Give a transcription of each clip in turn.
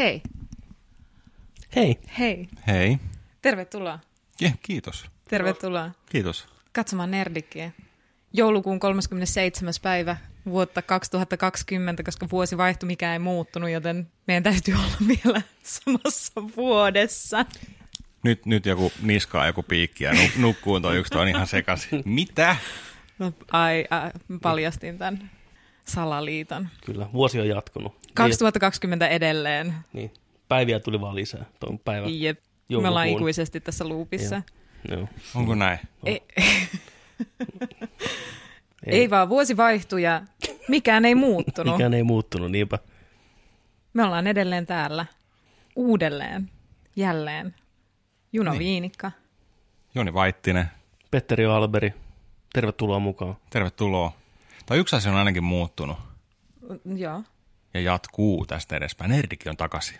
Hei, Hei. hei. Hei. Tervetuloa. Ja, kiitos. Tervetuloa Kiitos. katsomaan Nerdikkiä. Joulukuun 37. päivä vuotta 2020, koska vuosi vaihtui, mikä ei muuttunut, joten meidän täytyy olla vielä samassa vuodessa. Nyt, nyt joku niskaa joku piikki ja nu- nukkuun toi yksi, toi on ihan sekaisin. Mitä? No, ai, ai, paljastin tämän salaliiton. Kyllä, vuosi on jatkunut. 2020 edelleen. Niin, niin. Päiviä tuli vaan lisää tuon päivän. Jep. Me Joulukuun. ollaan ikuisesti tässä loopissa. Joo. Onko näin? Ei, ei vaan, vuosi vaihtui ja mikään ei muuttunut. Mikään ei muuttunut, niinpä. Me ollaan edelleen täällä. Uudelleen. Jälleen. Juno Niin. Viinikka. Joni Vaittinen, Petteri Alberi, tervetuloa mukaan. tervetuloa. Tai yksi asia on ainakin muuttunut Joo. Ja jatkuu tästä edespäin. Nerdikin on takaisin.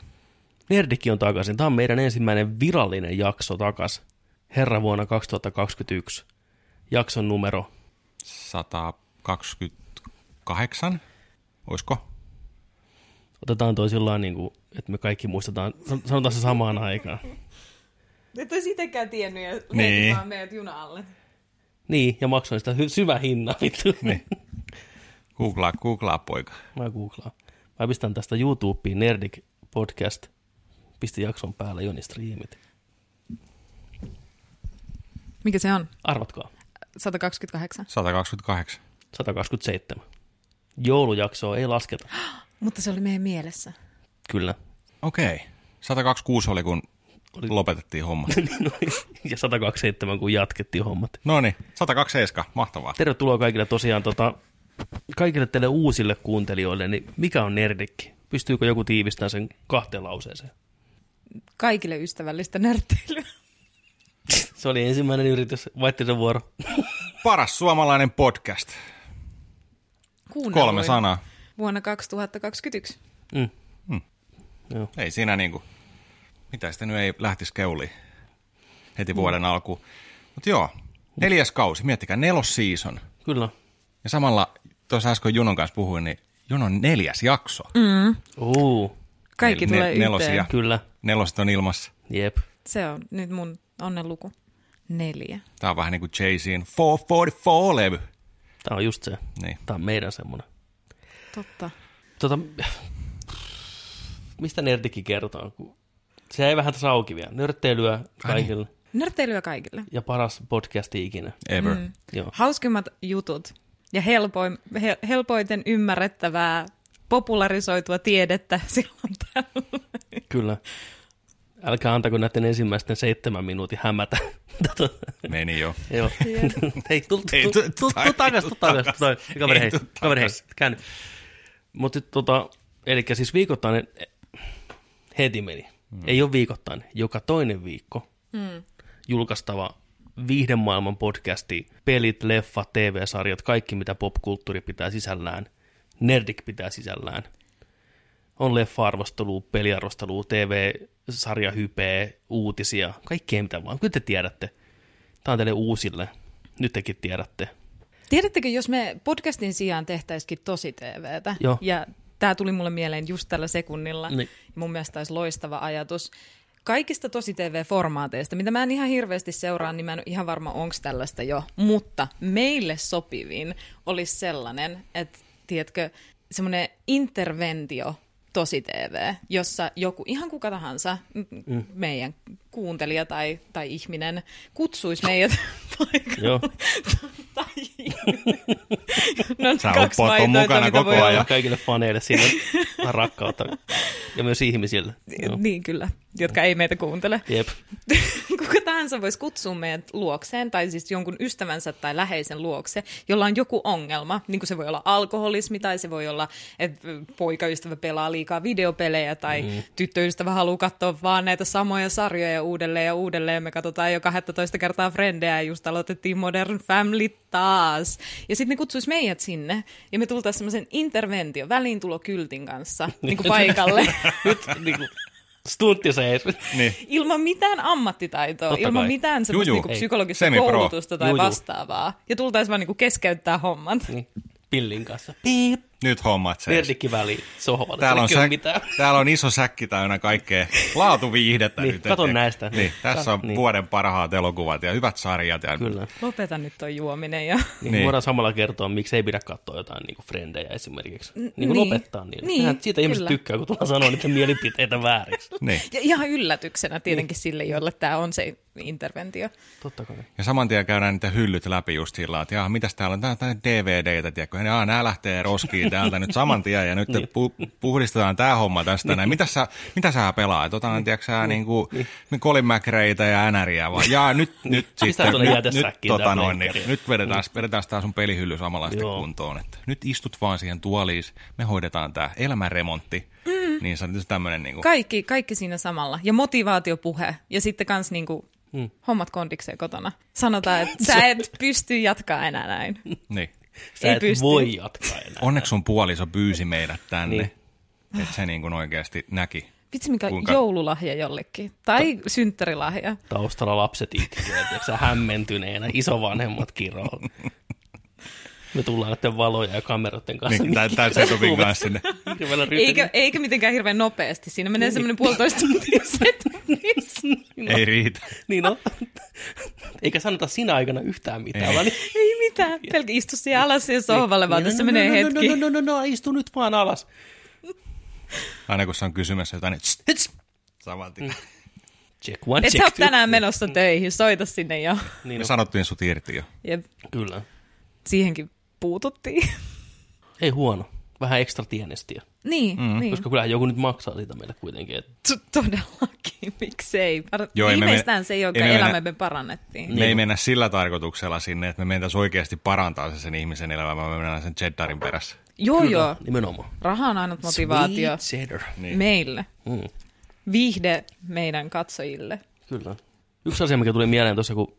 Nerdikki on takaisin. Tämä on meidän ensimmäinen virallinen jakso takas. Herra vuonna 2021. Jakson numero. 128, oisko? Otetaan toi sillä niin kuin, että me kaikki muistetaan, san- sanotaan se samaan aikaan. Et olisi itsekään tiennyt ja Niin. meidät juna alle. Niin, ja maksoin sitä hy- syvä hinna, vittu. Niin. Googlaa, googlaa poika. Mä googlaan. Mä pistän tästä YouTubeen Nerdik podcast. Pisti jakson päälle Joni striimit. Mikä se on? Arvatkaa. 128. 128. 127. Joulujaksoa ei lasketa. Mutta se oli meidän mielessä. Kyllä. Okei. 126 oli, kun Oli- lopetettiin hommat. ja 127, kun jatkettiin hommat. No niin, 127, mahtavaa. Tervetuloa kaikille tosiaan tota, kaikille teille uusille kuuntelijoille, niin mikä on nerdikki? Pystyykö joku tiivistämään sen kahteen lauseeseen? Kaikille ystävällistä nörtteilyä. Se oli ensimmäinen yritys, Vaittisen vuoro. Paras suomalainen podcast. Kuunnelluin Kolme sanaa. Vuonna 2021. Mm. Hmm. Joo. Ei siinä niinku, mitä sitten nyt ei lähtisi keuliin heti vuoden alkuun. Mutta joo, neljäs kausi, miettikää, nelos season. Kyllä. Ja samalla, tuossa äsken Junon kanssa puhuin, niin Junon neljäs jakso. Mm. Uu, Kaikki Ne- tulee nelosia. yhteen. kyllä. Neloset on ilmassa. Jep. Se on nyt mun onnenluku. Neljä. Tää on vähän niin kuin Jay-Zin 444-levy. Tämä on just se. Niin. Tämä on meidän semmoinen. Totta. Tota, mistä nerdikki kertoo? Se ei vähän tässä auki vielä. Nörtteilyä kaikille Nörtteilyä kaikille. ja paras podcasti ikinä. Ever. Mm. Joo. Hauskimmat jutut ja helpoin, hel, helpoiten ymmärrettävää popularisoitua tiedettä silloin tällä. Kyllä. Älkää antako näiden ensimmäisten seitsemän minuutin hämätä. Meni jo. Joo. Hei, tul, Ei, tul, tu- tul, tul, tai- takas, tul, takas. Kaveri, Ei hei, tuu kaveri, hei, käänny. Mutta tota, eli siis viikoittainen, heti meni. Mm. Ei ole viikoittainen, joka toinen viikko Mm. julkaistava viihdemaailman podcasti, pelit, leffat, TV-sarjat, kaikki mitä popkulttuuri pitää sisällään, Nerdik pitää sisällään. On leffa-arvostelua, peliarvostelua, TV-sarjahypeä, uutisia, kaikkea mitä vaan. Kyllä te tiedätte. Tämä on teille uusille. Nyt tekin tiedätte. Tiedättekö, jos me podcastin sijaan tehtäisikin tosi TVtä, Joo. ja tämä tuli mulle mieleen just tällä sekunnilla, Niin. ja mun mielestä olisi loistava ajatus. Kaikista tosi TV-formaateista, mitä mä en ihan hirveästi seuraa, niin mä en ihan varma, onko tällaista jo, mutta meille sopivin olisi sellainen, että tiedätkö, semmoinen interventio tosi TV, jossa joku, ihan kuka tahansa, mm. meidän kuuntelija tai, tai ihminen, kutsuisi meidät paikalle. Joo. tai no, Sä kaksi vaihtoehtoa, mukana koko ajan. olla. Ja kaikille faneille siinä on rakkautta. Ja myös ihmisille. Joo. Niin kyllä, jotka ei meitä kuuntele. Jep. Kuka tahansa voisi kutsua meidät luokseen, tai siis jonkun ystävänsä tai läheisen luokse, jolla on joku ongelma. Niin kuin se voi olla alkoholismi, tai se voi olla, että poikaystävä pelaa liikaa videopelejä, tai mm. tyttöystävä haluaa katsoa vaan näitä samoja sarjoja uudelleen ja uudelleen. Me katsotaan jo 12 kertaa Frendejä, ja just aloitettiin Modern Family taas. Ja sitten ne kutsuisi meidät sinne, ja me tultaisiin semmoisen interventio, väliintulokyltin kanssa niin kuin paikalle. Nyt niin kuin, stuntti seis. Niin. ilman mitään ammattitaitoa, Totta ilman kai. mitään semmoista niinku Ei. psykologista Semi-pro. koulutusta tai juu. vastaavaa. Ja tultaisiin vaan niinku keskeyttää hommat. Niin, pillin kanssa. Piip. Nyt hommat seis. Nerdikki väliin sohvalle. Täällä on, mitään. täällä on iso säkki täynnä kaikkea laatuviihdettä Niin, nyt. katon näistä. Niin, Niin. tässä on Niin. vuoden parhaat elokuvat ja hyvät sarjat. Ja Kyllä. Lopeta nyt toi juominen ja... Niin, Niin. niin. voidaan samalla kertoa, miksi ei pidä katsoa jotain niin frendejä esimerkiksi. Niin kuin niin. lopettaa niille. Niin, Niin, siitä ihmiset kyllä. tykkää, kun tullaan sanoa niiden mielipiteitä vääriksi. Niin. ja ihan yllätyksenä tietenkin sille, jolle tämä on se interventio. Totta kai. Ja saman tien käydään niitä hyllyt läpi just sillä että jaha, mitäs täällä on, tää on DVDtä, tiedätkö, ja jaa, nää lähtee roskiin täältä nyt saman tien, ja nyt niin. pu- puhdistetaan tämä homma tästä Niin. näin. Mitä sä, mitä sä pelaat? Otan, tiedätkö sä, niin. kuin, niin. Colin McRaeitä ja NRiä, vaan jaa, nyt, nyt sitten, nyt, nyt, tota noin, niin, nyt vedetään, vedetään tää sun pelihylly Joo. kuntoon, että nyt istut vaan siihen tuoliin, me hoidetaan tämä elämänremontti, mm. niin se on tämmöinen niin kuin, Kaikki, kaikki siinä samalla. Ja motivaatiopuhe. Ja sitten kans niinku Hmm. hommat kondikseen kotona. Sanotaan, että sä et pysty jatkaa enää näin. niin. Sä Ei et pysty. voi jatkaa enää. Onneksi sun puoliso pyysi meidät tänne, Niin. että se niin kuin oikeasti näki. Vitsi, mikä Kuinka- joululahja jollekin. Tai synttärilahja. Taustalla lapset sä hämmentyneenä, isovanhemmat kiroo. Me tullaan näiden valoja ja kameroiden kanssa. Niin, tää- tää setupin kanssa sinne. Eikä, eikä mitenkään hirveän nopeasti. Siinä menee semmoinen puolitoista tuntia setupissa. Ei riitä. Niin no. Eikä sanota siinä aikana yhtään mitään. Ei. Vaan niin, Ei mitään. Pelkkä istu siellä alas siihen sohvalle, vaan tässä menee no, hetki. No, no, no, no, no, istu nyt vaan alas. Aina kun se on kysymässä jotain, niin tss, Hits. saman tien. Check one, Et sä check oot two. tänään menossa töihin, soita sinne jo. Niin, Me no, sanottiin sut irti jo. Ja kyllä. siihenkin puututtiin. Ei huono. Vähän ekstra tienestiä. niin, mm. niin. Koska kyllähän joku nyt maksaa siitä meille kuitenkin. Et, T- todellakin, miksei. Par- Joo, ei me Viimeistään mene- se, jonka ei me mennä- elämämme parannettiin. Me ei mennä sillä tarkoituksella sinne, että me mentäisiin oikeasti parantaa se sen ihmisen elämä, vaan me mennään sen cheddarin perässä. Joo, kyllä, joo. Nimenomaan. Raha on ainut motivaatio. Niin. meille. Mm. Viihde meidän katsojille. Kyllä. Yksi asia, mikä tuli mieleen tuossa, kun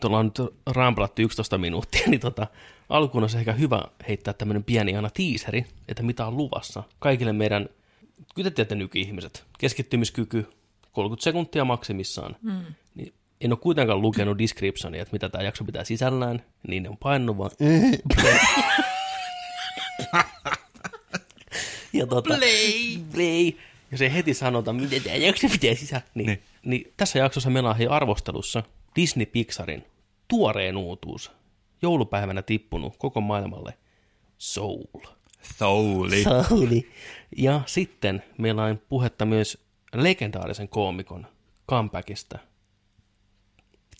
tuolla on nyt rampalattu 11 minuuttia, niin tota, alkuun olisi ehkä hyvä heittää tämmöinen pieni aina tiiseri, että mitä on luvassa. Kaikille meidän, kyllä te tiedätte nyky-ihmiset, keskittymiskyky 30 sekuntia maksimissaan. Mm. Niin en ole kuitenkaan lukenut descriptionia, että mitä tämä jakso pitää sisällään, niin ne on painunut vaan ja tota, play. play. Ja se heti sanota, miten tämä jakso pitää sisään. Niin, Niin. niin. tässä jaksossa meillä on arvostelussa Disney Pixarin tuoreen uutuus. Joulupäivänä tippunut koko maailmalle Soul. Souli. Souli. Ja sitten meillä on puhetta myös legendaarisen koomikon comebackista.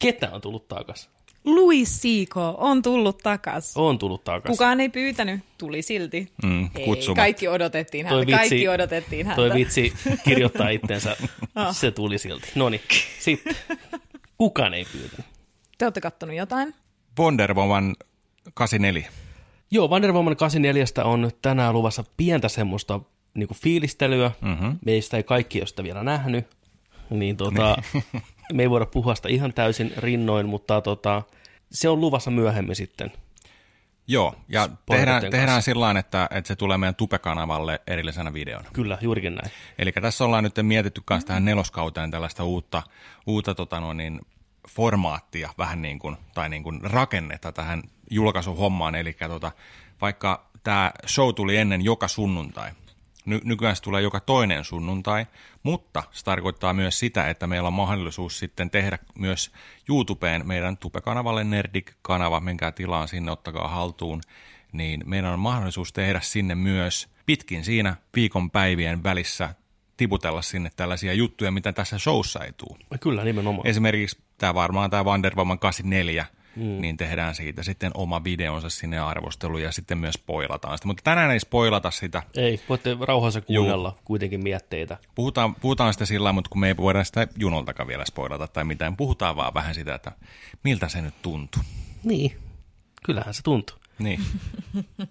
Ketä on tullut takas? Louis Siko on tullut takas. On tullut takas. Kukaan ei pyytänyt, tuli silti. Mm, Ei, kaikki odotettiin häntä, Toi vitsi- kaikki odotettiin häntä. Toi vitsi kirjoittaa itsensä, se tuli silti. No niin, sitten. Kukaan ei pyytänyt. Te olette kattonut jotain? Wonder Woman 84. Joo, Wonder Woman 84 on tänään luvassa pientä semmoista niin fiilistelyä. Mm-hmm. Meistä ei kaikki ole sitä vielä nähnyt. Niin tota, me ei voida puhua sitä ihan täysin rinnoin, mutta tota, se on luvassa myöhemmin sitten. Joo, ja tehdään, kanssa. tehdään sillä että, että se tulee meidän Tupe-kanavalle erillisenä videona. Kyllä, juurikin näin. Eli tässä ollaan nyt mietitty myös tähän neloskauteen tällaista uutta, uutta tota no niin, formaattia vähän niin kuin, tai niin kuin rakennetta tähän julkaisuhommaan. Eli tota, vaikka tämä show tuli ennen joka sunnuntai, ny- nykyään se tulee joka toinen sunnuntai, mutta se tarkoittaa myös sitä, että meillä on mahdollisuus sitten tehdä myös YouTubeen meidän Tupe-kanavalle Nerdik-kanava, menkää tilaan sinne, ottakaa haltuun, niin meidän on mahdollisuus tehdä sinne myös pitkin siinä viikon päivien välissä tiputella sinne tällaisia juttuja, mitä tässä showssa ei tule. Kyllä, nimenomaan. Esimerkiksi tämä varmaan tämä Wonder Woman 84, mm. niin tehdään siitä sitten oma videonsa sinne arvosteluun ja sitten myös spoilataan sitä. Mutta tänään ei spoilata sitä. Ei, voitte rauhassa kuunnella Juu. kuitenkin mietteitä. Puhutaan, puhutaan sitä sillä mutta kun me ei voida sitä junoltakaan vielä spoilata tai mitään. Puhutaan vaan vähän sitä, että miltä se nyt tuntuu. Niin, kyllähän se tuntuu. Niin.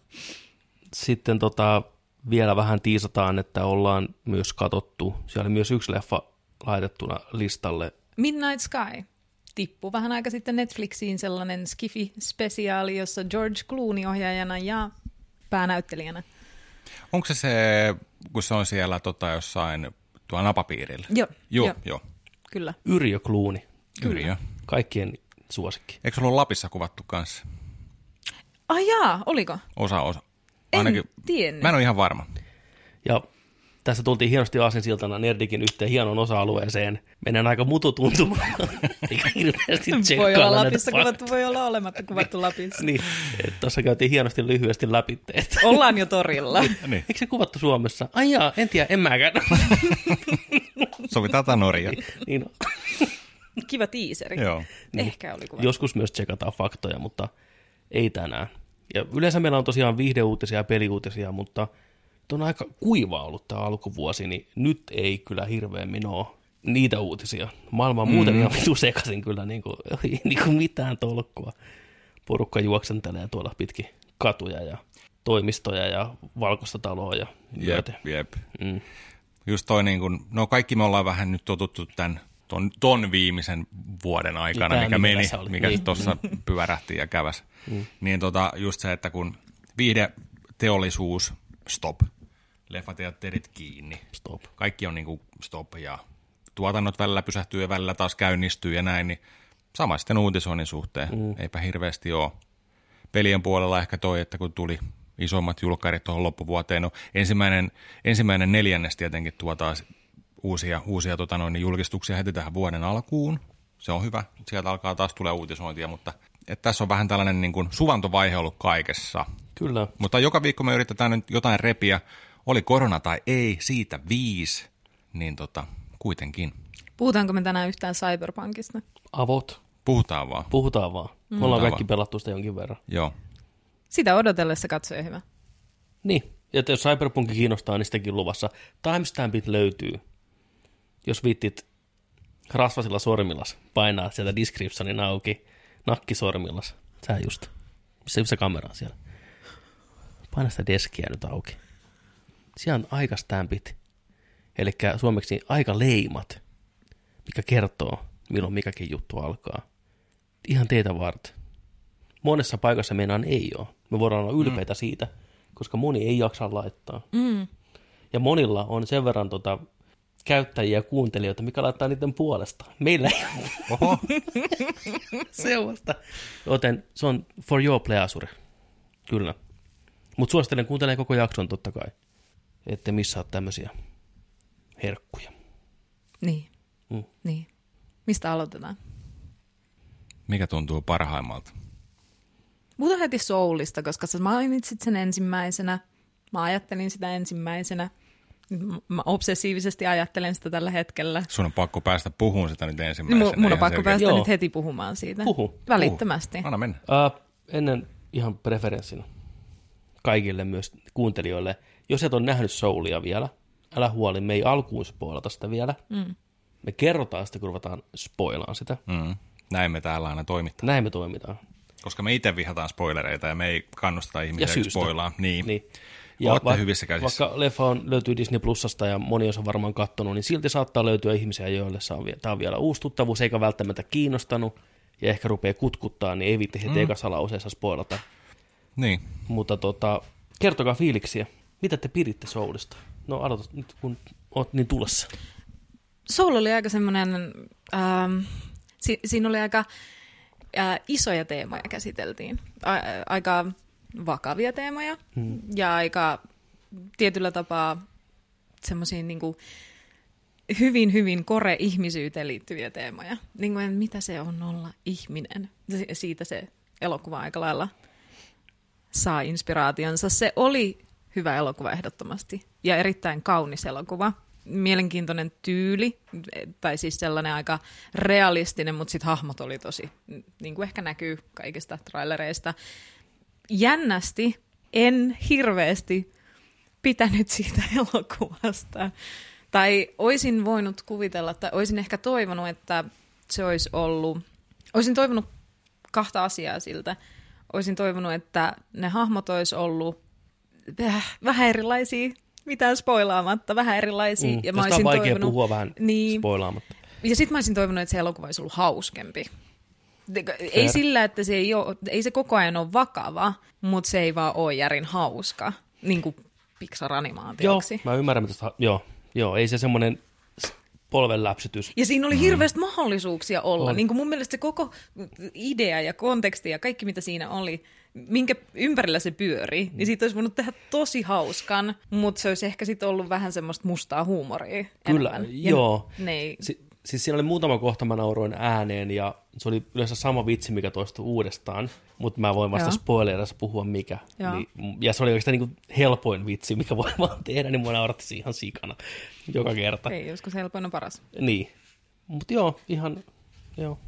Sitten tota, vielä vähän tiisataan, että ollaan myös katottu. Siellä oli myös yksi leffa laitettuna listalle. Midnight Sky. Tippu vähän aika sitten Netflixiin sellainen Skifi-spesiaali, jossa George Clooney ohjaajana ja päänäyttelijänä. Onko se se, kun se on siellä tota, jossain tuolla napapiirillä? Joo, Joo, joo. joo. Kyllä. Yrjö Kluuni, Kyllä. kaikkien suosikki. Eikö se ollut Lapissa kuvattu kanssa? Ah jaa, oliko? Osa, osa. Ainakin, tiennyt. Mä en ole ihan varma. Ja tässä tultiin hienosti aasinsiltana Nerdikin yhteen hienon osa-alueeseen. Mennään aika mututuntumaan. Eikä hirveästi voi olla näitä Lapissa kuvattu, voi olla olematta kuvattu Lapissa. Niin, tuossa käytiin hienosti lyhyesti läpi, että Ollaan jo torilla. Niin. eikö se kuvattu Suomessa? Ai jaa, en tiedä, en mäkään. Sovitaan tätä Norja. niin, on. Kiva tiiseri. Joo. Ehkä oli kuvattu. joskus myös tsekataan faktoja, mutta ei tänään. Ja yleensä meillä on tosiaan viihdeuutisia ja peliuutisia, mutta on aika kuiva ollut tämä alkuvuosi, niin nyt ei kyllä hirveämmin ole niitä uutisia. Maailma on muuten ihan vitu sekaisin kyllä, niin kuin, niin kuin mitään tolkkua. Porukka juoksentelee tuolla pitkin katuja ja toimistoja ja valkoista taloa ja Jep, jep. Mm. Just toi niin kuin, no kaikki me ollaan vähän nyt totuttu tämän ton, ton viimeisen vuoden aikana, Tää, mikä mikä meni, oli. mikä Niin. tuossa pyörähti ja käväs. Mm. Niin tota, just se, että kun viihdeteollisuus stop, leffateatterit kiinni, Stop. kaikki on niin kuin stop ja tuotannot välillä pysähtyy ja välillä taas käynnistyy ja näin, niin sama sitten uutisoinnin suhteen. Mm. Eipä hirveästi ole. Pelien puolella ehkä toi, että kun tuli isommat julkkarit tuohon loppuvuoteen, no ensimmäinen, ensimmäinen neljännes tietenkin tuo taas uusia, uusia tota noin, julkistuksia heti tähän vuoden alkuun. Se on hyvä. Sieltä alkaa taas tulee uutisointia, mutta et tässä on vähän tällainen niin kuin suvantovaihe ollut kaikessa. Kyllä. Mutta joka viikko me yritetään nyt jotain repiä, oli korona tai ei, siitä viisi, niin tota, kuitenkin. Puhutaanko me tänään yhtään Cyberpunkista? Avot. Puhutaan vaan. Puhutaan vaan. Me ollaan kaikki vaan. pelattu sitä jonkin verran. Joo. Sitä odotellessa katsoja hyvä. Niin, ja jos Cyberpunk kiinnostaa, niin sitäkin luvassa. Timestampit löytyy. Jos viittit rasvasilla sormillas painaa sieltä descriptionin auki, nakkisormillas, sä just. Missä se kamera on siellä? Paina sitä deskiä nyt auki. Siellä on aikastampit, eli suomeksi aikaleimat, mikä kertoo, milloin mikäkin juttu alkaa. Ihan teitä varten. Monessa paikassa meinaan ei ole. Me voidaan olla ylpeitä mm. siitä, koska moni ei jaksa laittaa. Mm. Ja monilla on sen verran tota, käyttäjiä ja kuuntelijoita, mikä laittaa niiden puolesta. Meillä ei ole Oho, sellaista. Joten se on for your pleasure. Kyllä. Mutta suosittelen kuuntelemaan koko jakson totta kai. Ette missaa tämmöisiä herkkuja. Niin. Mm. niin. Mistä aloitetaan? mikä tuntuu parhaimmalta? Puhutaan heti Soulista, koska sä mainitsit sen ensimmäisenä. Mä ajattelin sitä ensimmäisenä. Mä obsessiivisesti ajattelen sitä tällä hetkellä. Sun on pakko päästä puhumaan sitä nyt ensimmäisenä. Mun, mun on pakko selkeä. päästä Joo. nyt heti puhumaan siitä. Puhu. Välittömästi. Anna mennä. Ää, ennen ihan preferenssin kaikille myös kuuntelijoille. Jos et ole nähnyt Soulia vielä, älä huoli, me ei alkuun spoilata sitä vielä. Mm. Me kerrotaan sitä, kun ruvetaan spoilaan sitä. Mm. Näin me täällä aina toimitaan. Näin me toimitaan. Koska me itse vihataan spoilereita ja me ei kannusteta Ja ihmisiä spoilaa. Niin. Niin. Ootte va- hyvissä käsissä. Vaikka leffa on, löytyy Disney Plusasta ja moni on varmaan kattonut, niin silti saattaa löytyä ihmisiä, joille on, vie- tää on vielä uusi tuttavuus, eikä välttämättä kiinnostanut, ja ehkä rupeaa kutkuttaa, niin ei viitti heti mm. ekassa lauseessa spoilata. niin. Mutta tota, kertokaa fiiliksiä. Mitä te piditte Soulista? No aloita nyt, kun oot niin tulossa. Soul oli aika semmoinen, ähm, si- siinä oli aika äh, isoja teemoja käsiteltiin. A- aika vakavia teemoja hmm. ja aika tietyllä tapaa semmoisia niin hyvin, hyvin kore-ihmisyyteen liittyviä teemoja. Niin kuin, mitä se on olla ihminen. Si- Siitä se elokuva aika lailla saa inspiraationsa. Se oli hyvä elokuva ehdottomasti ja erittäin kaunis elokuva. Mielenkiintoinen tyyli, tai siis sellainen aika realistinen, mutta sitten hahmot oli tosi, niin kuin ehkä näkyy kaikista trailereista. Jännästi en hirveästi pitänyt siitä elokuvasta. Tai olisin voinut kuvitella, tai olisin ehkä toivonut, että se olisi ollut, olisin toivonut kahta asiaa siltä. Olisin toivonut, että ne hahmot olisi ollut väh- vähän erilaisia, mitään spoilaamatta, vähän erilaisia. Mm. Ja Tästä on vaikea toivonut, puhua vähän Niin. spoilaamatta. ja sitten mä olisin toivonut, että se elokuva olisi ollut hauskempi. Ei Fair. sillä, että se ei, ole, ei se koko ajan ole vakava, mutta se ei vaan ole järin hauska, niin kuin Joo, Pixar-animaatioksi. mä ymmärrän, mitä joo, joo, ei se semmoinen s- polven läpsytys. Ja siinä oli hirveästi mahdollisuuksia olla. On. Niin kuin mun mielestä se koko idea ja konteksti ja kaikki, mitä siinä oli, minkä ympärillä se pyörii, niin siitä olisi voinut tehdä tosi hauskan, mutta se olisi ehkä sitten ollut vähän semmoista mustaa huumoria Kyllä, enemmän. Ja joo. Ei, Si- siis siinä oli muutama kohta, mä nauroin ääneen ja se oli yleensä sama vitsi, mikä toistui uudestaan, mutta mä voin vasta spoilerissa puhua mikä. Joo. Niin, ja se oli oikeastaan niin helpoin vitsi, mikä voi vaan tehdä, niin mua nauratti ihan sikana joka kerta. ei, joskus helpoin on paras. Niin. Mutta joo, ihan, joo.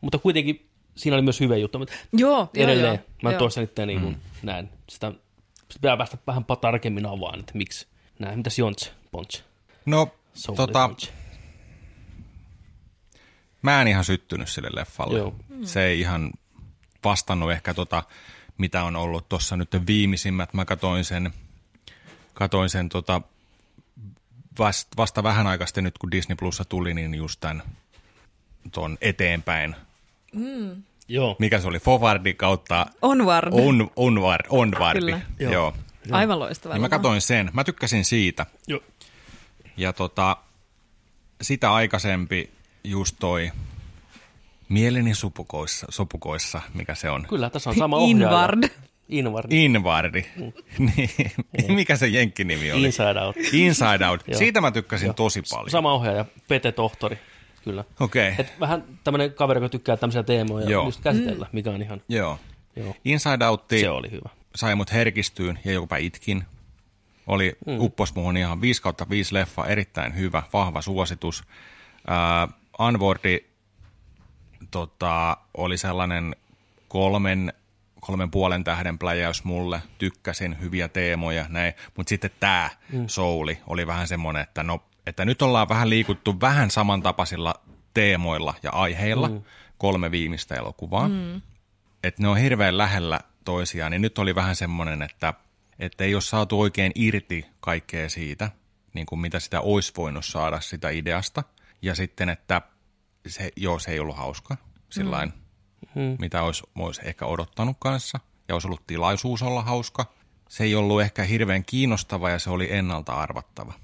Mutta kuitenkin siinä oli myös hyvä juttu, mutta Joo, edelleen joo, mä joo. tuossa nyt niin kuin näen sitä, sitä pitää päästä vähän tarkemmin avaan, että miksi näin. Mitäs Jontse, Ponche? No, Souli tota, Ponche? mä en ihan syttynyt sille leffalle. Joo. Se ei ihan vastannut ehkä tota, mitä on ollut tuossa nyt viimeisimmät. Mä katoin sen, katoin sen tota, vasta, vasta vähän aikaa sitten nyt, kun Disney Plussa tuli, niin just tämän ton eteenpäin. Joo. Mikä se oli? Forwardi kautta Onward. on, onward, onwardi. Kyllä. Joo. Joo. Joo. Aivan loistava. Niin mä katoin sen. Mä tykkäsin siitä. Joo. Ja tota, sitä aikaisempi just toi Mieleni supukoissa, sopukoissa, mikä se on. Kyllä, tässä on sama ohjaaja. Inward. Inward. Invardi. niin, mikä se jenkkinimi oli? Inside Out. Inside Out. Siitä mä tykkäsin tosi paljon. Sama ohjaaja, Pete Tohtori. Kyllä. Okei, okay. Et vähän tämmöinen kaveri, joka tykkää tämmöisiä teemoja Joo. just käsitellä, mikä on ihan, joo. joo, Inside Out se oli hyvä. sai mut herkistyyn ja jopa itkin. Oli mm. uppos muhun ihan 5 kautta 5 leffa, erittäin hyvä, vahva suositus. Uh, Unwardi tota, oli sellainen kolmen, kolmen puolen tähden pläjäys mulle. Tykkäsin, hyviä teemoja, näin. Mutta sitten tämä mm. Souli oli vähän semmoinen, että, no, että nyt ollaan vähän liikuttu vähän samantapaisilla teemoilla ja aiheilla. Mm. Kolme viimeistä elokuvaa. Mm. Että ne on hirveän lähellä toisiaan, niin nyt oli vähän semmoinen, että, että ei ole saatu oikein irti kaikkea siitä, niin kuin mitä sitä olisi voinut saada sitä ideasta. Ja sitten, että se, joo, se ei ollut hauska sillain, mm. mitä olisi, olisi ehkä odottanut kanssa. Ja olisi ollut tilaisuus olla hauska. Se ei ollut ehkä hirveän kiinnostava ja se oli ennalta arvattava.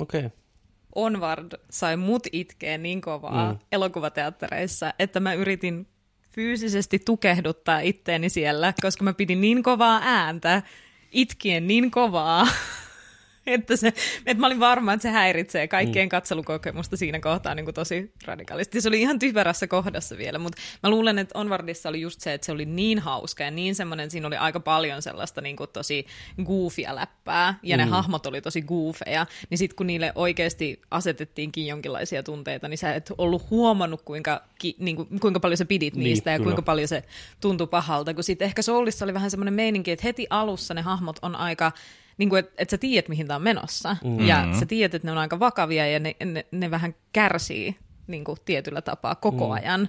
Okei. Okay. Onward sai mut itkeä niin kovaa mm. elokuvateattereissa, että mä yritin fyysisesti tukehduttaa itteeni siellä, koska mä pidin niin kovaa ääntä, itkien niin kovaa, että, se, että mä olin varma, että se häiritsee kaikkien mm. katselukokemusta siinä kohtaa niin kuin tosi radikaalisti. Se oli ihan typerässä kohdassa vielä, mutta mä luulen, että Onwardissa oli just se, että se oli niin hauska ja niin semmoinen, siinä oli aika paljon sellaista niin kuin tosi goofia läppää ja mm. ne hahmot oli tosi goofeja, niin sitten kun niille oikeasti asetettiinkin jonkinlaisia tunteita, niin sä et ollut huomannut, kuinka, ki, niin kuin, kuinka paljon sä pidit Niin, niistä ja kyllä. kuinka paljon se tuntui pahalta, kun sitten ehkä Soulissa oli vähän semmoinen meininki, että heti alussa ne hahmot on aika, niin kuin, että, että sä tiedät, mihin tämä on menossa, mm-hmm. ja sä tiedät, että ne on aika vakavia, ja ne, ne, ne vähän kärsii niin kuin tietyllä tapaa koko mm. ajan,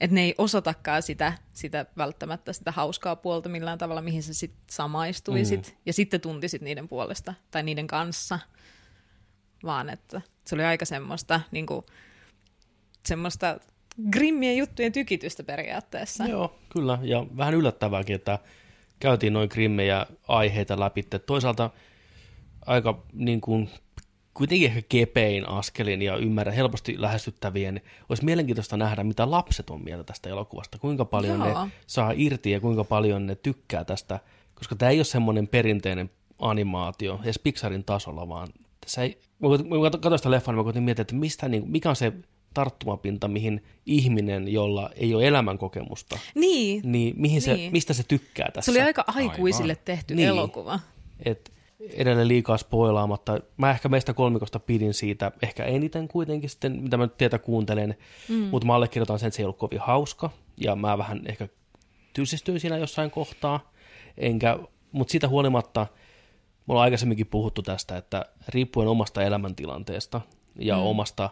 että ne ei osoitakaan sitä, sitä välttämättä sitä hauskaa puolta millään tavalla, mihin sä sit samaistuisit, mm. ja sitten tuntisit niiden puolesta, tai niiden kanssa, vaan että se oli aika semmoista, niin kuin, semmoista grimmien juttujen tykitystä periaatteessa. Joo, kyllä. Ja vähän yllättävääkin, että käytiin noin grimmejä aiheita läpi. Toisaalta aika niin kuin, kuitenkin ehkä kepein askelin ja ymmärrän helposti lähestyttävien. Olisi mielenkiintoista nähdä, mitä lapset on mieltä tästä elokuvasta. Kuinka paljon Joo. ne saa irti ja kuinka paljon ne tykkää tästä. Koska tämä ei ole semmoinen perinteinen animaatio, edes Pixarin tasolla, vaan tässä ei, mä katsoin sitä leffaa, niin mä koitin miettiä, että mistä, niin, mikä on se tarttumapinta, mihin ihminen, jolla ei ole elämänkokemusta, Niin, niin, mihin se, Niin. mistä se tykkää tässä? se oli aika aikuisille Aivan. tehty Niin. elokuva. Et edelleen liikaa spoilaamatta. Mä ehkä meistä kolmikosta pidin siitä, ehkä eniten kuitenkin sitten, mitä mä nyt teitä kuuntelen, mm. mutta mä allekirjoitan sen, että se ei ollut kovin hauska, ja mä vähän ehkä tylsistyin siinä jossain kohtaa, enkä, mutta siitä huolimatta, me ollaan aikaisemminkin puhuttu tästä, että riippuen omasta elämäntilanteesta ja mm. omasta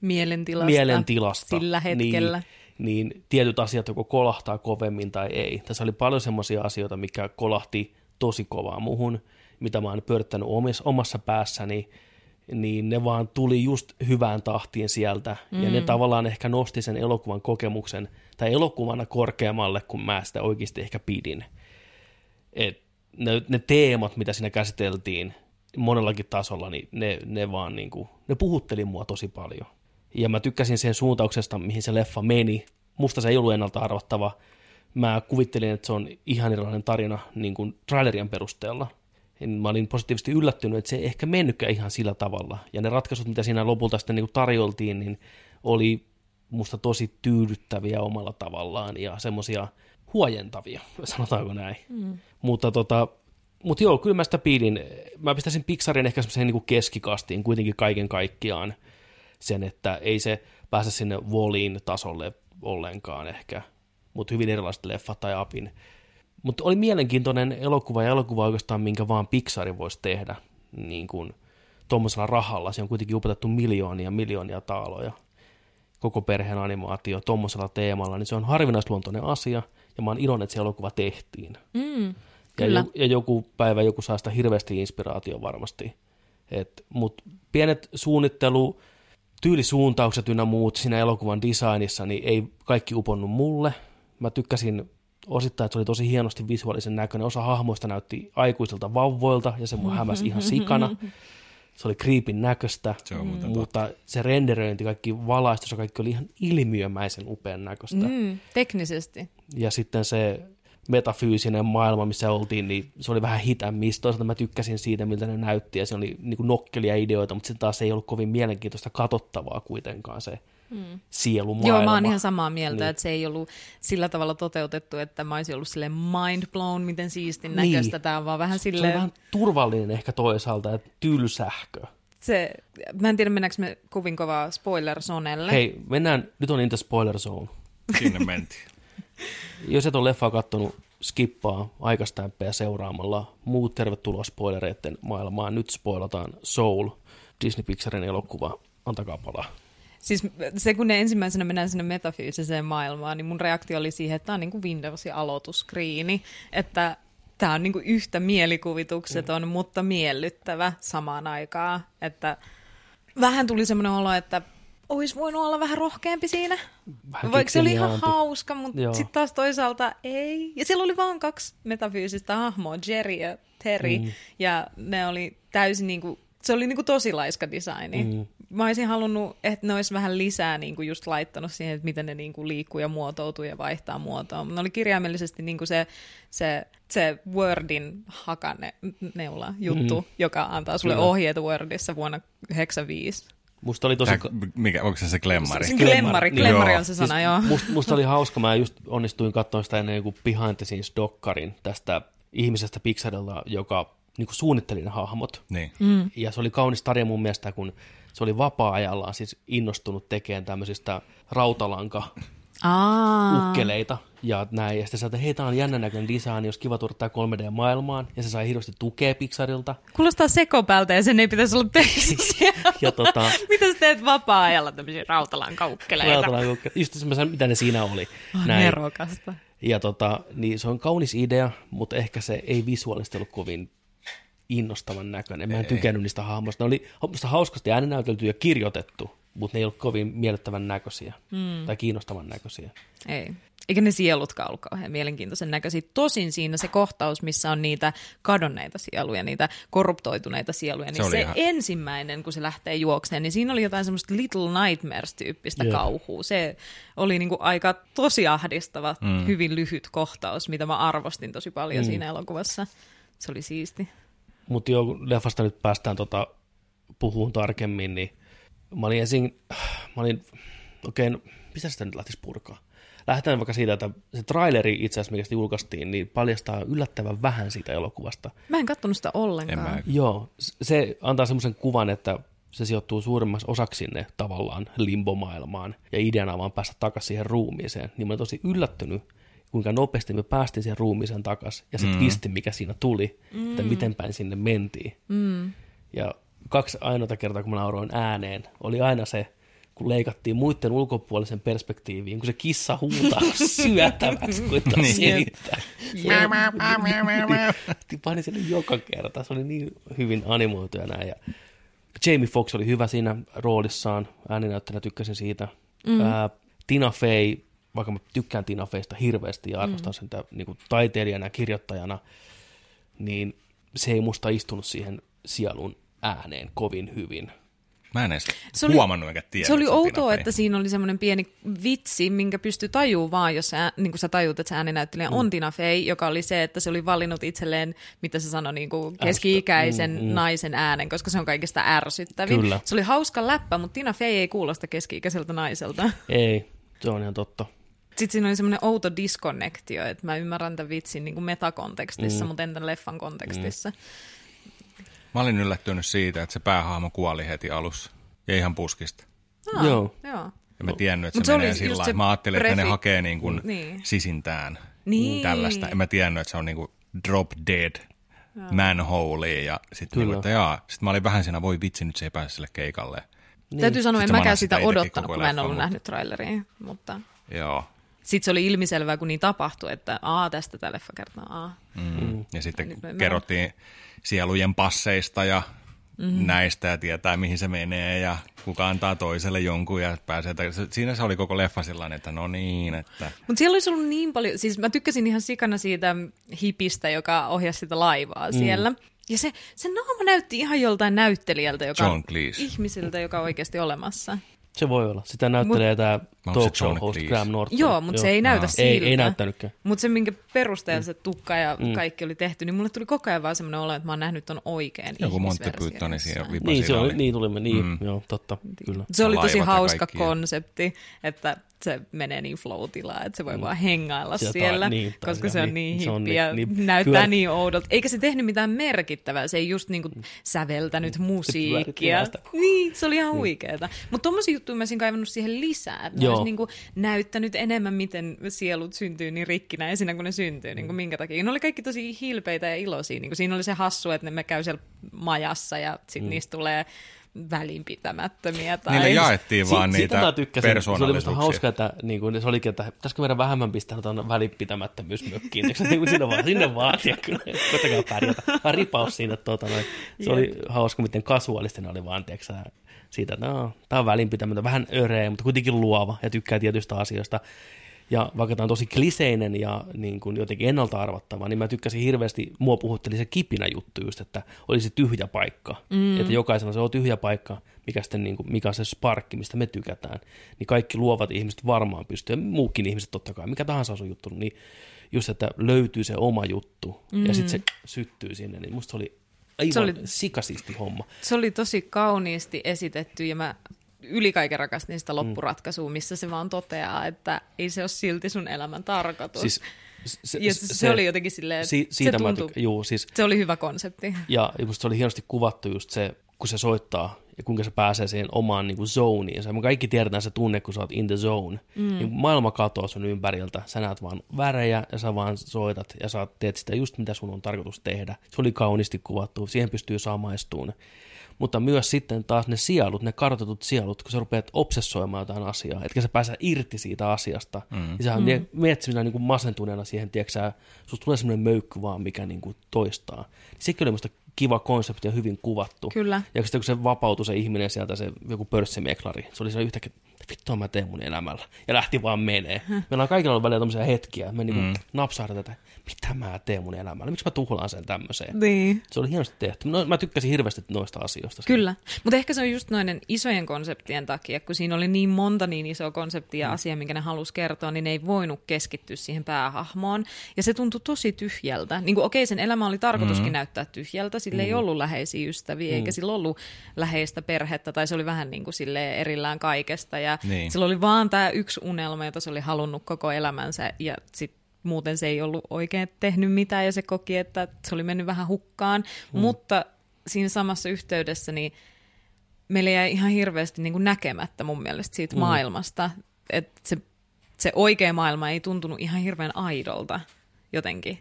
Mielentilasta. mielentilasta. Sillä hetkellä. Niin, niin tietyt asiat joko kolahtaa kovemmin tai ei. Tässä oli paljon semmoisia asioita, mikä kolahti tosi kovaa muhun, mitä mä oon pyörittänyt omis, omassa päässäni, niin ne vaan tuli just hyvään tahtiin sieltä. Mm. Ja ne tavallaan ehkä nosti sen elokuvan kokemuksen, tai elokuvana korkeammalle, kun mä sitä oikeasti ehkä pidin. Et ne, ne teemat, mitä siinä käsiteltiin monellakin tasolla, niin ne, ne vaan niin kuin, ne puhutteli mua tosi paljon. Ja mä tykkäsin sen suuntauksesta, mihin se leffa meni. Musta se ei ollut ennalta arvattava, mä kuvittelin, että se on ihan erilainen tarina niin kuin trailerien perusteella. Mä olin positiivisesti yllättynyt, että se ei ehkä mennytkään ihan sillä tavalla. Ja ne ratkaisut, mitä siinä lopulta sitten niin kuin tarjoltiin, niin oli musta tosi tyydyttäviä omalla tavallaan ja semmoisia huojentavia, sanotaanko näin. Mm. Mutta tota, mutta joo, kyllä mä sitä piilin. Mä pistäisin Pixarin ehkä semmoiseen niin keskikastiin kuitenkin kaiken kaikkiaan sen, että ei se pääse sinne Wallin tasolle ollenkaan ehkä, mutta hyvin erilaiset leffat tai apin. Mutta oli mielenkiintoinen elokuva ja elokuva oikeastaan, minkä vaan Pixari voisi tehdä niin kuin tuommoisella rahalla. Se on kuitenkin upotettu miljoonia miljoonia taaloja koko perheen animaatio tuommoisella teemalla, niin se on harvinaisluontoinen asia, ja mä oon iloinen, että se elokuva tehtiin. Mm, ja, jo, ja joku päivä joku saa sitä hirveästi inspiraatio varmasti. Mutta pienet suunnittelu, tyylisuuntaukset ynnä muut siinä elokuvan designissa, niin ei kaikki uponnut mulle. Mä tykkäsin osittain, että se oli tosi hienosti visuaalisen näköinen. Osa hahmoista näytti aikuisilta vauvoilta, ja se mun hämäsi ihan sikana. Se oli kriipin näköistä, Se on mutta se renderöinti, kaikki valaistus ja kaikki oli ihan ilmiömäisen upean näköistä. Mm, teknisesti. Ja sitten se metafyysinen maailma, missä oltiin, niin se oli vähän hit and miss. Toisaalta mä tykkäsin siitä, miltä ne näytti, ja se oli niin kuin nokkelia ideoita, mutta sitten taas ei ollut kovin mielenkiintoista katsottavaa kuitenkaan se mm. sielumaailma. Joo, mä oon ihan samaa mieltä, Niin. että se ei ollut sillä tavalla toteutettu, että mä olisin ollut silleen mind blown, miten siistin Niin. näköistä tämä on, vaan vähän Se oli silleen... vähän turvallinen ehkä toisaalta, että tylsähkö. Se, mä en tiedä, mennäänkö me kovin kovaa spoiler-sonelle. Hei, mennään, nyt on into spoiler zone. Sinne mentiin. Jos et ole leffaa kattonut, skippaa aikastämpeä seuraamalla. Muut tervetuloa spoilereiden maailmaan. Nyt spoilataan Soul, Disney Pixarin elokuva. Antakaa palaa. Siis se, kun ne ensimmäisenä mennään sinne metafyysiseen maailmaan, niin mun reaktio oli siihen, että tämä on niin kuin Windowsin aloituskriini, että tämä on niin kuin yhtä mielikuvitukseton, mm. mutta miellyttävä samaan aikaan. Että vähän tuli semmoinen olo, että olisi voinut olla vähän rohkeampi siinä. Vähän Vaikka se oli ihan hauska, mutta sitten taas toisaalta ei. Ja siellä oli vaan kaksi metafyysistä hahmoa, Jerry ja Terry, mm. ja ne oli täysin niin kuin, se oli niin kuin tosi laiska designi. Mm. Mä olisin halunnut, että ne olisi vähän lisää niin kuin just laittanut siihen, että miten ne niin kuin liikkuu ja muotoutuu ja vaihtaa muotoa. Ne oli kirjaimellisesti niin kuin se, se, se Wordin hakane neula juttu, mm. joka antaa sulle Kyllä. ohjeet Wordissa vuonna 1995. Musta oli tosi... Tää, mikä, onko se se glemmari? Se glemmari Joo. on se sana, joo. Musta, musta oli hauska, mä just onnistuin katsoa sitä ennen kuin Behind the Scenes dokkarin tästä ihmisestä Pixarilla, joka niin kuin suunnitteli ne hahmot. Niin. Mm. Ja se oli kaunis tarina mun mielestä, kun se oli vapaa-ajallaan siis innostunut tekemään tämmöisistä rautalanka Aa. ukkeleita ja näin. Ja sitten että hei, tää on jännän näköinen design, jos kiva tuoda tää 3D-maailmaan. Ja se sai hirveästi tukea Pixarilta. Kuulostaa sekopältä ja sen ei pitäisi olla tekstiä. Ja tota, Mitä sä teet vapaa-ajalla tämmöisiä rautalankaukeleita? rautalanka, just semmoisen, mitä ne siinä oli. Oh, Näin. nerokasta. Ja tota, niin se on kaunis idea, mutta ehkä se ei visuaalisesti ollut kovin innostavan näköinen. Mä en Ei. tykännyt niistä hahmoista. Ne oli musta hauskasti ääninäytelty ja kirjoitettu, mutta ne ei ollut kovin miellyttävän näköisiä mm. tai kiinnostavan näköisiä. Ei. Eikä ne sielutkaan ollut kauhean mielenkiintoisen näköisiä. Tosin siinä se kohtaus, missä on niitä kadonneita sieluja, niitä korruptoituneita sieluja, niin Se se, ihan- ensimmäinen, kun se lähtee juokseen, niin siinä oli jotain semmoista Little Nightmares-tyyppistä Joo. kauhua. Se oli niinku aika tosi ahdistava, mm. hyvin lyhyt kohtaus, mitä mä arvostin tosi paljon mm. siinä elokuvassa. Se oli siisti. Mutta jo, kun leffasta nyt päästään tota, puhuun tarkemmin, niin mä olin ensin, mä olin, okei, no, mistä sitä nyt lähtisi purkaa? Lähdetään vaikka siitä, että se traileri itse asiassa, mikä sitä julkaistiin, niin paljastaa yllättävän vähän siitä elokuvasta. Mä en kattonut sitä ollenkaan. En mä- Joo, se antaa semmoisen kuvan, että se sijoittuu suurimmaksi osaksi sinne tavallaan limbomaailmaan ja ideana on vaan päästä takaisin siihen ruumiiseen. Niin mä olin tosi yllättynyt, kuinka nopeasti me päästiin siihen ruumiiseen takaisin ja se mm. twisti, mikä siinä tuli, mm. että miten päin sinne mentiin. Mm. Ja kaksi ainoata kertaa, kun mä nauroin ääneen, oli aina se, kun leikattiin muiden ulkopuolisen perspektiiviin, kun se kissa huutaa syötäväksi, kun taas Niin. selittää. Panin sen joka kerta. Se oli niin hyvin animoitu ja näin. Ja Jamie Foxx oli hyvä siinä roolissaan. Ääninäyttäjänä tykkäsin siitä. Mm. Ää, Tina Fey, vaikka mä tykkään Tina Feystä hirveästi ja arvostan mm. sen niin kuin taiteilijana ja kirjoittajana, niin se ei musta istunut siihen sielun ääneen kovin hyvin. Mä en edes Se oli- huomannut eikä tiedä. Se oli outoa, että siinä oli semmoinen pieni vitsi, minkä pystyi tajuu vaan, jos sä, niin kuin sä tajuut, että se ääninäyttelijä Mm. on Tina Fey, joka oli se, että se oli valinnut itselleen, mitä se sanoi, niin kuin keski-ikäisen Mm, mm. naisen äänen, koska se on kaikista ärsyttävin. Kyllä. Se oli hauska läppä, mutta Tina Fey ei kuulosta keski-ikäiseltä naiselta. Ei, se on ihan totta. Sitten siinä oli semmoinen outo diskonnektio, että mä ymmärrän tämän vitsin niin kuin metakontekstissa, Mm. mutta entä leffan kontekstissa. Mä olin yllättynyt siitä, että se päähahmo kuoli heti alussa. Ja ihan puskista. Ah, Joo. joo. Ja mä tiennyt, että se, se menee oli sillä lailla. Mä ajattelin, että ne prefi- hakee niin kuin Niin. sisintään Niin. tällaista. En mä tiennyt, että se on niin kuin drop dead manhole. Ja sitten niin että jaa. Sitten mä olin vähän siinä, voi vitsi, nyt se ei pääse sille keikalle. Niin. Täytyy sanoa, en mäkään sitä odottanut, kun mä en ollut mutta- nähnyt traileria, mutta... Joo. Sitten se oli ilmiselvää, kun niin tapahtui, että aa, tästä tämä leffa kertoo, aa. Mm. Ja sitten me- kerrottiin sielujen passeista ja mm-hmm. näistä ja tietää, mihin se menee ja kuka antaa toiselle jonkun ja pääsee. Siinä se oli koko leffa sellainen, että no niin, että Mutta siellä olisi ollut niin paljon, siis mä tykkäsin ihan sikana siitä hipistä, joka ohjasi sitä laivaa mm. siellä. Ja se, se naama näytti ihan joltain näyttelijältä, joka John ihmisiltä, joka on oikeasti olemassa. Se voi olla. Sitä näyttelee tämä Onko talk se show host Cleese? Graham Norton. Joo, mutta se ei näytä siltä. Ei, ei näyttänytkään. Mutta se, minkä perusteella se tukka ja kaikki oli tehty, niin mulle tuli koko ajan vaan semmoinen olo, että mä oon nähnyt ton oikein joku Monty ihmisversion Pythoni siihen jossain. vipa Niin, se oli, niin tulimme, niin, mm. joo, totta, kyllä. Se oli tosi hauska konsepti, että se menee niin flow-tilaan, että se voi mm. vaan hengailla Sieltä- siellä, niin, koska se- se on niin, niin se hippi niin- ja niin näyttää pyör- niin oudolta. Eikä se tehnyt mitään merkittävää, se ei just niinku säveltänyt musiikkia. pyöritti Niin, se oli ihan huikeeta. Mutta tommosia juttuja mä olisin kaivannut siihen lisää, että Joo. Olisi niinku näyttänyt enemmän, miten sielut syntyy niin rikkinäisinä kuin ne syntyy, niin kuin minkä takia. Ne oli kaikki tosi hilpeitä ja iloisia. Niin kuin siinä oli se hassu, että ne me käy siellä majassa ja sitten mm. niistä tulee välinpitämättömiä. Tai... Niille jaettiin vaan Si- niitä mä tykkäsin. Se oli musta persoonallisuuksia. hauska, että niin kuin, se olikin, että pitäisikö meidän vähemmän pistää tuonne välinpitämättömyysmökkiin. Eikö se niin kuin sinne vaan, sinne vaan, ja kyllä, koitakaa pärjätä. Vaan ripaus siinä, tuota, noin. se oli hauska, miten kasuaalisesti ne oli vaan, tiedätkö, siitä, että no, tämä on välinpitämätön, vähän öreä, mutta kuitenkin luova ja tykkää tietystä asioista. Ja vaikka tämä on tosi kliseinen ja niin kuin jotenkin ennalta arvattava, niin mä tykkäsin hirveästi, mua puhutteli se kipinä juttu just, että olisi tyhjä paikka. Mm. Että jokaisella se on tyhjä paikka, mikä, sitten, niin kuin, mikä on se sparkki, mistä me tykätään. Niin kaikki luovat ihmiset varmaan pystyy, ja muukin ihmiset totta kai, mikä tahansa on sun juttu, niin just, että löytyy se oma juttu mm. ja sitten se syttyy sinne, niin musta se oli aivan Se se oli- sikasisti homma. Se oli tosi kauniisti esitetty ja mä yli kaiken rakastin sitä loppuratkaisua, missä se vaan toteaa, että ei se ole silti sun elämän tarkoitus. Siis, se, ja se, se oli jotenkin silleen, si, se siitä mä tuntui, tykkään, juu, siis se oli hyvä konsepti. Ja musta se oli hienosti kuvattu just se, kun se soittaa ja kuinka se pääsee siihen omaan niin kuin zoneiin. Me kaikki tiedetään se tunne, kun sä oot in the zone. Mm. Niin maailma katoaa sun ympäriltä. Sä näet vaan värejä ja sä vaan soitat ja sä teet sitä just mitä sun on tarkoitus tehdä. Se oli kauniisti kuvattu. Siihen pystyy samaistumaan. Mutta myös sitten taas ne sielut, ne kartoitut sielut, kun sä rupeat obsessoimaan jotain asiaa, etkä sä pääse irti siitä asiasta, mm. niin sä mm. meet sinä niin kuin masentuneena siihen, tiedätkö sä, susta tulee semmoinen möykky vaan, mikä niin kuin toistaa. Sekin oli musta kiva konsepti ja hyvin kuvattu. Kyllä. Ja sitten kun se vapautui se ihminen sieltä, se joku pörssimeklari, se oli se yhtäkkiä, että vittua mä teen mun elämällä. Ja lähti vaan menee. Meillä on kaikilla ollut välillä tämmöisiä hetkiä, että me niinku mm. napsahdetaan, että mitä mä teen mun elämällä, miksi mä tuhlaan sen tämmöiseen. Niin. Se oli hienosti tehty. No, mä tykkäsin hirveästi noista asioista. Kyllä, mutta ehkä se on just noiden isojen konseptien takia, kun siinä oli niin monta niin isoa konseptia ja asiaa, minkä ne halusi kertoa, niin ne ei voinut keskittyä siihen päähahmoon. Ja se tuntui tosi tyhjältä. Niin okei, sen elämä oli tarkoituskin mm-hmm. näyttää tyhjältä, sillä mm-hmm. ei ollut läheisiä ystäviä, mm-hmm. eikä sillä ollut läheistä perhettä, tai se oli vähän niin kuin silleen erillään kaikesta. Ja Niin. sillä oli vaan tämä yksi unelma, jota se oli halunnut koko elämänsä, ja sitten muuten se ei ollut oikein tehnyt mitään, ja se koki, että se oli mennyt vähän hukkaan. Mm. Mutta siinä samassa yhteydessä niin meillä jäi ihan hirveästi niin kuin näkemättä mun mielestä siitä mm. maailmasta, että se, se oikea maailma ei tuntunut ihan hirveän aidolta jotenkin.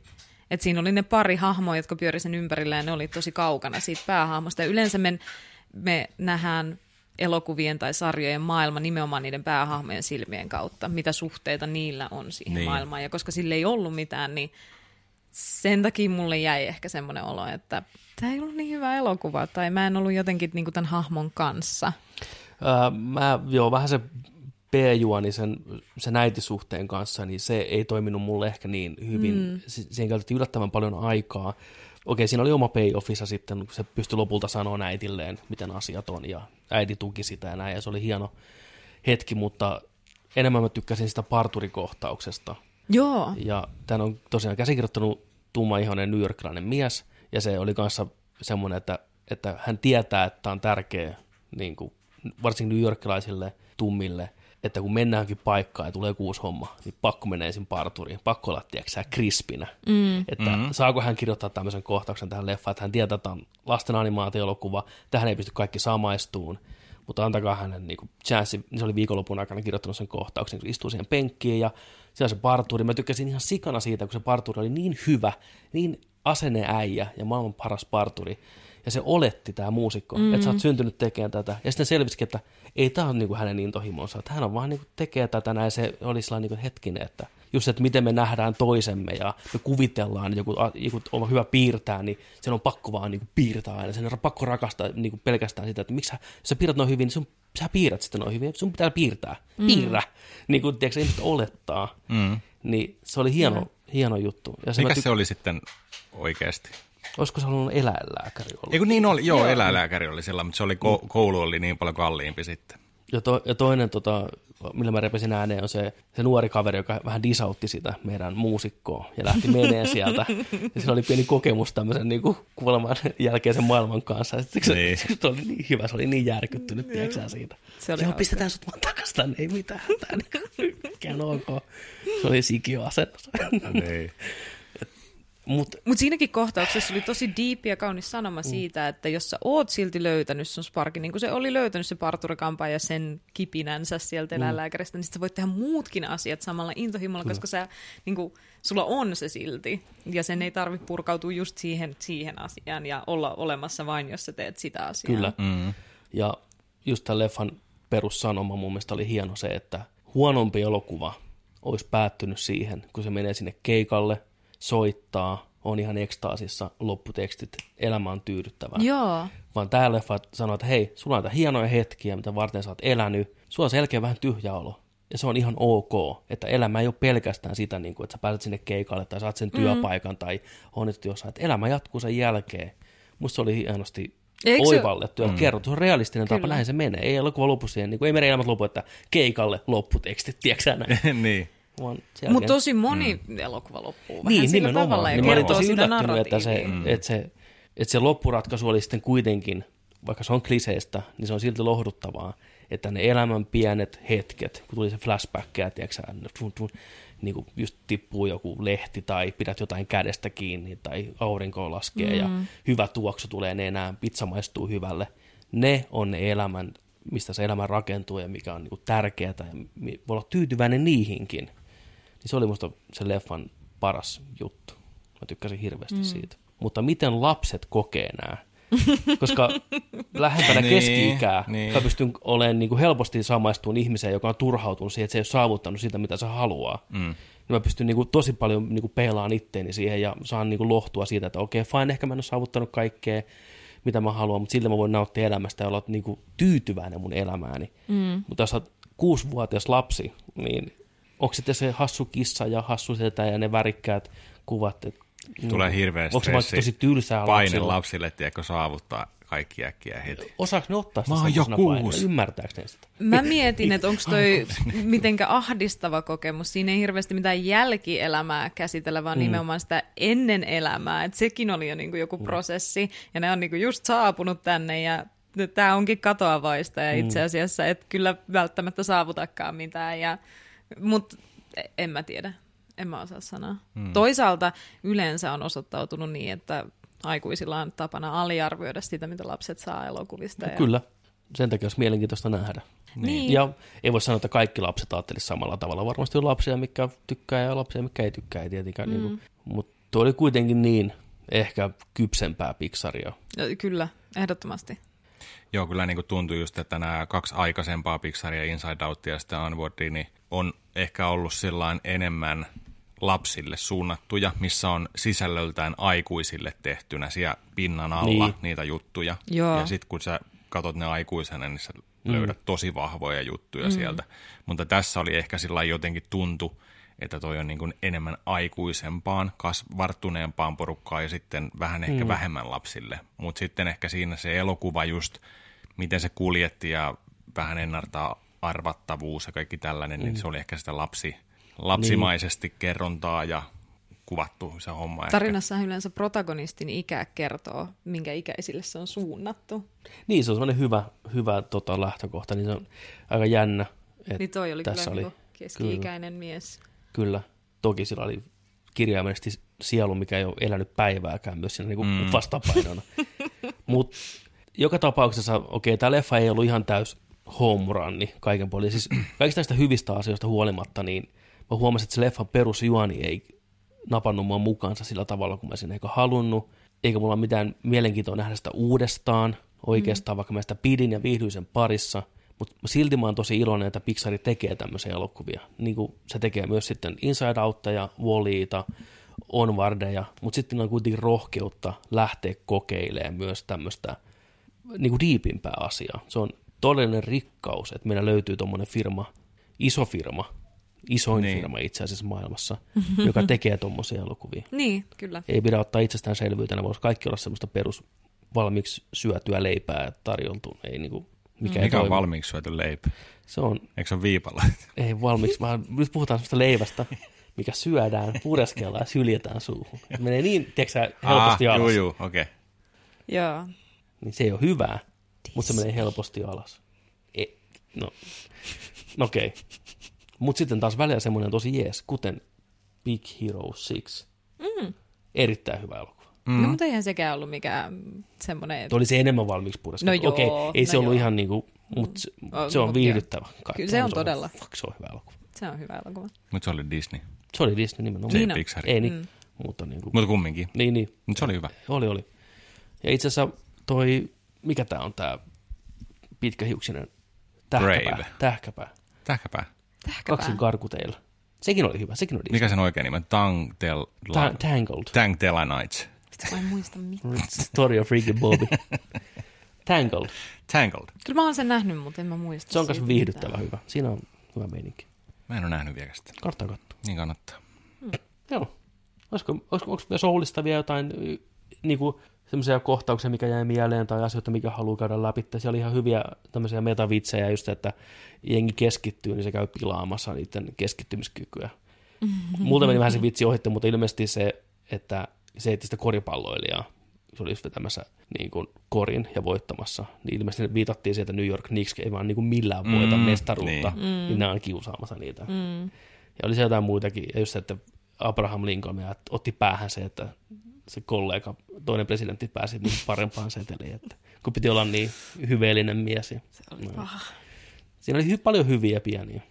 Et siinä oli ne pari hahmoa, jotka pyöri sen ympärillä ja ne oli tosi kaukana siitä päähahmosta. Ja yleensä me, me nähdään elokuvien tai sarjojen maailma nimenomaan niiden päähahmojen silmien kautta, mitä suhteita niillä on siihen Niin. maailmaan. Ja koska sillä ei ollut mitään, niin sen takia mulle jäi ehkä semmoinen olo, että tämä ei ollut niin hyvä elokuva, tai mä en ollut jotenkin niin kuin tämän hahmon kanssa. Öö, mä, joo, vähän se B-juoni sen, sen äitisuhteen kanssa, niin se ei toiminut mulle ehkä niin hyvin. Mm. Siihen käytettiin yllättävän paljon aikaa. Okei, siinä oli oma payoffissa sitten, kun se pystyi lopulta sanoa äitilleen, miten asiat on, ja äiti tuki sitä ja näin, ja se oli hieno hetki, mutta enemmän mä tykkäsin sitä parturikohtauksesta. Joo. Ja tämän on tosiaan käsikirjoittanut tummaihoinen newyorkilainen mies, ja se oli kanssa semmoinen, että, että hän tietää, että tämä on tärkeä, niin kuin, varsinkin newyorkilaisille tummille, että kun mennäänkin paikkaan ja tulee kuusi homma, niin pakko mennä ensin parturiin, pakko olla, tiedätkö, krispinä. Mm. Että mm-hmm. saako hän kirjoittaa tämmöisen kohtauksen tähän leffaan, että hän tietää, että on lasten animaatio-elokuva, tähän ei pysty kaikki samaistuun, mutta antakaa hänen niin kuin, chanssi, niin se oli viikonlopun aikana kirjoittanut sen kohtauksen, kun istuu siihen penkkiin ja siellä se parturi, mä tykkäsin ihan sikana siitä, kun se parturi oli niin hyvä, niin asenneäijä ja maailman paras parturi, ja se oletti tämä muusikko, mm-hmm. että sä oot syntynyt tekemään tätä. Ja sitten selvisikin, että ei tämä ole niinku hänen intohimonsa, että hän on vaan niinku tekee tätä näin. Se oli sellainen niinku hetkinen, että just, että miten me nähdään toisemme ja me kuvitellaan, joku, joku on hyvä piirtää, niin sen on pakko vaan niinku piirtää aina. Sen on pakko rakastaa niinku pelkästään sitä, että miksi sä, jos sä piirrät noin hyvin, niin sun, sä piirrät sitten noin hyvin, sun pitää piirtää. Mm. Piirrä. Niin kuin tiedätkö, ihmiset olettaa. Mm. Niin se oli hieno, mm. hieno juttu. Ja se Mikä tyk- se oli sitten oikeasti? Olisiko se halunnut eläinlääkäri olla? Eikö niin oli, joo, joo, eläinlääkäri oli sillä, mutta se oli, koulu oli niin paljon kalliimpi sitten. Ja, to, ja toinen, tota, millä mä repesin ääneen, on se, se nuori kaveri, joka vähän disautti sitä meidän muusikkoa ja lähti menee sieltä. Ja sillä oli pieni kokemus tämmöisen niin kuin, kuoleman jälkeisen maailman kanssa. Se, niin. se, se, oli niin hyvä, se oli niin järkyttynyt, tiedätkö siitä. Se oli Joo, pistetään sut vaan takaisin tänne, ei mitään. Tämä, niin, ok. Se oli sikioasennossa. Niin. Mutta Mut siinäkin kohtauksessa oli tosi deep ja kaunis sanoma mm. siitä, että jos sä oot silti löytänyt sun sparkin, niin kuin se oli löytänyt se parturikampa ja sen kipinänsä sieltä mm. eläinlääkäristä, niin sä voit tehdä muutkin asiat samalla intohimolla, Kyllä. koska sä, niin kuin, sulla on se silti. Ja sen ei tarvitse purkautua just siihen, siihen asiaan ja olla olemassa vain, jos sä teet sitä asiaa. Kyllä. Mm. Ja just tämän leffan perussanoma mun mielestä oli hieno se, että huonompi elokuva olisi päättynyt siihen, kun se menee sinne keikalle – soittaa, on ihan ekstaasissa, lopputekstit, elämä on tyydyttävää. Joo. Vaan tää leffa sanoo, että hei, sulla on näitä hienoja hetkiä, mitä varten sä oot elänyt. Sulla on selkeä vähän tyhjä olo. Ja se on ihan ok, että elämä ei ole pelkästään sitä, niin kuin, että sä pääset sinne keikalle tai saat sen mm. työpaikan tai onnitut jossain. Että elämä jatkuu sen jälkeen. Musta se oli hienosti Eikö oivallettu ja mm. kerrottu. Se on realistinen Kyllä. tapa, näin se menee. Ei elokuva lopu siihen, niin kuin, ei meidän elämät lopu, että keikalle lopputekstit, tiedätkö näin? niin. Mutta tosi moni mm. elokuva loppuu vähän niin, sillä tavalla niin, mä olin tosi yllättynyt, että se, mm. että, se, että se loppuratkaisu oli sitten kuitenkin, vaikka se on kliseistä, niin se on silti lohduttavaa, että ne elämän pienet hetket, kun tuli se flashback, ja tiedätkö, tun, tun, niin kuin just tippuu joku lehti tai pidät jotain kädestä kiinni tai aurinko laskee mm. ja hyvä tuoksu tulee ne enää, pizza maistuu hyvälle. Ne on ne elämän, mistä se elämä rakentuu ja mikä on niin kuin tärkeää ja voi olla tyytyväinen niihinkin. Niin se oli musta se leffan paras juttu. Mä tykkäsin hirveästi mm. siitä. Mutta miten lapset kokee nämä? Koska lähempänä niin, keski-ikää niin. mä pystyn olemaan niin kuin helposti samaistumaan ihmiseen, joka on turhautunut siihen, että se ei ole saavuttanut sitä, mitä se haluaa. Mm. Niin mä pystyn niin kuin, tosi paljon niin kuin, peilaan itteeni siihen ja saan niin kuin, lohtua siitä, että okei, okay, fine, ehkä mä en ole saavuttanut kaikkea, mitä mä haluan, mutta silti mä voin nauttia elämästä ja olla niin kuin, tyytyväinen mun elämääni. Mm. Mutta jos olet kuusivuotias lapsi, niin onko sitten se hassu kissa ja hassu setä ja ne värikkäät kuvat, että Tulee hirveä stressi. tosi tylsää paine lapsille, lapsille tiedätkö, saavuttaa kaikki äkkiä heti. Osaako ne ottaa sitä Mä oon jo kuusi. Ymmärtääkö ne sitä? Mä mietin, että onko toi mitenkä ahdistava kokemus. Siinä ei hirveästi mitään jälkielämää käsitellä, vaan mm. nimenomaan sitä ennen elämää. Et sekin oli jo niinku joku mm. prosessi. Ja ne on niinku just saapunut tänne ja tämä onkin katoavaista ja itse mm. asiassa et kyllä välttämättä saavutakaan mitään. Ja mutta en mä tiedä. En mä osaa sanoa. Hmm. Toisaalta yleensä on osoittautunut niin, että aikuisilla on tapana aliarvioida sitä, mitä lapset saa elokuvista. No, ja... Kyllä. Sen takia olisi mielenkiintoista nähdä. Niin. Ja ei voi sanoa, että kaikki lapset ajattelisivat samalla tavalla. Varmasti on lapsia, mikä tykkää ja lapsia, mikä ei tykkää, ei tietenkään. Mm. Niin kuin, mutta tuo oli kuitenkin niin ehkä kypsempää Pixaria. Kyllä, ehdottomasti. Joo, kyllä niin kuin tuntuu just, että nämä kaksi aikaisempaa Pixaria, Inside Out ja sitten Onwardia, niin on ehkä ollut sellainen enemmän lapsille suunnattuja, missä on sisällöltään aikuisille tehtynä siellä pinnan alla niin. niitä juttuja. Joo. Ja sitten kun sä katot ne aikuisena, niin sä mm. löydät tosi vahvoja juttuja mm. sieltä. Mutta tässä oli ehkä sillä jotenkin tuntu, että toi on niin kuin enemmän aikuisempaan, varttuneempaan porukkaan ja sitten vähän ehkä mm. vähemmän lapsille. Mutta sitten ehkä siinä se elokuva just, miten se kuljetti ja vähän ennartaa arvattavuus ja kaikki tällainen, niin mm. niin se oli ehkä sitä lapsi, lapsimaisesti niin. kerrontaa ja kuvattu se homma. Tarinassa ehkä. yleensä protagonistin ikä kertoo, minkä ikäisille se on suunnattu. Niin, se on sellainen hyvä, hyvä tota, lähtökohta, niin se on aika jännä. Että niin toi oli tässä kyllä oli, niinku keski-ikäinen kyllä, mies. Kyllä, toki sillä oli kirjaimellisesti sielu, mikä ei ole elänyt päivääkään myös siinä niin mm. vastapainona. Mutta joka tapauksessa, okei, okay, tämä leffa ei ollut ihan täys home runni kaiken puolin. Siis kaikista näistä hyvistä asioista huolimatta, niin mä huomasin, että se leffan perusjuoni ei napannut mua mukaansa sillä tavalla, kun mä sen ehkä halunnut, eikä mulla ole mitään mielenkiintoa nähdä sitä uudestaan oikeastaan, mm. vaikka mä sitä pidin ja viihdyin sen parissa, mutta silti mä oon tosi iloinen, että Pixar tekee tämmöisiä elokuvia. Niin kuin se tekee myös sitten Inside Outteja, Walliita, Onwardeja, mutta sitten on kuitenkin rohkeutta lähteä kokeilemaan myös tämmöistä niin kuin diipimpää asiaa. Se on todellinen rikkaus, että meillä löytyy tuommoinen firma, iso firma, isoin niin. firma itse asiassa maailmassa, joka tekee tuommoisia elokuvia. Niin, kyllä. Ei pidä ottaa itsestäänselvyytenä, voisi kaikki olla semmoista perus valmiiksi syötyä leipää tarjoltu. Ei niinku, mikä, mm. mikä on valmiiksi syöty leipä? Se on... Eikö se ole viipalla? Ei valmiiksi, vaan nyt puhutaan semmoista leivästä, mikä syödään, pureskellaan ja syljetään suuhun. Menee niin, tiedätkö helposti ah, alas. Joo, joo, okei. Okay. Joo. Niin se ei ole hyvää, mutta se menee helposti alas. E, no, no okei. Okay. Mutta sitten taas välillä semmoinen tosi jees, kuten Big Hero 6. Mm. Erittäin hyvä elokuva. Mm. No, mutta eihän sekään ollut mikään semmoinen... Oli se enemmän valmiiksi puhdasta. No joo, Okei, ei no se ollut joo. ihan niinku, mutta se, mm. se on viihdyttävä. Kyllä se on todella. Fuck, se on hyvä elokuva. Se on hyvä elokuva. Mutta se oli Disney. Se oli Disney nimenomaan. Se ei niin Pixar. Ei niin. Mm. Mutta, niin kuin, mutta kumminkin. Niin, niin. Mutta se oli hyvä. Oli, oli. Ja itse asiassa toi, mikä tää on tää pitkähiuksinen tähkäpää. Brave. Tähkäpää. Tähkäpää. Tähkäpää. Kaksin karkuteilla. Sekin oli hyvä, sekin oli Mikä sen oikein nimi? Tang Tel... Ta- tangled. Tang Nights. Mä en muista mitään. Story of Freaky Bobby. Tangled. Tangled. Kyllä mä oon sen nähnyt, mutta en mä muista. Se on myös viihdyttävä mitään. hyvä. Siinä on hyvä meininki. Mä en ole nähnyt vielä sitä. Kannattaa katsoa. Niin kannattaa. Hmm. Joo. Olisiko, olisiko, olisiko Soulista vielä jotain niin kuin, semmoisia kohtauksia, mikä jäi mieleen, tai asioita, mikä haluaa käydä läpi. Siellä oli ihan hyviä tämmöisiä metavitsejä, just että jengi keskittyy, niin se käy pilaamassa niiden keskittymiskykyä. Mm-hmm. Multa meni vähän se vitsi ohitte, mutta ilmeisesti se, että se etti sitä koripalloilijaa, se oli just vetämässä niin kuin korin ja voittamassa, niin ilmeisesti viitattiin sieltä New York Knicks ei vaan niin kuin millään voita mm, mestaruutta, niin. niin mm. nämä on kiusaamassa niitä. Mm. Ja oli se jotain muitakin, ja just se, että Abraham Lincoln otti päähän se, että se kollega, toinen presidentti pääsi niin parempaan seteliin, että kun piti olla niin hyveellinen mies. Ja, se oli paha. Siinä oli hy- paljon hyviä pieniä.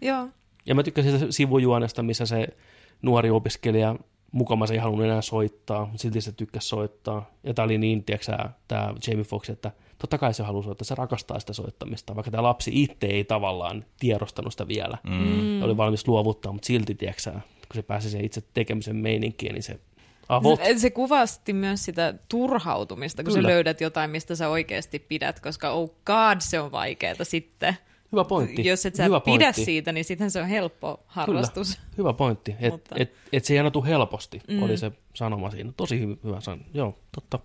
Joo. Ja mä tykkäsin siitä sivujuonesta, missä se nuori opiskelija mukamassa ei halunnut enää soittaa, silti se tykkäsi soittaa. Ja tämä oli niin, tiedätkö tämä Jamie Foxx, että totta kai se haluaa soittaa, se rakastaa sitä soittamista, vaikka tämä lapsi itse ei tavallaan tiedostanut sitä vielä. Mm. Oli valmis luovuttaa, mutta silti, tiedätkö kun se pääsi sen itse tekemisen meininkiin, niin se avot. Se, se kuvasti myös sitä turhautumista, kun Kyllä. sä löydät jotain, mistä sä oikeasti pidät, koska oh god, se on vaikeaa sitten. Hyvä pointti. Jos et sä Hyvä pidä pointti. siitä, niin sitten se on helppo harrastus. Kyllä. Hyvä pointti. Että Mutta... et, et se ei aina tule helposti, mm. oli se sanoma siinä. Tosi hyvä, hyvä sana. Joo, totta.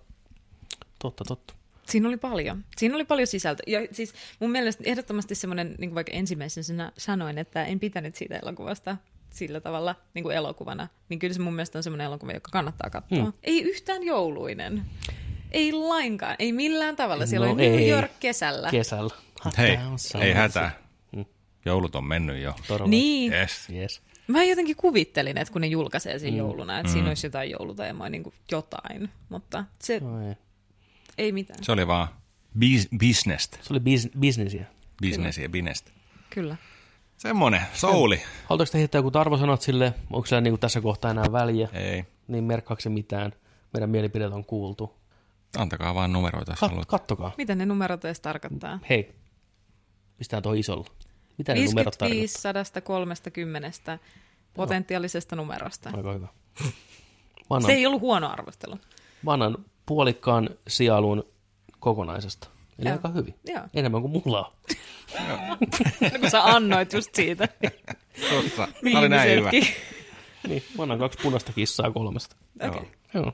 Totta, totta. Siinä oli paljon. Siinä oli paljon sisältöä. Ja siis mun mielestä ehdottomasti semmoinen, niin kuin vaikka ensimmäisenä sanoin, että en pitänyt siitä elokuvasta sillä tavalla niin kuin elokuvana, niin kyllä se mun mielestä on semmoinen elokuva, joka kannattaa katsoa. Hmm. Ei yhtään jouluinen. Ei lainkaan. Ei millään tavalla. Siellä no oli New York kesällä. Kesällä. Hei, ei hätää. Hmm. Joulut on mennyt jo. Todella. Niin. Yes. yes. Mä jotenkin kuvittelin, että kun ne julkaisee siinä mm. jouluna, että mm. siinä olisi jotain jouluteemaa, niin kuin jotain, mutta se no ei. ei mitään. Se oli vaan bis- bisnestä. Se oli bis- bisnesiä. Bisnesiä, binestä. Kyllä. Semmoinen, souli. Haluatteko te heittää joku arvosanat sille? Onko se niin tässä kohtaa enää väliä? Ei. Niin merkkaako se mitään? Meidän mielipideet on kuultu. Antakaa vaan numeroita, jos Kat- haluat. Kattokaa. Miten ne numerot edes tarkoittaa? Hei, pistää tuo isolla. Mitä ne numerot tarkoittaa? 130 potentiaalisesta numerosta. Aika hyvä. Annan, se ei ollut huono arvostelu. Mä annan puolikkaan sialun kokonaisesta. Eli Joo. aika hyvin. Joo. Enemmän kuin mulla on. No, kun sä annoit just siitä. Tossa. Tämä oli näin hyvä. Niin, mä annan kaksi punaista kissaa kolmesta. Okei, Joo. Joo,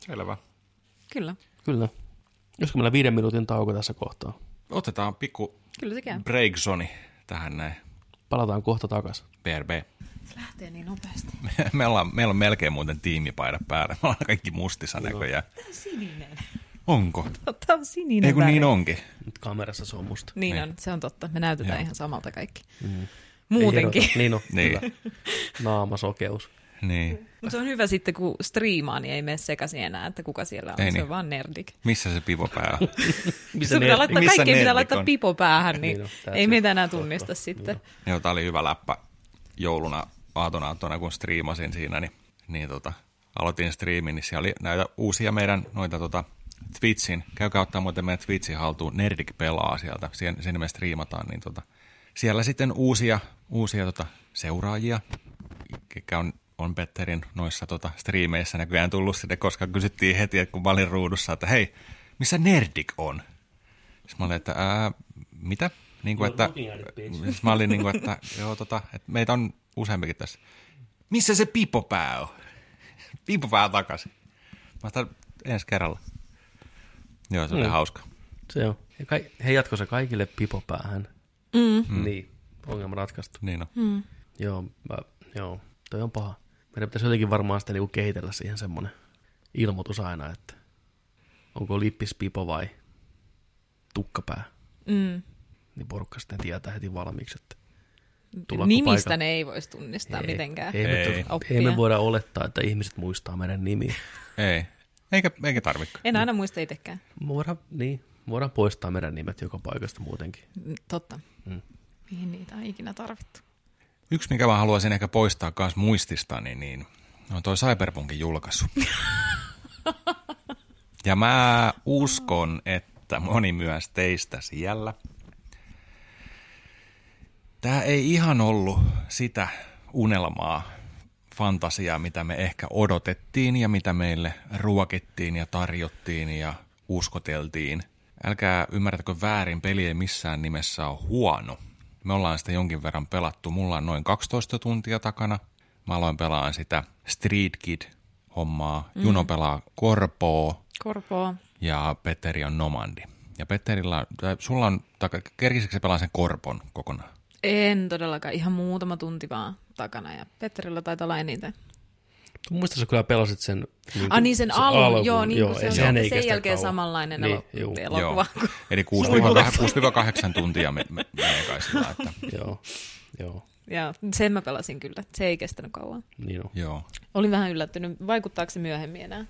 Selvä. kyllä. kyllä. Olisiko meillä viiden minuutin tauko tässä kohtaa? Otetaan pikku Kyllä se käy. breakzoni tähän näin. Palataan kohta takaisin. BRB. Se lähtee niin nopeasti. Me ollaan, meillä on melkein muuten tiimipaida päällä. Me ollaan kaikki mustissa näköjään. Sininen. Onko? Tämä on sininen Ei kun väri. niin onkin. Nyt kamerassa se on musta. Niin, Niin. on, se on totta. Me näytetään Joo. ihan samalta kaikki. Mm. Muutenkin. Ei. Niin on, Niin. kyllä. Naamasokeus. Niin. Mutta se on hyvä sitten, kun striimaa, niin ei mene sekaisin enää, että kuka siellä on. Ei se niin. on vaan nerdik. Missä se pivopää on? Missä Sun pitää ne- laittaa, missä kaikkeen pitää laittaa pipo päähän, niin, Niin niin that's ei it. meitä enää Totta. tunnista sitten. Joo, tää oli hyvä läppä jouluna aatona aattona, kun striimasin siinä, niin, niin tota, aloitin striimin, niin siellä oli näitä uusia meidän noita tota, Twitchin, käykää ottaa muuten meidän Twitchin haltuun, Nerdik pelaa sieltä, siinä, siinä me striimataan, niin tota, siellä sitten uusia, uusia tota, seuraajia, ketkä on, on Petterin noissa tota, striimeissä näköjään tullut sinne, koska kysyttiin heti, että kun mä olin ruudussa, että hei, missä Nerdik on? Sitten mä olin, että ää, mitä? Niin kuin, että, siis mä olin niin kuin, että, joo, tota, että meitä on useampikin tässä. Missä se piipopää on? Piipopää on takaisin. Mä otan ensi kerralla. Joo, se oli Mm. hauska. Se on. Ja kai, he jatkossa kaikille pipo päähän. Mm. Niin, ongelma ratkaistu. Niin on. Mm. Joo, mä, joo, toi on paha. Meidän pitäisi jotenkin varmaan sitten niinku kehitellä siihen semmoinen ilmoitus aina, että onko lippis pipo vai tukkapää. Mm. Niin porukka sitten tietää heti valmiiksi, että Nimistä paikalle. ne ei voisi tunnistaa mitenkään. Ei, me, Ei. tu- ei me voida olettaa, että ihmiset muistaa meidän nimiä. Ei. Eikä, eikä tarvikaan. En aina muista itsekään. Me voidaan, niin, me voidaan poistaa meidän nimet joka paikasta muutenkin. Mm, Totta. Mm. Mihin niitä on ikinä tarvittu? Yksi, mikä mä haluaisin ehkä poistaa myös muististani, niin on toi Cyberpunkin julkaisu. ja mä uskon, että moni myös teistä siellä. Tämä ei ihan ollut sitä unelmaa, fantasiaa, mitä me ehkä odotettiin ja mitä meille ruokittiin ja tarjottiin ja uskoteltiin. Älkää ymmärtäkö väärin, peli ei missään nimessä ole huono. Me ollaan sitä jonkin verran pelattu. Mulla on noin 12 tuntia takana. Mä aloin pelaan sitä Street Kid-hommaa. Mm. Juno pelaa Korpoa Korpoa. ja Petteri on Nomandi. Ja Petterillä, tai sulla on, taka, kerkisikö se pelaa sen Korpon kokonaan? En todellakaan. Ihan muutama tunti vaan takana. Ja Petterillä taitaa olla eniten. Muistan, sä kyllä pelasit sen... Niin Ah niin sen alun, joo, niin kuin se on sen kestä jälkeen kauan. samanlainen Niin, elokuva. Joo. Eli 6-8 tuntia me, me, menee kai sillä, että Joo, joo, Ja sen mä pelasin kyllä. Se ei kestänyt kauan. niin on. joo. Olin vähän yllättynyt. Vaikuttaako se myöhemmin enää?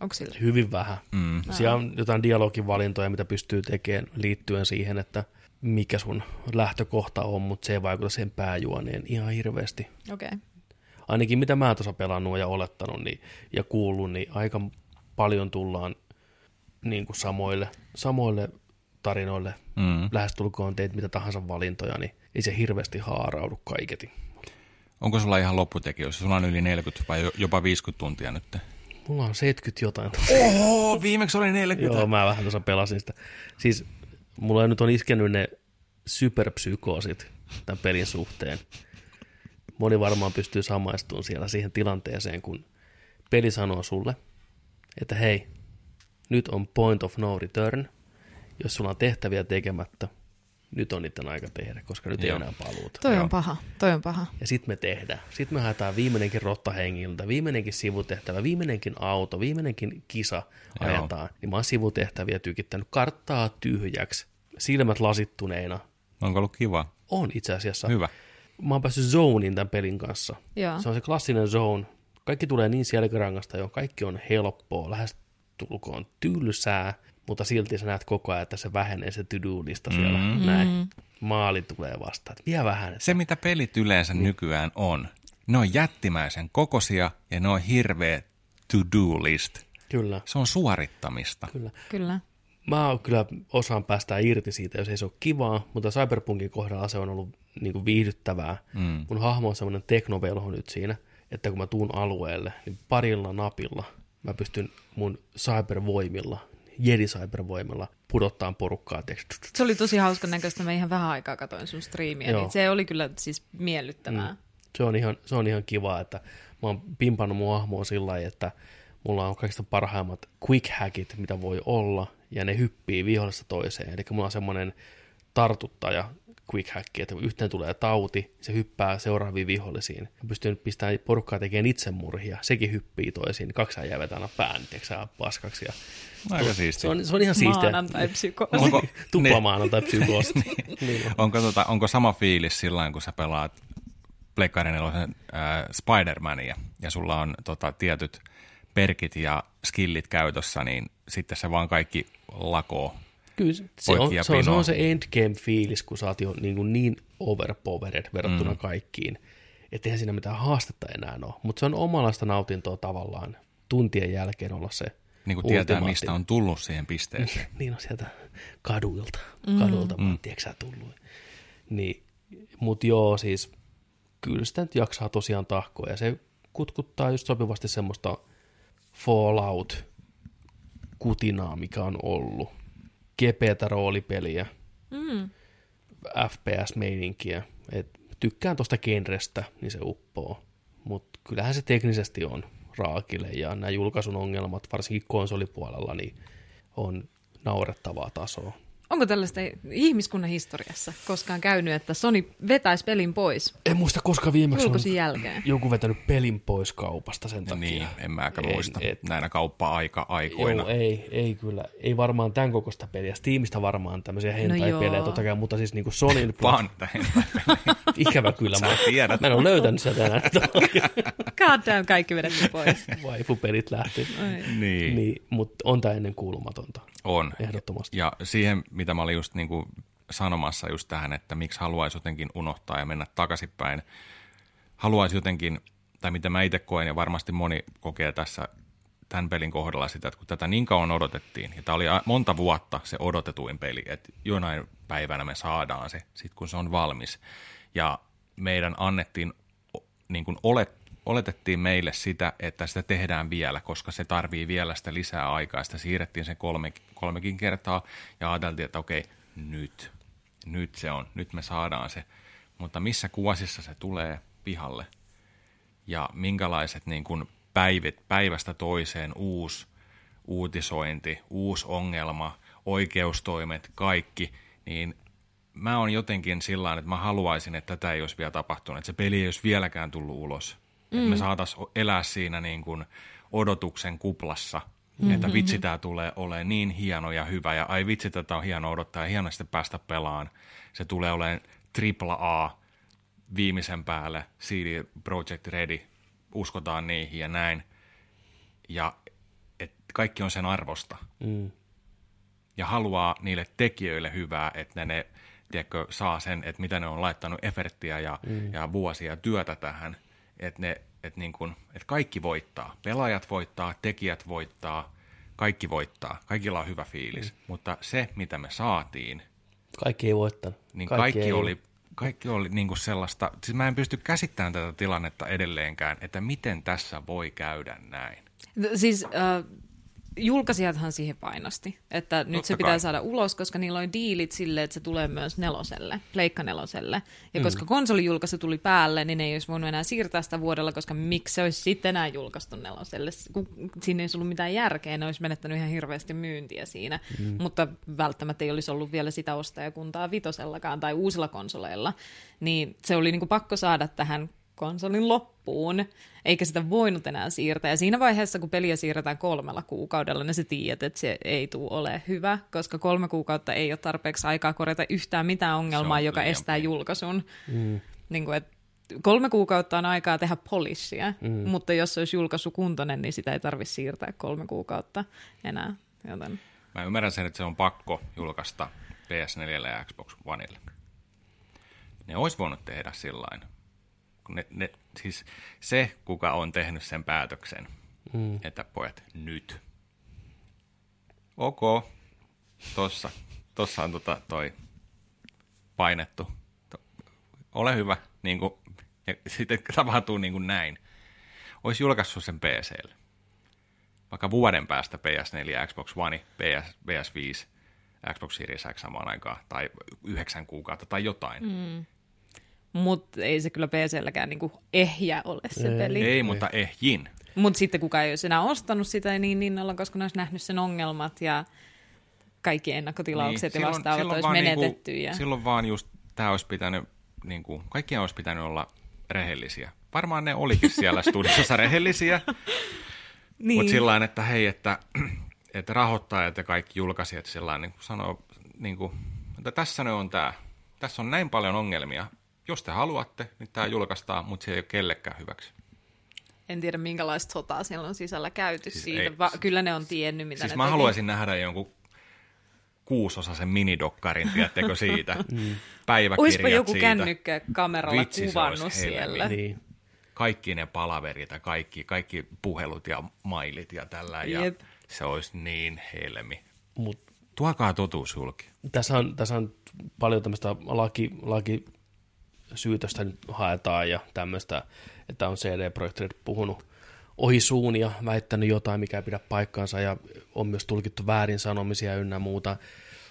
Onko sillä? Hyvin vähän. Mm. Siellä on jotain dialogivalintoja, mitä pystyy tekemään liittyen siihen, että mikä sun lähtökohta on, mutta se ei vaikuta sen pääjuoneen ihan hirveästi. Okei. Okay. Ainakin mitä mä tuossa pelannut ja olettanut niin, ja kuullut, niin aika paljon tullaan niin kuin samoille, samoille tarinoille. Mm. Lähestulkoon teit mitä tahansa valintoja, niin ei se hirveästi haaraudu kaiketi. Onko sulla ihan lopputekijöissä? Sulla on yli 40 vai jo- jopa 50 tuntia nyt? Mulla on 70 jotain. Oho, viimeksi oli 40. Joo, mä vähän tuossa pelasin sitä. Siis mulla nyt on iskenyt ne superpsykoosit tämän pelin suhteen. Moni varmaan pystyy samaistumaan siellä siihen tilanteeseen, kun peli sanoo sulle, että hei, nyt on point of no return. Jos sulla on tehtäviä tekemättä, nyt on niiden aika tehdä, koska nyt ei Joo. ole enää paluuta. Toi Joo. on paha. Toi on paha. Ja sitten me tehdään. Sitten me haetaan viimeinenkin rottahengiltä, viimeinenkin sivutehtävä, viimeinenkin auto, viimeinenkin kisa Joo. ajetaan. Niin mä oon sivutehtäviä tykittänyt karttaa tyhjäksi, silmät lasittuneina. Onko ollut kiva? On itse asiassa. Hyvä. Mä oon päässyt zonein tämän pelin kanssa. Joo. Se on se klassinen zone. Kaikki tulee niin selkärangasta jo, kaikki on helppoa, lähes tulkoon tylsää, mutta silti sä näet koko ajan, että se vähenee se to-do-lista siellä. Mm. Näin. Maali tulee vastaan. Että Vielä vähän. Se, mitä pelit yleensä niin. nykyään on, ne on jättimäisen kokosia ja ne on hirveä to-do list. Kyllä, Se on suorittamista. kyllä. Kyllä. Mä kyllä osaan päästää irti siitä, jos ei se ole kivaa, mutta Cyberpunkin kohdalla se on ollut niin kuin viihdyttävää. Mm. Mun hahmo on semmoinen teknovelho nyt siinä, että kun mä tuun alueelle, niin parilla napilla mä pystyn mun cybervoimilla Jedi Cybervoimalla pudottaa porukkaa. Se oli tosi hauskan näköistä. Mä ihan vähän aikaa katoin sun striimiä, Joo. niin se oli kyllä siis miellyttävää. Mm. Se on ihan, se on ihan kiva, että mä oon pimpannut mun hahmoa sillä lailla, että mulla on kaikista parhaimmat quick hackit, mitä voi olla, ja ne hyppii vihollista toiseen. Eli mulla on semmoinen tartuttaja quick hack, että kun yhteen tulee tauti, se hyppää seuraaviin vihollisiin. Mä pystyn pistämään porukkaa tekemään itsemurhia, sekin hyppii toisiin, kaksi äijää vetää aina pään, tiedätkö paskaksi. Ja Aika siisti. se, on, se on ihan siistiä. Maanantai psykoosi. Onko- Tuplamaana tai psykoosti. niin on. Onko, tota, onko sama fiilis sillä kun sä pelaat Pleikkari 4 äh, Spider-Mania ja sulla on tota, tietyt perkit ja skillit käytössä, niin sitten se vaan kaikki lakoo. Kyllä se, se, on, se, on, se on se endgame-fiilis, kun sä oot jo niin, kuin niin overpowered verrattuna mm. kaikkiin, että eihän siinä mitään haastetta enää ole. Mutta se on omanlaista nautintoa tavallaan tuntien jälkeen olla se Niin kuin tietää, mistä on tullut siihen pisteeseen. Niin on sieltä kaduilta, kaduilta mm. vaan, tiedätkö sä tullut. Niin, mutta joo, siis kyllä sitä nyt jaksaa tosiaan tahkoa, ja se kutkuttaa just sopivasti semmoista Fallout-kutinaa, mikä on ollut. Kepeätä roolipeliä, Mm. FPS-meininkiä. Et tykkään tuosta genrestä, niin se uppoo. Mutta kyllähän se teknisesti on raakille, ja nämä julkaisun ongelmat, varsinkin konsolipuolella, niin on naurettavaa tasoa. Onko tällaista ihmiskunnan historiassa koskaan käynyt, että Sony vetäisi pelin pois En muista, koska viimeksi on jälkeen? joku vetänyt pelin pois kaupasta sen takia. Niin, en mäkään En- muista et- näinä kauppa-aika-aikoina. Joo, ei, ei kyllä. Ei varmaan tämän kokoista peliä. Steamista varmaan tämmöisiä hentai-pelejä joo. totta kai, mutta siis niinku. Vaan näin. Ikävä kyllä. Sä Mä, tiedät. mä en ole löytänyt sitä tänään. God damn, kaikki vedetty pois. Waifu-pelit lähti. niin. Niin, niin mutta on tämä ennen kuulumatonta. On. Ehdottomasti. Ja siihen, mitä mä olin just niin kuin sanomassa just tähän, että miksi haluaisi jotenkin unohtaa ja mennä takaisinpäin. Haluaisi jotenkin, tai mitä mä itse koen ja varmasti moni kokee tässä tämän pelin kohdalla sitä, että kun tätä niin kauan odotettiin, ja tämä oli monta vuotta se odotetuin peli, että jonain päivänä me saadaan se, sit kun se on valmis. Ja meidän annettiin, niin kuin olet, oletettiin meille sitä, että sitä tehdään vielä, koska se tarvii vielä sitä lisää aikaa. Sitä siirrettiin sen kolme, kolmekin kertaa ja ajateltiin, että okei, nyt, nyt se on, nyt me saadaan se. Mutta missä kuosissa se tulee pihalle? ja minkälaiset niin kuin päivät, päivästä toiseen uusi uutisointi, uusi ongelma, oikeustoimet, kaikki, niin mä oon jotenkin sillä että mä haluaisin, että tätä ei olisi vielä tapahtunut, että se peli ei olisi vieläkään tullut ulos. Mm. Että me saataisiin elää siinä niin kuin odotuksen kuplassa, mm-hmm. että vitsi tämä tulee olemaan niin hieno ja hyvä, ja ai vitsi tätä on hieno odottaa ja hieno sitten päästä pelaan. Se tulee olemaan tripla A viimeisen päälle, CD Project Ready, uskotaan niihin ja näin. Ja et kaikki on sen arvosta. Mm. Ja haluaa niille tekijöille hyvää, että ne, ne tiedätkö, saa sen, että mitä ne on laittanut efforttia ja, mm. ja vuosia työtä tähän. Että ne, et niin kun, et kaikki voittaa. Pelaajat voittaa, tekijät voittaa, kaikki voittaa. Kaikilla on hyvä fiilis. Mm. Mutta se, mitä me saatiin, Kaikki ei voittanut. niin kaikki, ei- oli, kaikki oli niin kuin sellaista, siis mä en pysty käsittämään tätä tilannetta edelleenkään, että miten tässä voi käydä näin. Siis äh, julkaisijathan siihen painosti, että nyt Totta se pitää kai. saada ulos, koska niillä oli diilit sille, että se tulee myös neloselle, pleikka neloselle. Ja koska konsolijulkaisu tuli päälle, niin ne ei olisi voinut enää siirtää sitä vuodella, koska miksi se olisi sitten enää julkaistu neloselle, kun siinä ei olisi ollut mitään järkeä, ne olisi menettänyt ihan hirveästi myyntiä siinä, mm. mutta välttämättä ei olisi ollut vielä sitä ostajakuntaa vitosellakaan tai uusilla konsoleilla, niin se oli niinku pakko saada tähän konsolin loppuun, eikä sitä voinut enää siirtää. Ja siinä vaiheessa, kun peliä siirretään kolmella kuukaudella, niin sä tiedät, että se ei tule ole hyvä, koska kolme kuukautta ei ole tarpeeksi aikaa korjata yhtään mitään ongelmaa, Se on joka liian estää pieni. julkaisun. Mm. Niin kuin, että kolme kuukautta on aikaa tehdä polishia, mm. mutta jos se olisi julkaisu kuntoinen, niin sitä ei tarvitse siirtää kolme kuukautta enää. Joten Mä ymmärrän sen, että se on pakko julkaista PS4 ja Xbox Oneille. Ne olisi voinut tehdä sillain. Kun Ne, ne, siis se, kuka on tehnyt sen päätöksen, mm. että pojat, nyt. Ok, tossa, tossa on tota toi painettu. Ole hyvä, niin kuin, ja sitten tapahtuu niin kuin näin. Olisi julkaissut sen PClle. vaikka vuoden päästä PS4, Xbox One, PS, PS5, Xbox Series X samaan aikaan, tai yhdeksän kuukautta tai jotain. Mm. Mutta ei se kyllä PClläkään niinku ehjä ole se Ei. peli. Ei, mutta ehjin. Mutta sitten kukaan ei olisi enää ostanut sitä niin innolla, koska ne olisi nähnyt sen ongelmat ja kaikki ennakkotilaukset niin, ja vastaavat olisi vaan menetetty. Niinku, ja... Silloin vaan just tämä olisi pitänyt, niinku, kaikkien olisi pitänyt olla rehellisiä. Varmaan ne olikin siellä studiossa rehellisiä, niin. mutta sillä että hei, että, että rahoittajat ja kaikki julkaisijat sillä niin sanoo, niin kuin, että tässä ne on tämä. Tässä on näin paljon ongelmia. Jos te haluatte, niin tämä julkaistaan, mutta se ei ole kellekään hyväksi. En tiedä, minkälaista sotaa siellä on sisällä käyty Siis siitä. ei- Va- kyllä ne on tiennyt, mitä Siis ne mä teki. haluaisin nähdä jonkun kuusosaisen minidokkarin, tiedättekö siitä? Päiväkirjat Oispa joku siitä. kännykkä kameralla Vitsi, kuvannut siellä. Niin. Kaikki ne palaverit ja kaikki, kaikki puhelut ja mailit ja tällä. Ja Jep. se olisi niin helmi. Mut Tuokaa totuus julki. tässä on, tässä on paljon tämmöistä laki, lakisyytöstä nyt haetaan ja tämmöistä, että on CD-projektorit puhunut ohi suun ja väittänyt jotain, mikä ei pidä paikkaansa ja on myös tulkittu väärin sanomisia ynnä muuta,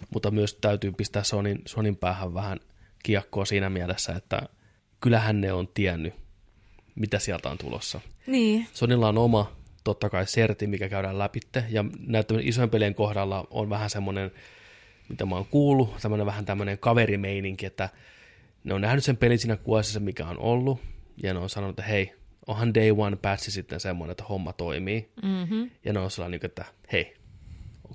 mutta myös täytyy pistää Sonin, Sonin päähän vähän kiekkoa siinä mielessä, että kyllähän ne on tiennyt, mitä sieltä on tulossa. Niin. Sonilla on oma, totta kai, serti, mikä käydään läpitte, ja näiden isojen pelien kohdalla on vähän semmoinen, mitä mä oon kuullut, tämmöinen vähän tämmöinen kaverimeininki, että ne on nähnyt sen pelin siinä kuosissa, mikä on ollut, ja ne on sanonut, että hei, onhan day one patchi sitten semmoinen, että homma toimii, mm-hmm. ja ne on sellainen, että hei,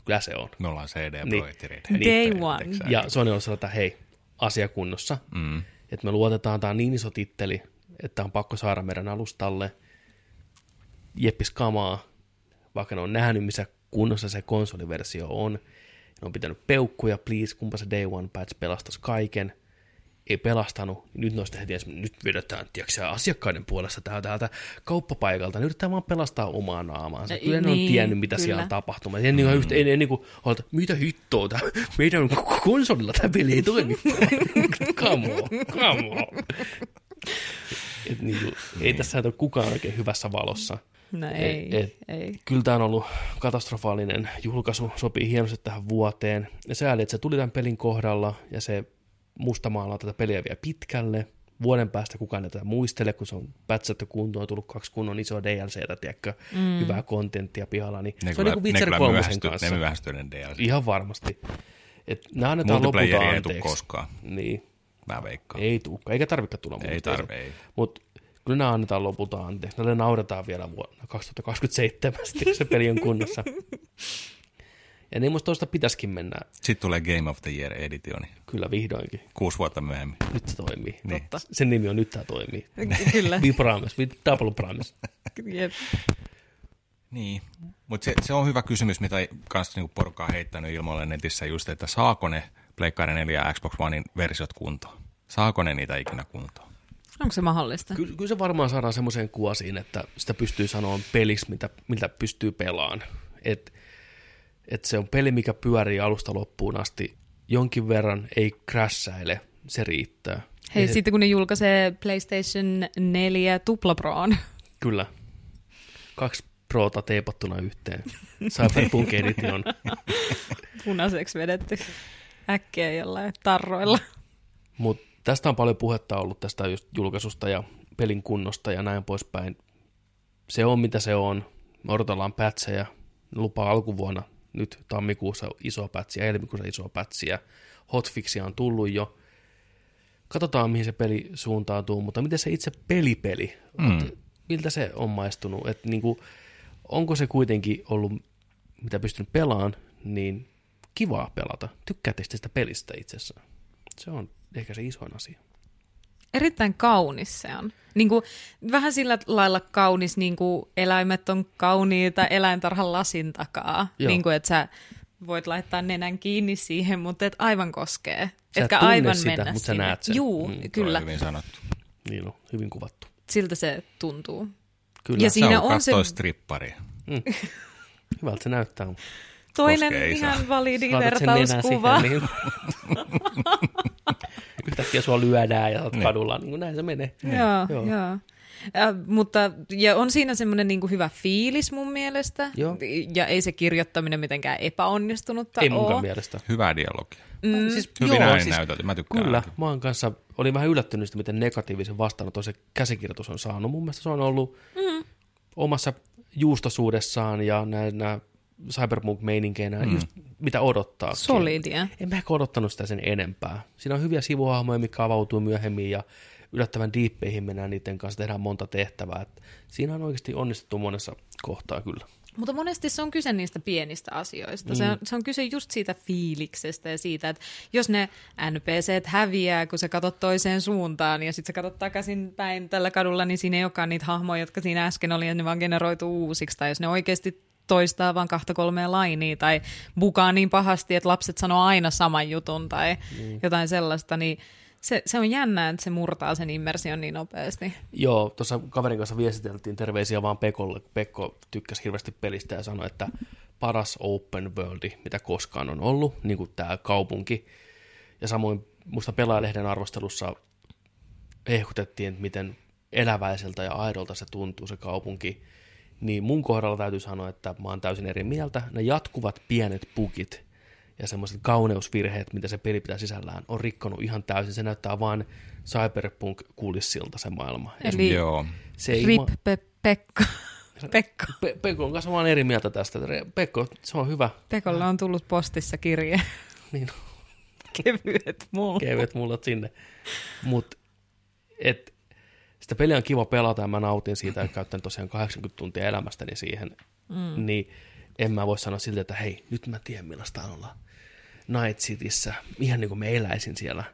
kyllä se on. Me ollaan CD-projektorit. Niin. Day one. Ja Sony on sellainen, että hei, asia kunnossa, Mm. että me luotetaan, tämä on niin iso titteli, että on pakko saada meidän alustalle jeppis kamaa, vaikka ne on nähnyt, missä kunnossa se konsoliversio on. Ne on pitänyt peukkuja, please, kumpa se Day One Patch pelastaisi kaiken. Ei pelastanut, niin nyt noista heti, nyt vedetään, tiedätkö, asiakkaiden puolesta täältä, täältä kauppapaikalta, ne yrittää vaan pelastaa omaa naamaansa. Ei, Kyllä ne on niin, tiennyt, mitä kyllä. siellä on tapahtunut. En, niin, yhtä, en, en, niin kuin, olta, mitä hittoa, tää, meidän konsolilla tämä peli ei toimi. come on, come on. Et niin kuin, ei tässä ole kukaan oikein hyvässä valossa. No Et- ei, et- ei. Kyllä tämä on ollut katastrofaalinen julkaisu, sopii hienosti tähän vuoteen. Ja sääli, että se tuli tämän pelin kohdalla ja se mustamaalaa tätä peliä vielä pitkälle. Vuoden päästä kukaan ei tätä muistele, kun se on pätsätty kuntoon, on tullut kaksi kunnon isoa DLCtä, tiedätkö, mm. hyvää kontenttia pihalla. Niin Ne se on kyllä, niin kuin ne Witcher kyllä 3 myöhästy, kanssa. ne myöhästyy ne DLC. Ihan varmasti. Et nämä annetaan lopulta Multiplayeri ei anteeksi. tule koskaan. Niin, Mä veikkaan. ei tulekaan, eikä tarvitse tulla Ei tarvi, ei. Mutta kyllä nämä annetaan lopulta anteeksi. Näille nauretaan vielä vuonna 2027, sitten, se peli on kunnossa. Ja niin musta tuosta pitäisikin mennä Sitten tulee Game of the Year editioni. kyllä vihdoinkin. Kuusi vuotta myöhemmin. Nyt se toimii. Niin. Totta. Sen nimi on Nyt tämä toimii. Kyllä. We promise, we double promise. Jep. Niin, mutta se, se on hyvä kysymys, mitä kanssa niinku porukka on heittänyt ilmoille netissä just, että saako ne Pleikkari 4 ja Xbox Onein versiot kuntoon? Saako ne niitä ikinä kuntoon? Onko se mahdollista? Kyllä, kyllä se varmaan saadaan semmoiseen kuosiin, että sitä pystyy sanoa peliksi, mitä, mitä pystyy pelaan. Et, et se on peli, mikä pyörii alusta loppuun asti. Jonkin verran ei crashäile, se riittää. Hei, Ei se- sitten kun ne julkaisee PlayStation 4 Tupla Proon. Kyllä. Kaksi proota teipattuna yhteen. Cyberpunk Edition. punaiseksi vedetty äkkiä jollain tarroilla. Mutta tästä on paljon puhetta ollut tästä just julkaisusta ja pelin kunnosta ja näin poispäin. Se on mitä se on. Me odotellaan pätsejä. Ne lupaa alkuvuonna nyt tammikuussa isoa pätsiä, helmikuussa isoa pätsiä. Hotfixia on tullut jo. Katsotaan, mihin se peli suuntautuu, mutta miten se itse pelipeli, Mm. miltä se on maistunut? Et niinku, onko se kuitenkin ollut, mitä pystynyt pelaan, niin kivaa pelata? Tykkäätte sitä pelistä itsessään? Se on ehkä se isoin asia. Erittäin kaunis se on. Niin kuin, vähän sillä lailla kaunis, niin kuin eläimet on kauniita eläintarhan lasin takaa. Joo. Niin kuin, että sä voit laittaa nenän kiinni siihen, mutta et aivan koskee. Sä et Etkä tunne aivan sitä, mennä mutta sä sinne. näet sen. Juu, Mm, mm, kyllä. on hyvin sanottu. Niin on, hyvin kuvattu. Siltä se tuntuu. Kyllä, Ja si- Siinä se on, on se- stripparia. hyvältä se näyttää. Toinen Koskee ihan saa. validi vertauskuva. niin... Yhtäkkiä sua lyödään ja oot Niin. kadulla, niin kuin näin se menee. Joo, Joo. joo. joo. Äh, mutta ja on siinä semmoinen niinku hyvä fiilis mun mielestä. Joo. Ja ei se kirjoittaminen mitenkään epäonnistunutta Ei munkaan ole. mielestä. Hyvää dialogia. Mm. Siis, Hyvin ääni näytelty, mä tykkään Kyllä, mä oon kanssa, olin vähän yllättynyt siitä, miten negatiivisen vastaanoton se käsikirjoitus on saanut. Mun mielestä se on ollut mm. omassa juustosuudessaan ja nämä cyberpunk-meininkeinä, mm. just mitä odottaa. Solidia. En mä ehkä odottanut sitä sen enempää. Siinä on hyviä sivuhahmoja, mikä avautuu myöhemmin ja yllättävän diippeihin mennään niiden kanssa, tehdään monta tehtävää. Et siinä on oikeasti onnistuttu monessa kohtaa kyllä. Mutta monesti se on kyse niistä pienistä asioista. Mm. Se, on, se on kyse just siitä fiiliksestä ja siitä, että jos ne NPCt häviää, kun sä katsot toiseen suuntaan ja sitten sä katsot takaisin päin tällä kadulla, niin siinä ei olekaan niitä hahmoja, jotka siinä äsken oli ja ne vaan generoituu uusiksi. Tai jos ne oikeasti toistaa vaan kahta kolmea lainia tai bukaa niin pahasti, että lapset sanoo aina saman jutun tai mm. jotain sellaista, niin se, se on jännää, että se murtaa sen immersion niin nopeasti. Joo, tuossa kaverin kanssa viestiteltiin terveisiä vaan Pekolle. Pekko tykkäsi hirveästi pelistä ja sanoi, että paras open worldi, mitä koskaan on ollut, niin kuin tämä kaupunki. Ja samoin musta pelaajalehden arvostelussa ehkutettiin, että miten eläväiseltä ja aidolta se tuntuu se kaupunki. Niin mun kohdalla täytyy sanoa, että mä oon täysin eri mieltä. Ne jatkuvat pienet bugit ja semmoiset kauneusvirheet, mitä se peli pitää sisällään, on rikkonut ihan täysin. Se näyttää vaan cyberpunk-kulissilta se maailma. Eli Joo. se ei Rip ma- pe- Pekka. Pekka. Pe- Pekon kanssa mä eri mieltä tästä. Pekko, se on hyvä. Pekolle on tullut postissa kirje. Niin Kevyet mulla. kevyet mullat sinne. Mutta et, sitä peliä on kiva pelata ja mä nautin siitä, että käytän tosiaan 80 tuntia elämästäni siihen. Mm. Niin en mä voi sanoa siltä, että hei, nyt mä tiedän millaista on olla Night Cityssä. Ihan niin kuin mä eläisin siellä.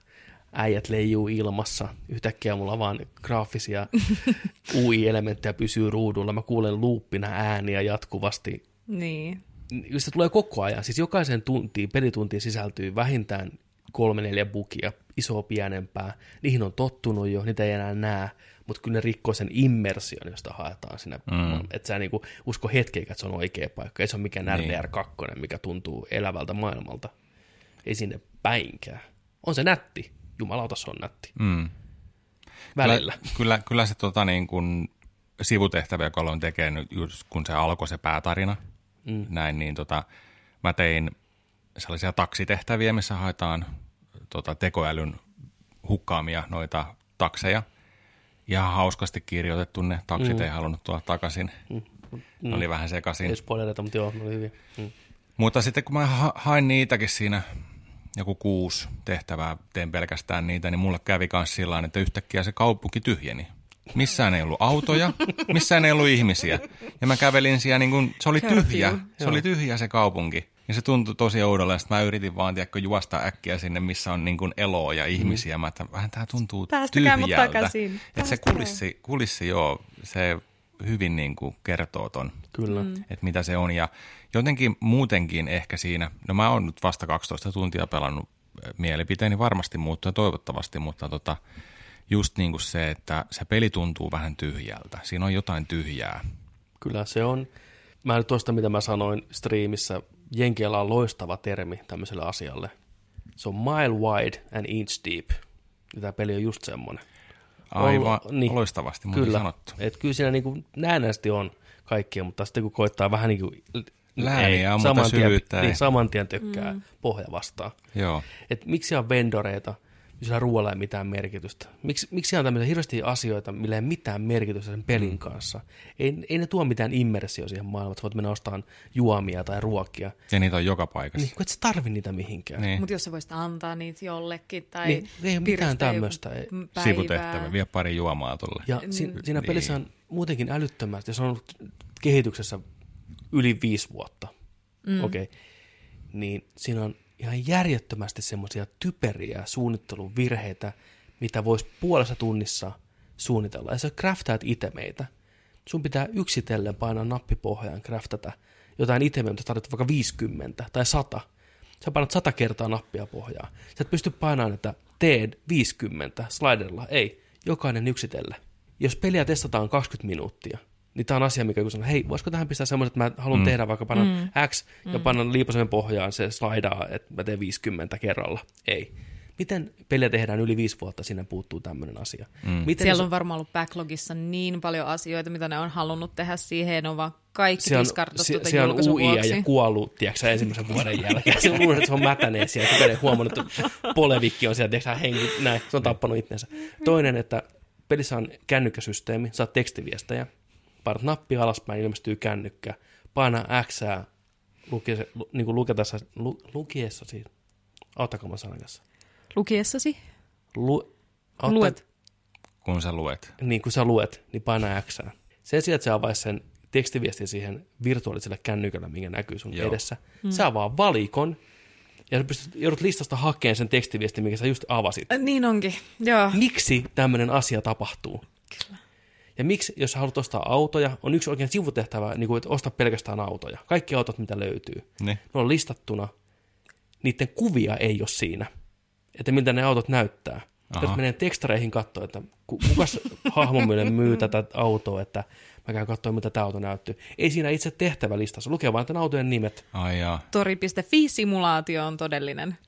Äijät leijuu ilmassa. Yhtäkkiä mulla vaan graafisia UI-elementtejä pysyy ruudulla. Mä kuulen luuppina ääniä jatkuvasti. Niin. Niin Se tulee koko ajan. Siis jokaisen tuntiin, pelituntiin sisältyy vähintään kolme neljä bukia, isoa pienempää. Niihin on tottunut jo, niitä ei enää näe, mutta kyllä ne rikkoo sen immersion, josta haetaan siinä. Mm. Että sä niinku usko hetkeäkään, että se on oikea paikka. Ei se ole mikään Niin. RDR2, mikä tuntuu elävältä maailmalta. Ei sinne päinkään. On se nätti. Jumalauta, se on nätti. Mm. Välillä. Kyllä, kyllä, kyllä se tota, niin kun sivutehtävä, joka on tekee nyt, just kun se alkoi se päätarina, mm. näin, niin tota, mä tein sellaisia taksitehtäviä, missä haetaan tota, tekoälyn hukkaamia noita takseja. Ihan hauskasti kirjoitettu ne taksit, mm. ei halunnut tulla takaisin. Mm. Ne oli vähän sekaisin. Ei spoilereita, mutta joo, ne oli hyviä. Mm. Mutta sitten kun mä ha- hain niitäkin siinä joku kuusi tehtävää, teen pelkästään niitä, niin mulle kävi myös sillä tavalla, että yhtäkkiä se kaupunki tyhjeni. Missään ei ollut autoja, missään ei ollut ihmisiä. Ja mä kävelin siellä, niin kun, se oli tyhjä, se oli tyhjä se kaupunki. Ja se tuntui tosi oudolle, ja mä yritin vaan, tiedätkö, juosta äkkiä sinne, missä on niin kuin eloa ja ihmisiä. Mm. Mä että vähän tää tuntuu Päästäkää mut tyhjältä. takaisin. Että se kulissi, kulissi, joo, se hyvin niin kuin kertoo ton Kyllä. Mm. että mitä se on. Ja jotenkin muutenkin ehkä siinä, no mä oon nyt vasta 12 tuntia pelannut, äh, mielipiteeni varmasti muuttuu ja toivottavasti, mutta tota, just niin kuin se, että se peli tuntuu vähän tyhjältä. Siinä on jotain tyhjää. Kyllä se on. Mä nyt tuosta, mitä mä sanoin striimissä, Jenkiellä on loistava termi tämmöiselle asialle. Se on mile wide and inch deep. Ja tämä peli on just semmoinen. Aivan niin. loistavasti muuten Kyllä. sanottu. Et kyllä siinä niinku näennäisesti on kaikkea, mutta sitten kun koittaa vähän niin kuin... Lääniä on, mutta syvyyttä ei. niin, saman tien tökkää mm. pohja vastaan. Joo. Et miksi on vendoreita, sillä ruoalla ei mitään merkitystä? Miksi, miksi on tämmöisiä hirveästi asioita, millä ei mitään merkitystä sen pelin mm. kanssa? Ei, ei ne tuo mitään immersio siihen maailmaan, että voit mennä ostamaan juomia tai ruokia. Ja niitä on joka paikassa. Niin, kun et sä tarvi niitä mihinkään. Niin. Mutta jos sä voisit antaa niitä jollekin tai Niin, ei ole mitään tämmöistä. päivää. Sivutehtävä, vie pari juomaa tuolle. Ja si- siinä Niin. pelissä on muutenkin älyttömästi, ja se on ollut kehityksessä yli viisi vuotta, mm. okei, okay. niin siinä on ihan järjettömästi semmoisia typeriä suunnitteluvirheitä, mitä voisi puolessa tunnissa suunnitella. Ja sä craftaat itemeitä. Sun pitää yksitellen painaa nappipohjaan craftata jotain itemeä, mitä tarvitsee vaikka 50 tai 100. Sä painat 100 kertaa nappia pohjaan. Sä et pysty painamaan, että teed 50 sliderilla. Ei, jokainen yksitellen. Jos peliä testataan 20 minuuttia, niin tämä on asia, mikä kun sanoo, hei, voisiko tähän pistää semmoisen, että mä haluan mm. tehdä vaikka panan mm. X ja mm. panan liipasen pohjaan, se slaidaa, että mä teen 50 kerralla. Ei. Miten peliä tehdään yli viisi vuotta, sinne puuttuu tämmöinen asia. Mm. Miten Siellä se- on varmaan ollut backlogissa niin paljon asioita, mitä ne on halunnut tehdä siihen, ne on vaan kaikki se on, diskartattu se, se on UI ja kuollut, tiedätkö, ensimmäisen vuoden jälkeen. Se on luullut, että se on mätäneen siellä. Kukaan ei huomannut, että polevikki on siellä, tiedätkö, hengi, näin. Se on tappanut itsensä. Toinen, että pelissä on kännykkäsysteemi, saat tekstiviestejä, painat nappia alaspäin, ilmestyy kännykkä, paina X, lukiessa, lu, niin kuin luketessa, lu, lukiessa siis, auttakaa mä sanan kanssa. Lukiessasi? Lu, autta- Luet. kun sä luet. niin kun sä luet, niin paina X. Sen sijaan, että sä avaisi sen tekstiviestin siihen virtuaaliselle kännykällä, minkä näkyy sun Joo. Joo. edessä, mm. sä avaa valikon, ja sä pystyt, joudut listasta hakemaan sen tekstiviestin, minkä sä just avasit. Äh, niin onkin, joo. Miksi tämmöinen asia tapahtuu? Kyllä. Ja miksi, jos sä haluat ostaa autoja, on yksi oikein sivutehtävä, niin kuin, että osta pelkästään autoja. Kaikki autot, mitä löytyy. Niin. Ne on listattuna. Niiden kuvia ei ole siinä, että miltä ne autot näyttää. Aha. Jos menee tekstareihin katsoa, että ku- kukas hahmo myy tätä autoa, että mä käyn katsoa, miltä tämä auto näyttyy. Ei siinä itse tehtävälistassa, lukee vain tämän autojen nimet. Ai jaa. Tori.fi-simulaatio on todellinen.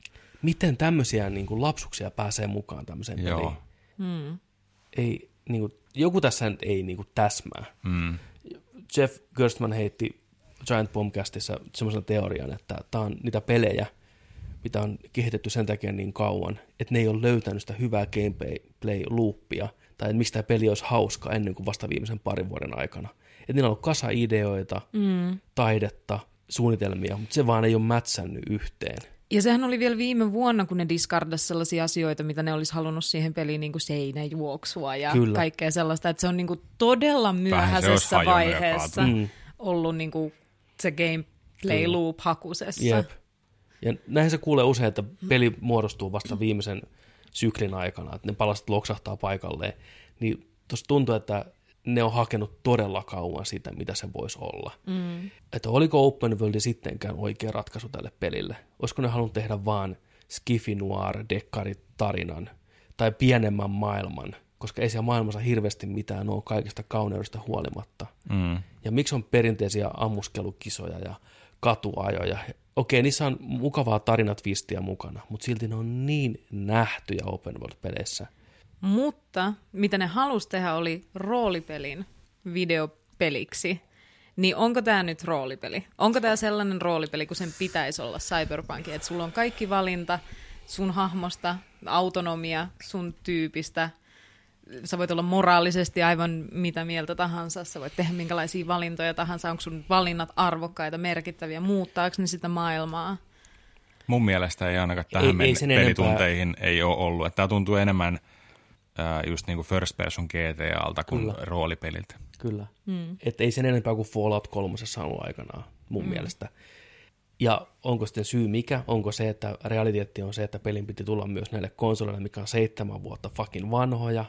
Miten tämmöisiä niin kuin lapsuksia pääsee mukaan tämmöiseen Joo. peliin? Ei, niin kuin, joku tässä nyt ei niin kuin täsmää. Mm. Jeff Gerstmann heitti Giant Bombcastissa semmoisen teorian, että tämä on niitä pelejä, mitä on kehitetty sen takia niin kauan, että ne ei ole löytänyt sitä hyvää gameplay-loopia, tai että miksi tämä peli olisi hauska ennen kuin vasta viimeisen parin vuoden aikana. Että niillä on ollut kasa ideoita, mm. taidetta, suunnitelmia, mutta se vaan ei ole mätsännyt yhteen. Ja sehän oli vielä viime vuonna, kun ne diskardas sellaisia asioita, mitä ne olisi halunnut siihen peliin, niin kuin seinäjuoksua ja Kyllä. kaikkea sellaista. Että se on niin kuin todella myöhäisessä vaiheessa. Mm. ollut niin kuin se gameplay loop hakusessa. Jep. Ja näin se kuulee usein, että peli muodostuu vasta viimeisen syklin aikana, että ne palaset loksahtaa paikalleen. Niin tuossa tuntuu, että ne on hakenut todella kauan sitä, mitä se voisi olla. Mm. Että oliko Open World sittenkään oikea ratkaisu tälle pelille? Olisiko ne halunnut tehdä vaan Skiffy Noir, tarinan tai pienemmän maailman, koska ei siellä maailmassa hirveästi mitään ole kaikesta kauneudesta huolimatta. Mm. Ja miksi on perinteisiä ammuskelukisoja ja katuajoja? Okei, niissä on mukavaa tarinatvistiä mukana, mutta silti ne on niin nähtyjä open world-peleissä. Mutta mitä ne halusi tehdä oli roolipelin videopeliksi. Niin onko tämä nyt roolipeli? Onko tämä sellainen roolipeli, kun sen pitäisi olla Cyberpunkin, että sulla on kaikki valinta sun hahmosta, autonomia sun tyypistä, sä voit olla moraalisesti aivan mitä mieltä tahansa, sä voit tehdä minkälaisia valintoja tahansa, onko sun valinnat arvokkaita, merkittäviä, muuttaako ne sitä maailmaa? Mun mielestä ei ainakaan tähän Ei- ei, ei men- sen pelitunteihin ei ole ollut. Että Tämä tuntuu enemmän ää, just niin kuin first person GTAlta kuin Kyllä. roolipeliltä. Kyllä. Mm. Että ei sen enempää kuin Fallout 3 ollut aikanaan, mun mm. mielestä. Ja onko sitten syy mikä? Onko se, että realiteetti on se, että pelin piti tulla myös näille konsoleille, mikä on seitsemän vuotta fucking vanhoja.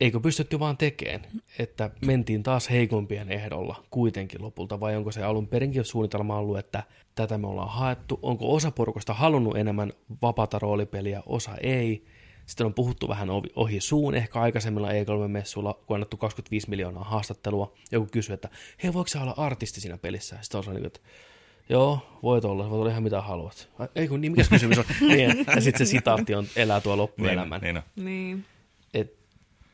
Eikö pystytty vaan tekemään, että mentiin taas heikompien ehdolla kuitenkin lopulta, vai onko se alun perinkin suunnitelma ollut, että tätä me ollaan haettu? Onko osa porukasta halunnut enemmän vapaata roolipeliä, osa ei? Sitten on puhuttu vähän ohi, suun, ehkä aikaisemmilla E3-messuilla, kun on annettu 25 miljoonaa haastattelua. Joku kysyy, että hei, voiko sä olla artisti siinä pelissä? Sitten on sellainen, että joo, voit olla, voit olla ihan mitä haluat. Ei kun, niin mikä se kysymys on? niin, ja sitten se sitaatti on, elää tuo loppuelämän. Niin, niin on. Niin. Et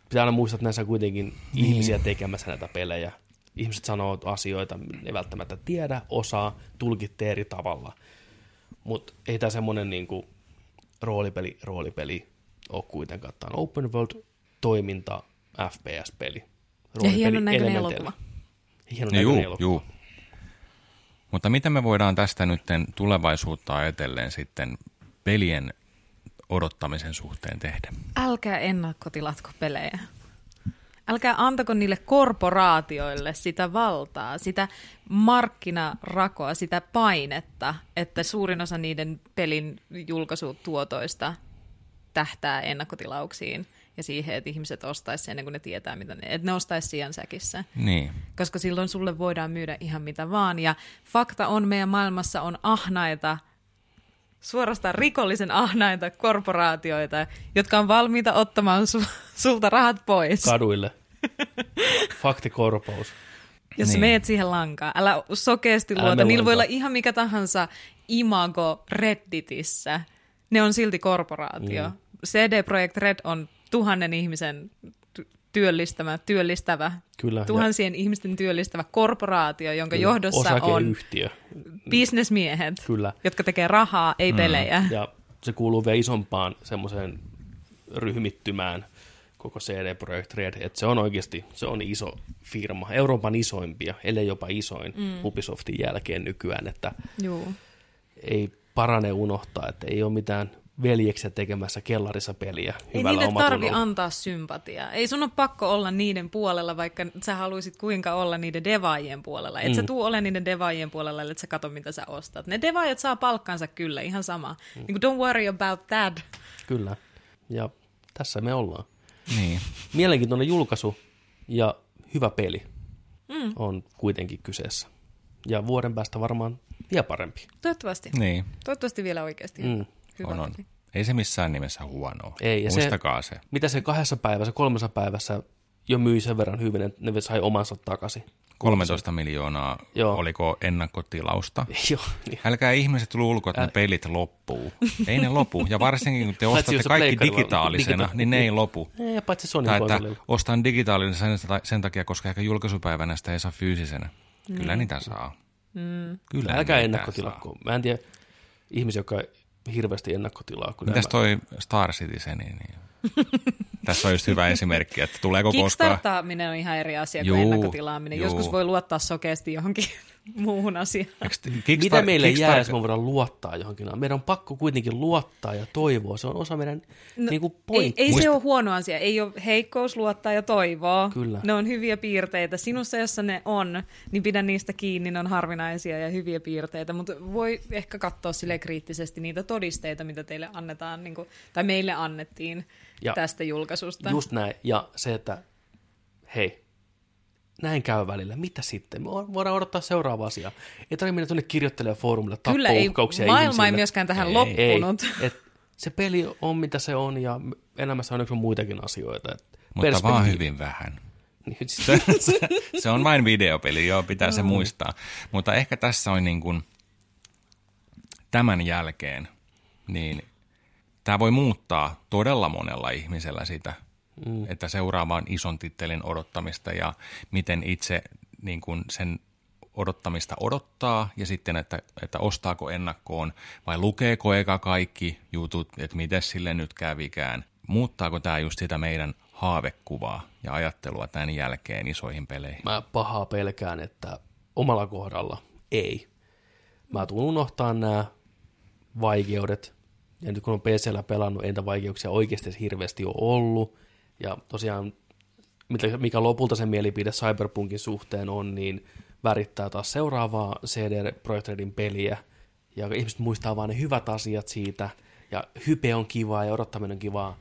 pitää aina muistaa, että näissä on kuitenkin niin. ihmisiä tekemässä näitä pelejä. Ihmiset sanoo asioita, ne välttämättä tiedä, osaa, tulkitte eri tavalla. Mutta ei tämä semmoinen niinku roolipeli, roolipeli ole kuitenkaan. Tämä on open world toiminta, FPS-peli. Ja hienon näköinen elokuva. Hienon näköinen Juu, elokuva. juu. Mutta miten me voidaan tästä nyt tulevaisuutta ajatellen sitten pelien odottamisen suhteen tehdä? Älkää ennakkotilatko pelejä. Älkää antako niille korporaatioille sitä valtaa, sitä markkinarakoa, sitä painetta, että suurin osa niiden pelin julkaisutuotoista tähtää ennakkotilauksiin ja siihen, että ihmiset ostaisi ennen kuin ne tietää, mitä ne, että ne ostaisi sijan säkissä. Niin. Koska silloin sulle voidaan myydä ihan mitä vaan. Ja fakta on, meidän maailmassa on ahnaita, suorastaan rikollisen ahnaita korporaatioita, jotka on valmiita ottamaan su- sulta rahat pois. Kaduille. Faktikorpous. Jos niin. Meet siihen lankaan, älä sokeasti Älä luota. Niillä voi olla ihan mikä tahansa imago Redditissä. Ne on silti korporaatio. Mm. CD Projekt Red on tuhannen ihmisen työllistävä, työllistävä Kyllä. tuhansien ja ihmisten työllistävä korporaatio, jonka kyllä, johdossa on bisnesmiehet, kyllä. jotka tekee rahaa, ei mm. pelejä. Ja se kuuluu vielä isompaan semmoiseen ryhmittymään koko CD Projekt Red, että se on oikeasti se on iso firma, Euroopan isoimpia, ellei jopa isoin mm. Ubisoftin jälkeen nykyään, että Juu. ei parane unohtaa, että ei ole mitään veljeksiä tekemässä kellarissa peliä. Ei niille tarvi antaa sympatiaa. Ei sun ole pakko olla niiden puolella, vaikka sä haluaisit kuinka olla niiden devaajien puolella. Et mm. sä tuu ole niiden devaajien puolella, että sä katso, mitä sä ostat. Ne devaajat saa palkkansa kyllä, ihan sama. Mm. Niin kuin, don't worry about that. Kyllä. Ja tässä me ollaan. Niin. Mielenkiintoinen julkaisu ja hyvä peli mm. on kuitenkin kyseessä. Ja vuoden päästä varmaan vielä parempi. Toivottavasti. Niin. Toivottavasti vielä oikeasti. Mm. Hyvä on, on. Ei se missään nimessä huonoa. Ei, ja Muistakaa se, se. Mitä se kahdessa päivässä, kolmessa päivässä jo myi sen verran hyvin, että ne sai omansa takaisin. 13 miljoonaa, Joo. oliko ennakkotilausta? Joo. Niin. Älkää ihmiset ulkoa, että ne pelit loppuu. ei ne lopu. Ja varsinkin kun te ostatte kaikki digitaalisena, digita- niin ne ei lopu. Ei, paitsi Sony tai että ostan digitaalisen sen, sen takia, koska ehkä julkaisupäivänä sitä ei saa fyysisenä. Kyllä mm. niitä saa. Mm. Kyllä Älkää ennakkotilakko. Mä en tiedä, ihmisiä, jotka hirveästi ennakkotilaa. Kyllä Mitäs toi Star Citizen? Niin, niin. Tässä on just hyvä esimerkki, että tuleeko koskaan... Kickstartaaminen on ihan eri asia kuin ennakkotilaaminen. Juu. Joskus voi luottaa sokeasti johonkin muuhun asiaan. Kickstar- Mitä meille Kickstar- jää, jos me voidaan luottaa johonkin? Meidän on pakko kuitenkin luottaa ja toivoa. Se on osa meidän no, niin kuin pointti. Ei, ei se ole huono asia. Ei ole heikkous luottaa ja toivoa. Kyllä. Ne on hyviä piirteitä. Sinussa, jossa ne on, niin pidä niistä kiinni. Ne on harvinaisia ja hyviä piirteitä. Mutta voi ehkä katsoa sille kriittisesti niitä todisteita, mitä teille annetaan, niin kuin, tai meille annettiin ja tästä julkaisusta. Just näin. Ja se, että hei, näin käy välillä. Mitä sitten? Me voidaan odottaa seuraava asia. Ei tarvitse mennä tuonne kirjoittelemaan foorumille Kyllä ei, maailma ihmisille. ei myöskään tähän ei, loppunut. Ei, et se peli on mitä se on ja elämässä on yksi muitakin asioita. Et Mutta vaan hyvin vähän. Niin, se, se, se on vain videopeli, joo, pitää se muistaa. Mutta ehkä tässä on niin kuin tämän jälkeen, niin tämä voi muuttaa todella monella ihmisellä sitä mm. että seuraavaan ison tittelin odottamista ja miten itse niin kuin sen odottamista odottaa ja sitten, että, että ostaako ennakkoon vai lukeeko eka kaikki jutut, että miten sille nyt kävikään. Muuttaako tämä just sitä meidän haavekuvaa ja ajattelua tämän jälkeen isoihin peleihin? Mä pahaa pelkään, että omalla kohdalla ei. Mä tuun unohtaa nämä vaikeudet. Ja nyt kun on PCllä pelannut, entä vaikeuksia oikeasti hirveästi ole ollut. Ja tosiaan, mikä lopulta se mielipide Cyberpunkin suhteen on, niin värittää taas seuraavaa CD Projekt Redin peliä. Ja ihmiset muistaa vain ne hyvät asiat siitä. Ja hype on kivaa ja odottaminen on kivaa.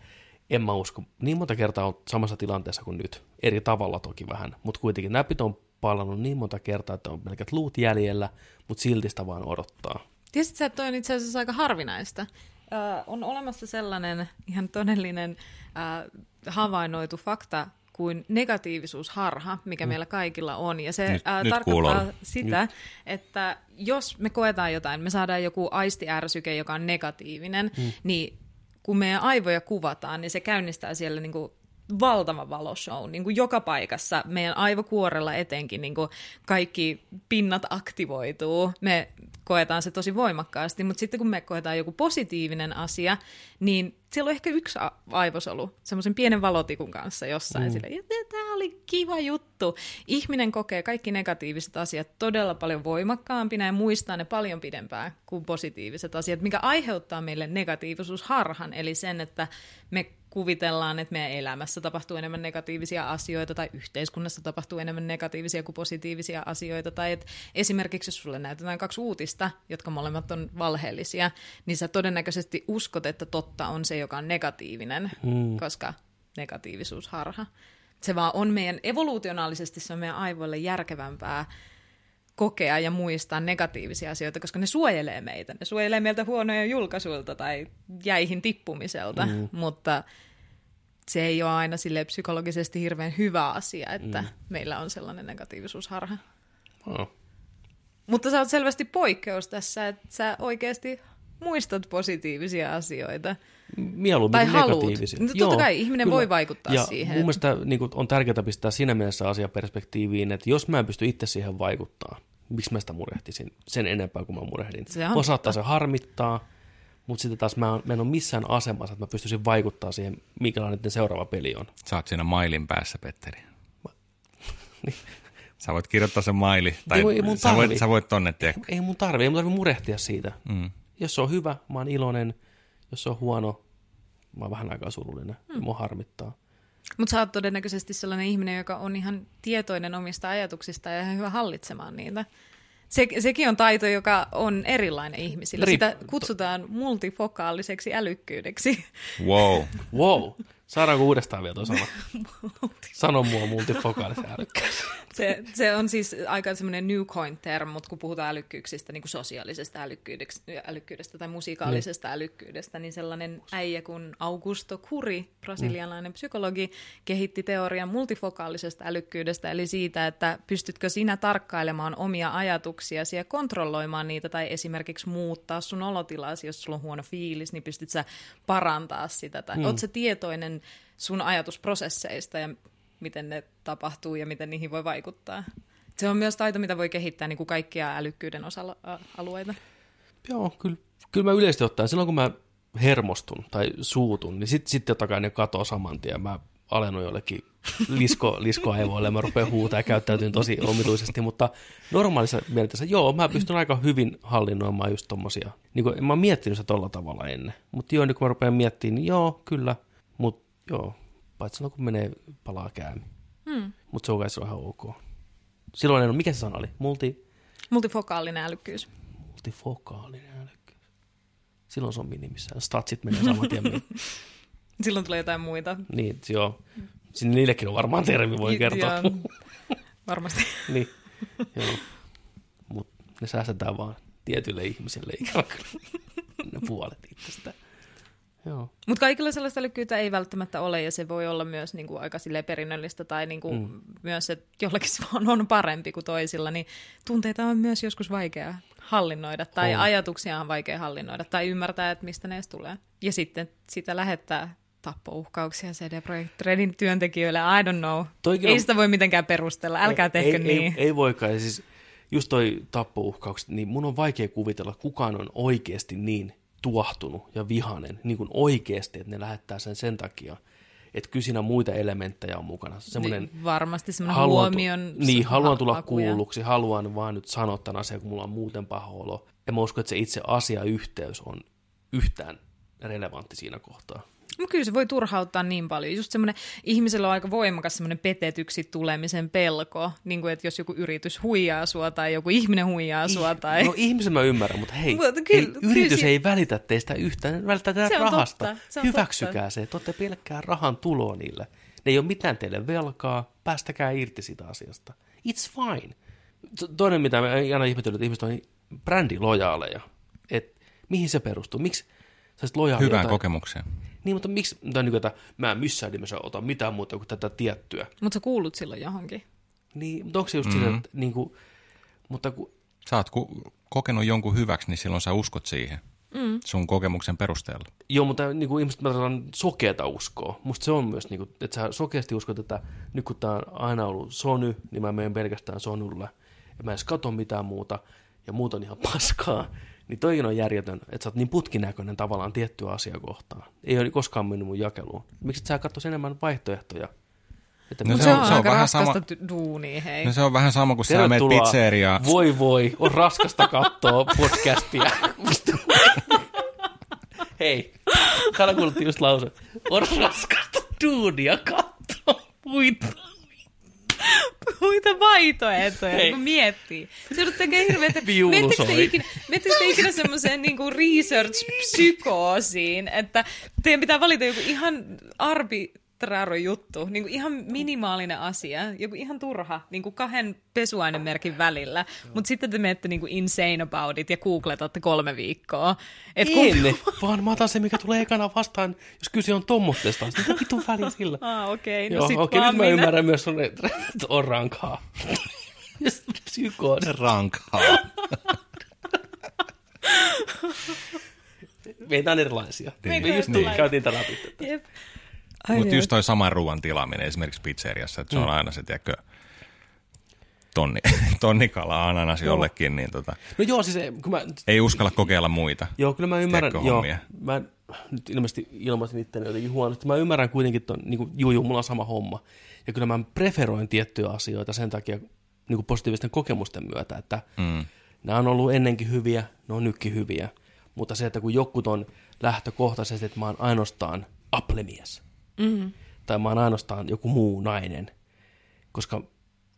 En mä usko. Niin monta kertaa on samassa tilanteessa kuin nyt. Eri tavalla toki vähän. Mutta kuitenkin näpit on palannut niin monta kertaa, että on pelkät luut jäljellä, mutta silti sitä vaan odottaa. Tiesitkö että toi on itse asiassa aika harvinaista? Äh, on olemassa sellainen ihan todellinen äh, havainnoitu fakta kuin negatiivisuusharha, mikä mm. meillä kaikilla on. Ja se nyt, ää, nyt tarkoittaa kuullaan. sitä, nyt. että jos me koetaan jotain, me saadaan joku aistiärsyke, joka on negatiivinen, mm. niin kun meidän aivoja kuvataan, niin se käynnistää siellä niin kuin valtava valoshow niin kuin joka paikassa. Meidän aivokuorella etenkin niin kuin kaikki pinnat aktivoituu. Me koetaan se tosi voimakkaasti, mutta sitten kun me koetaan joku positiivinen asia, niin siellä on ehkä yksi aivosolu semmoisen pienen valotikun kanssa jossain. Mm. Sille, tämä oli kiva juttu. Ihminen kokee kaikki negatiiviset asiat todella paljon voimakkaampina ja muistaa ne paljon pidempään kuin positiiviset asiat, mikä aiheuttaa meille negatiivisuusharhan, eli sen, että me kuvitellaan, että meidän elämässä tapahtuu enemmän negatiivisia asioita tai yhteiskunnassa tapahtuu enemmän negatiivisia kuin positiivisia asioita. Tai että esimerkiksi jos sulle näytetään kaksi uutista, jotka molemmat on valheellisia, niin sä todennäköisesti uskot, että totta on se, joka on negatiivinen, mm. koska negatiivisuusharha. Se vaan on meidän, evoluutionaalisesti se on meidän aivoille järkevämpää kokea ja muistaa negatiivisia asioita, koska ne suojelee meitä. Ne suojelee meiltä huonoja julkaisuilta tai jäihin tippumiselta, mm. mutta se ei ole aina sille psykologisesti hirveän hyvä asia, että mm. meillä on sellainen negatiivisuusharha. Oh. Mutta sä oot selvästi poikkeus tässä, että sä oikeasti muistat positiivisia asioita. Mieluummin Tai haluut. negatiivisia. No, totta kai ihminen voi vaikuttaa ja siihen. Mun mielestä niin kuin, on tärkeää pistää siinä mielessä asia perspektiiviin, että jos mä en pysty itse siihen vaikuttaa, miksi mä sitä murehtisin sen enempää kuin mä murehdin. Se on saattaa se harmittaa, mutta sitten taas mä, en- mä en ole missään asemassa, että mä pystyisin vaikuttaa siihen, minkälainen seuraava peli on. Sä oot siinä mailin päässä, Petteri. Sä voit kirjoittaa sen maili, tai Ei, ei mun sä, voit, tarvi. sä voit tonne, tiedä. Ei mun tarvi, ei mun tarvi murehtia siitä. Mm. Jos se on hyvä, mä oon iloinen. Jos se on huono, mä oon vähän aikaa surullinen. Hmm. Mua harmittaa. Mutta sä oot todennäköisesti sellainen ihminen, joka on ihan tietoinen omista ajatuksista ja ihan hyvä hallitsemaan niitä. Se, sekin on taito, joka on erilainen ihmisille. Riip- Sitä kutsutaan multifokaaliseksi älykkyydeksi. Wow. Wow! Saadaanko uudestaan vielä tuo sana? Sano mua multifokaalisen älykkääksi. Se, se on siis aika semmoinen new coin term, mutta kun puhutaan älykkyyksistä, niin kuin sosiaalisesta älykkyydestä, tai musikaalisesta älykkyydestä, niin sellainen äijä kuin Augusto Curi, brasilialainen psykologi, kehitti teorian multifokaalisesta älykkyydestä, eli siitä, että pystytkö sinä tarkkailemaan omia ajatuksiasi ja kontrolloimaan niitä, tai esimerkiksi muuttaa sun olotilasi, jos sulla on huono fiilis, niin pystyt sä parantaa sitä, tai mm. oot sä tietoinen sun ajatusprosesseista ja miten ne tapahtuu ja miten niihin voi vaikuttaa. Se on myös taito, mitä voi kehittää niin kuin kaikkia älykkyyden osa-alueita. Joo, kyllä, kyllä mä yleisesti ottaen, silloin kun mä hermostun tai suutun, niin sitten sit totta kai ne katoo saman tien. Mä alennun jollekin lisko, liskoaivoille, mä rupean huutaa ja käyttäytyn tosi omituisesti, mutta normaalissa mielessä, joo, mä pystyn aika hyvin hallinnoimaan just tommosia. Niin kuin, mä oon miettinyt sitä tolla tavalla ennen, mutta joo, nyt kun mä rupean miettimään, niin joo, kyllä, mutta joo, paitsi silloin kun menee palaa käämi. Hmm. Mutta se on kai se on ihan ok. Silloin en ole, mikä se sana oli? Multi, Multifokaalinen älykkyys. multifokaalinen älykkyys. Silloin se on minimissään. Statsit menee saman tien. Silloin tulee jotain muita. niin, joo. Sinne niillekin on varmaan termi, voin J- kertoa. joo, varmasti. niin, joo. Mut ne säästetään vaan tietyille ihmisille, ikävä kyllä. ne puolet itsestä. Joo. Mutta kaikilla sellaista älykkyyttä ei välttämättä ole, ja se voi olla myös niin kuin, aika perinnöllistä, tai niin kuin, mm. myös, että jollakin se vaan on parempi kuin toisilla, niin tunteita on myös joskus vaikea hallinnoida, tai On. ajatuksia on vaikea hallinnoida, tai ymmärtää, että mistä ne edes tulee. Ja sitten sitä lähettää tappouhkauksia CD Projekt Redin työntekijöille, I don't know. Toikin ei on- sitä voi mitenkään perustella, älkää tehkö ei, niin. Ei, ei voikaan. Ja siis just toi tappouhkaukset, niin mun on vaikea kuvitella, kukaan on oikeasti niin tuahtunut ja vihanen, niin kuin oikeasti, että ne lähettää sen sen takia, että kyllä siinä muita elementtejä on mukana. Semmoinen Niin, varmasti semmoinen haluan, huomion... niin, haluan tulla haku ja- kuulluksi, haluan vaan nyt sanoa tämän asian, kun mulla on muuten paha olo. Ja mä uskon, että se itse asiayhteys on yhtään relevantti siinä kohtaa. No kyllä se voi turhauttaa niin paljon. Just semmoinen, ihmisellä on aika voimakas semmoinen petetyksi tulemisen pelko, niin kuin, että jos joku yritys huijaa sua tai joku ihminen huijaa sua tai... No ihmisen mä ymmärrän, mutta hei, Mutta kyllä- kyllä yritys si- ei välitä teistä yhtään, ne välittää teidän rahasta. totta, se Hyväksykää totta. se, että olette pelkkää rahan tuloa niille. Ne ei ole mitään teille velkaa, päästäkää irti siitä asiasta. It's fine. To- Toinen, mitä mä aina ihmetellyt, että ihmiset on brändilojaaleja. Et mihin se perustuu? Miksi sä lojaali Hyvään jotain- kokemukseen. Niin, mutta miksi, tai niin, että mä en missään nimessä ota mitään muuta kuin tätä tiettyä. Mutta sä kuulut silloin johonkin. Niin, mutta onko se just mm-hmm. sitä, että niin kuin, mutta kun, Sä oot ku- kokenut jonkun hyväksi, niin silloin sä uskot siihen mm. sun kokemuksen perusteella. joo, mutta niin kuin ihmiset on sokeata uskoa. Musta se on myös, niin kuin, että sä sokeasti uskot, että nyt kun tää on aina ollut Sony, niin mä menen pelkästään Sonylle. Ja mä en edes katso mitään muuta, ja muut on ihan paskaa. Niin toikin on järjetön, että sä oot niin putkinäköinen tavallaan tiettyä asiaa kohtaan. Ei ole koskaan mennyt mun jakeluun. Miksi et sä katsois enemmän vaihtoehtoja? Että No Mutta se on- on, se on aika vähän sama- duunia, hei. No se on vähän sama kuin sä menet pizzeriaan. Voi voi, on raskasta katsoa podcastia. Hei, täällä kuultiin just lause. On raskasta duunia katsoa muita. Muita vaihtoehtoja, Hei. kun miettii. Se joudut tekemään hirveätä... Viulu Menettekö te ikinä, menettekö te ikinä semmoiseen niinku research-psykoosiin, että teidän pitää valita joku ihan arbitraro juttu, niinku ihan minimaalinen asia, joku ihan turha, niinku kahden pesuainemerkin välillä, mutta sitten te menette niinku insane about it ja googletatte kolme viikkoa. Et En, vaan mä otan se, mikä tulee ekana vastaan, jos kyse on tommotesta. Sitten mitä vitun väliä sillä? Ah, okei, okay, no Joo, sit vaan nyt mä minä. ymmärrän myös sun, että on rankaa. Psykoosi. Rankhaa. Meitä on erilaisia. Meitä Me on just erilaisia. käytiin tätä läpi. Jep. Mutta just toi saman ruoan tilaaminen esimerkiksi pizzeriassa, että se on aina se, tiedätkö, tonni, tonnikala ananas jollekin, niin tota, No joo, siis kun mä, ei uskalla kokeilla muita. joo, kyllä mä ymmärrän, joo, mä nyt ilmeisesti ilmaisin itteni jotenkin huonosti. Mä ymmärrän kuitenkin ton, niin kuin, juu, juu, mulla on sama homma. Ja kyllä mä preferoin tiettyjä asioita sen takia niin kuin positiivisten kokemusten myötä, että Mm. nämä on ollut ennenkin hyviä, ne on nytkin hyviä. Mutta se, että kun jokut on lähtökohtaisesti, että mä oon ainoastaan aplemies, Mm. tai mä oon ainoastaan joku muu nainen, koska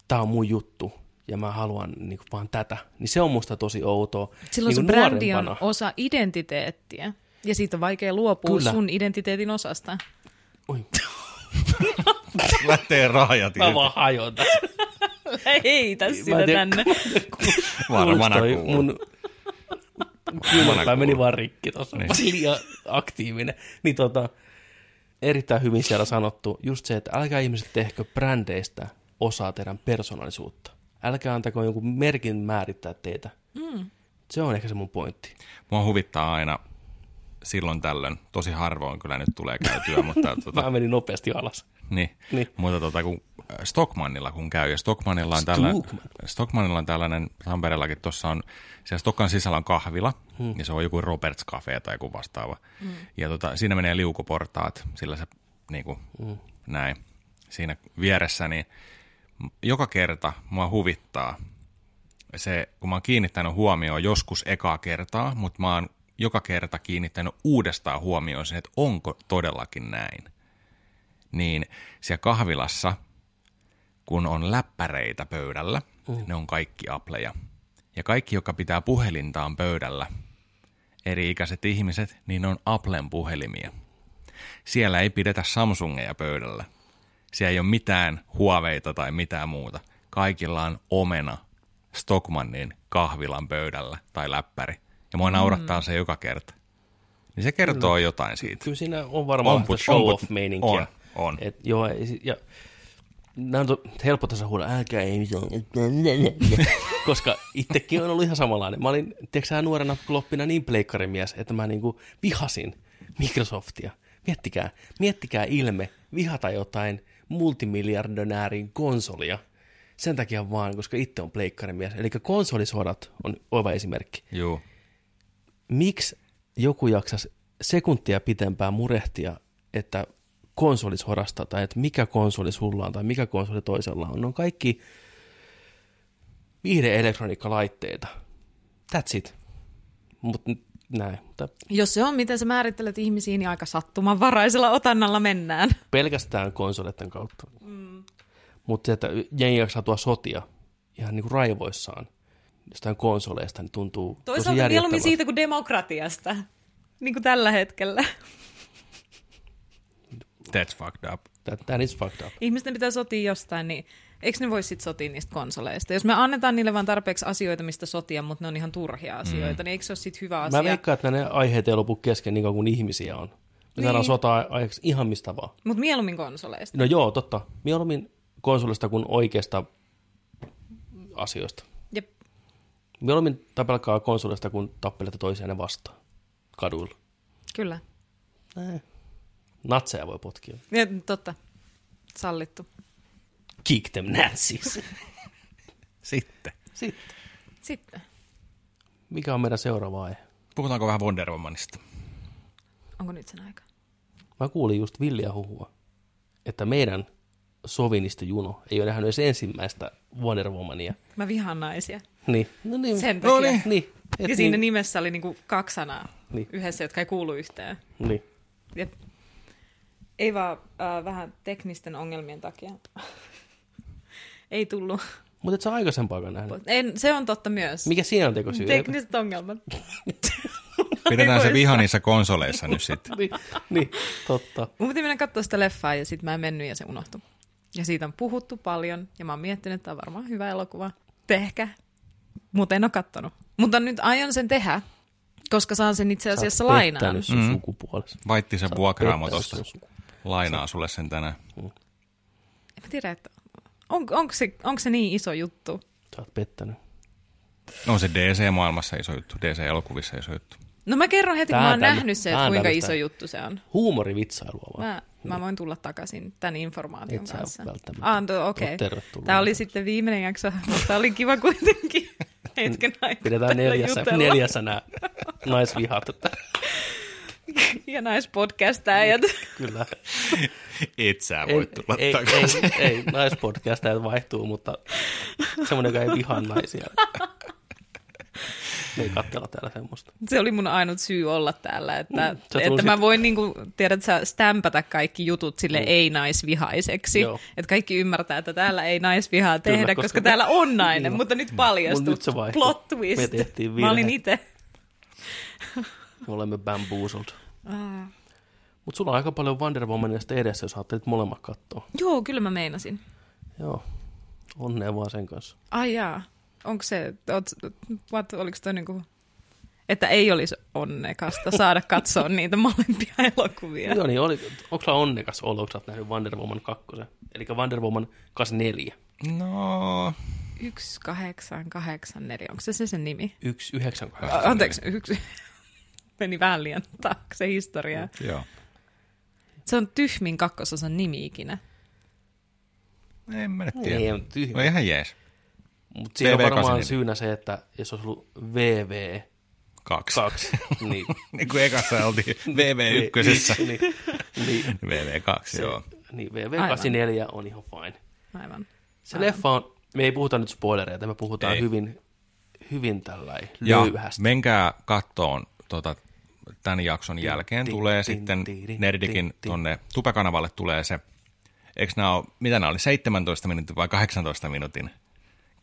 tää on mun juttu, ja mä haluan niin kuin, vaan tätä, niin se on musta tosi outoa. Silloin niin se brändi on osa identiteettiä. Ja siitä on vaikea luopua Kyllä. sun identiteetin osasta. Oi, Lähtee raajat mä vaan hajotan. Heitä Mä sitä tänne. Varmana kuuluu. Mun meni vaan rikki tuossa. Niin. Liian aktiivinen. Niin tota, erittäin hyvin siellä sanottu just se, että älkää ihmiset tehkö brändeistä osaa teidän persoonallisuutta. Älkää antako jonkun merkin määrittää teitä. Mm. Se on ehkä se mun pointti. Mua huvittaa aina silloin tällöin, tosi harvoin kyllä nyt tulee käytyä, mutta, tota, Mä menin nopeasti alas. niin, Niin. mutta tota, kun Stockmannilla kun käy, ja Stockmannilla on, tällainen, Stockmann. Stockmannilla on tällainen, Tampereellakin tuossa on, siellä Stokkan sisällä on kahvila, hmm. ja se on joku Roberts Cafe tai joku vastaava. Hmm. Ja tota, siinä menee liukuportaat, sillä se niin kuin, hmm. näin, siinä vieressä, niin joka kerta mua huvittaa se, kun mä oon kiinnittänyt huomioon joskus ekaa kertaa, mutta mä oon joka kerta kiinnittänyt uudestaan huomioon sen, että onko todellakin näin. Niin siellä kahvilassa, kun on läppäreitä pöydällä, mm. ne on kaikki apleja. Ja kaikki, joka pitää puhelintaan pöydällä, eri ikäiset ihmiset, niin ne on Applen puhelimia. Siellä ei pidetä Samsungeja pöydällä. Siellä ei ole mitään huoveita tai mitään muuta. Kaikilla on omena Stockmannin kahvilan pöydällä tai läppäri. Ja mua naurattaa se joka kerta. Niin se kertoo jotain siitä. Kyllä siinä on varmaan On, on, put- show on, on, on. Et, joo, ja nämä on helppo tässä huuda, älkää ei mitään. Koska itsekin on ollut ihan samanlainen. Mä olin, tiedätkö nuorena kloppina niin pleikkarimies, että mä niinku vihasin Microsoftia. Miettikää, miettikää ilme vihata jotain multimiljardönäärin konsolia. Sen takia vaan, koska itse on pleikkarimies. Eli konsolisodat on oiva esimerkki Juu. miksi joku jaksas sekuntia pitempään murehtia, että konsoli sorasta tai että mikä konsoli sulla on tai mikä konsoli toisella on. Ne on kaikki viihdeelektroniikkalaitteita. That's it. Mutta näin. Mutta Jos se on, miten sä määrittelet ihmisiä, niin aika sattumanvaraisella otannalla mennään. pelkästään konsoleiden kautta. Mm. Mutta se, että jengi jaksaa tuo sotia ihan niin kuin raivoissaan jostain konsoleista, niin tuntuu tosi Toisaalta mieluummin siitä kuin demokratiasta. Niin kuin tällä hetkellä. That's fucked up. That, that is fucked up. Ihmisten pitää sotia jostain, niin eikö ne voi sitten sotia niistä konsoleista? Jos me annetaan niille vaan tarpeeksi asioita, mistä sotia, mutta ne on ihan turhia asioita, mm. niin eikö se ole sitten hyvä asia? Mä veikkaan, että ne aiheet ei lopu kesken niin kuin ihmisiä on. Me Niin. saadaan sotaa aiheeksi ihan mistä vaan. Mutta mieluummin konsoleista. No joo, totta. Mieluummin konsolista kuin oikeasta asioista. Jep. Mieluummin tapelkaa konsolista kuin tappelette toisiaan vastaan kaduilla. Kyllä. Näin. Natseja voi potkia. Ja, totta. Sallittu. Kick them Nazis. Sitten. Sitten. Sitten. Mikä on meidän seuraava aihe? Puhutaanko vähän Wonder Womanista? Onko nyt sen aika? Mä kuulin just villiä huhua, että meidän sovinistijuno ei ole nähnyt edes ensimmäistä Wonder Womania. Mä vihaan naisia. Niin. No niin. Sen no takia. niin. niin. Et Ja siinä niin. nimessä oli niinku kaksi sanaa Niin. yhdessä, jotka ei kuulu yhteen. niin. Jep. Ei vaan äh, vähän teknisten ongelmien takia. ei tullut. Mutta et sä aikaisempaakaan nähnyt. En, se on totta myös. Mikä siinä on tekosyy? Tekniset ongelmat. Pidetään se viha niissä konsoleissa nyt sitten. niin, niin, totta. Mun piti mennä katsoa sitä leffaa ja sitten mä en mennyt ja se unohtui. Ja siitä on puhuttu paljon ja mä oon miettinyt, että tämä on varmaan hyvä elokuva. Tehkä. Mutta en ole kattonut. Mutta nyt aion sen tehdä, koska saan sen itse asiassa Sä oot lainaan. pettänyt sun Mm. sukupuolesi. Vaitti se Sä oot vuokraamo tosta. Lainaa sulle sen tänään. En mä tiedä, että on, onko, se, onko se niin iso juttu? Sä oot pettänyt. On se DC-maailmassa iso juttu, DC-elokuvissa iso juttu. No mä kerron heti, kun mä on oon tämmö- nähnyt se, että kuinka tämmöstä- iso juttu se on. Huumorivitsailua vaan. Mä, mä voin tulla takaisin tämän informaation Et kanssa. Ah, no, okei. tervetullut. Tämä oli sitten viimeinen jakso, mutta oli kiva kuitenkin hetken aikaa Pidetään neljässä, jutella. neljässä nämä naisvihat. Että, Ja naispodcastajat. kyllä. Et sä Ei, voi tulla ei, takaisin. ei, ei, naispodcastajat vaihtuu, mutta semmoinen, joka ei vihaa naisia. Me ei katsella täällä semmoista. Se oli mun ainut syy olla täällä, että, Mm, että tunsit- mä voin niinku, tiedät sä, stämpätä kaikki jutut sille ei-naisvihaiseksi. Mm. Joo. Että kaikki ymmärtää, että täällä ei naisvihaa tehdä, Kyllä, koska, koska- täällä on nainen, mutta nyt paljastui. Mut nyt se vaihtui. Plot twist. Me tehtiin Mä olin virhe. itse. Me olemme bamboozled. Mutta sulla on aika paljon Wonder Womania sitten edessä, jos ajattelit molemmat katsoa. Joo, kyllä mä meinasin. Joo. Onnea vaan sen kanssa. Ai jaa. Onko se, oot, what, oliko toi niinku, että ei olisi onnekasta saada katsoa niitä molempia elokuvia? Joo, niin oli, onko sulla onnekas olo, kun sä oot nähnyt Wonder Woman 2? Eli Wonder Woman 84. No, 1884, onko se se sen nimi? 198. A- Anteeksi, yksi. Meni vähän liian taakse historiaa. joo. Se on tyhmin kakkososan nimi ikinä. En mä nyt Ei, tiedä. on tyhmä. No ihan jees. Mutta siinä on varmaan VV84. syynä se, että jos olisi ollut VV2, Kaksi. niin... niin kuin ekassa oltiin VV1, niin, niin, VV2, se, joo. niin VV84 on ihan fine. Aivan. Se leffa on, me ei puhuta nyt spoilereita, me puhutaan Ei. hyvin, hyvin tällainen Ja löyhästi. menkää kattoon tota, tämän jakson jälkeen. Tulee sitten Nerdikin tonne Tupekanavalle tulee se, eikö nämä ole, mitä nämä oli, 17 minuutin vai 18 minuutin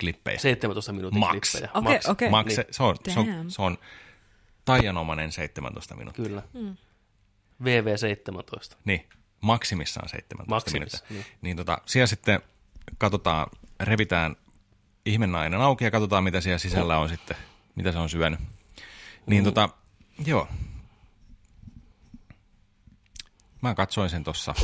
klippejä? 17 minuutin Max. klippejä. Okei, Max. okei. Max, Niin, se, se, on, se, on, se on taianomainen 17 minuuttia. Kyllä. VV17. Niin, maksimissaan 17 Maksimissa, minuuttia. niin. Niin tota, siellä sitten katsotaan, revitään ihmennainen auki ja katsotaan, mitä siellä sisällä on sitten, mitä se on syönyt. Niin Mm. tota, joo. Mä katsoin sen tossa.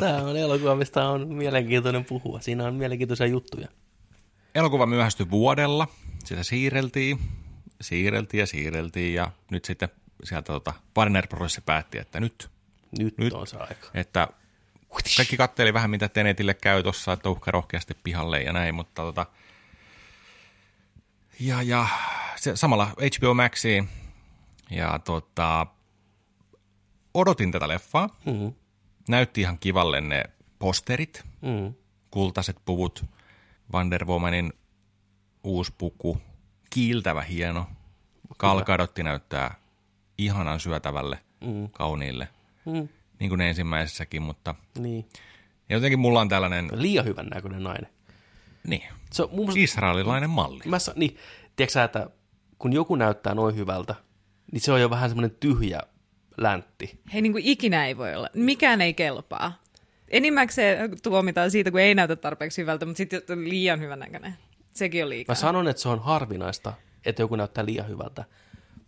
Tämä on elokuva, mistä on mielenkiintoinen puhua. Siinä on mielenkiintoisia juttuja. elokuva myöhästyi vuodella, sitä siirreltiin, siirreltiin ja siirreltiin ja nyt sitten sieltä tota, Warner Bros. päätti, että nyt Nyt, Nyt. on se aika. että kaikki katteli vähän, mitä Tenetille käy tuossa, että uhka rohkeasti pihalle ja näin, mutta tota, ja, ja se, samalla HBO Maxiin ja tota, odotin tätä leffaa. Mm, Näytti ihan kivalle ne posterit, mm. kultaiset puvut, Wonder Womanin uusi puku, kiiltävä hieno. Kalkadotti näyttää ihanan syötävälle, Mm. kauniille, Mm. niin kuin ne ensimmäisessäkin, mutta Niin. ja jotenkin mulla on tällainen, Liian hyvän näköinen nainen. niin, Se on mun mielestä, israelilainen malli. mä sa- niin, tiedätkö sä, että kun joku näyttää noin hyvältä, niin se on jo vähän semmoinen tyhjä läntti. Hei, niin kuin ikinä ei voi olla. Mikään ei kelpaa. Enimmäkseen tuomitaan siitä, kun ei näytä tarpeeksi hyvältä, mutta sitten on liian hyvän näköinen. Sekin on liikaa. Mä sanon, että se on harvinaista, että joku näyttää liian hyvältä.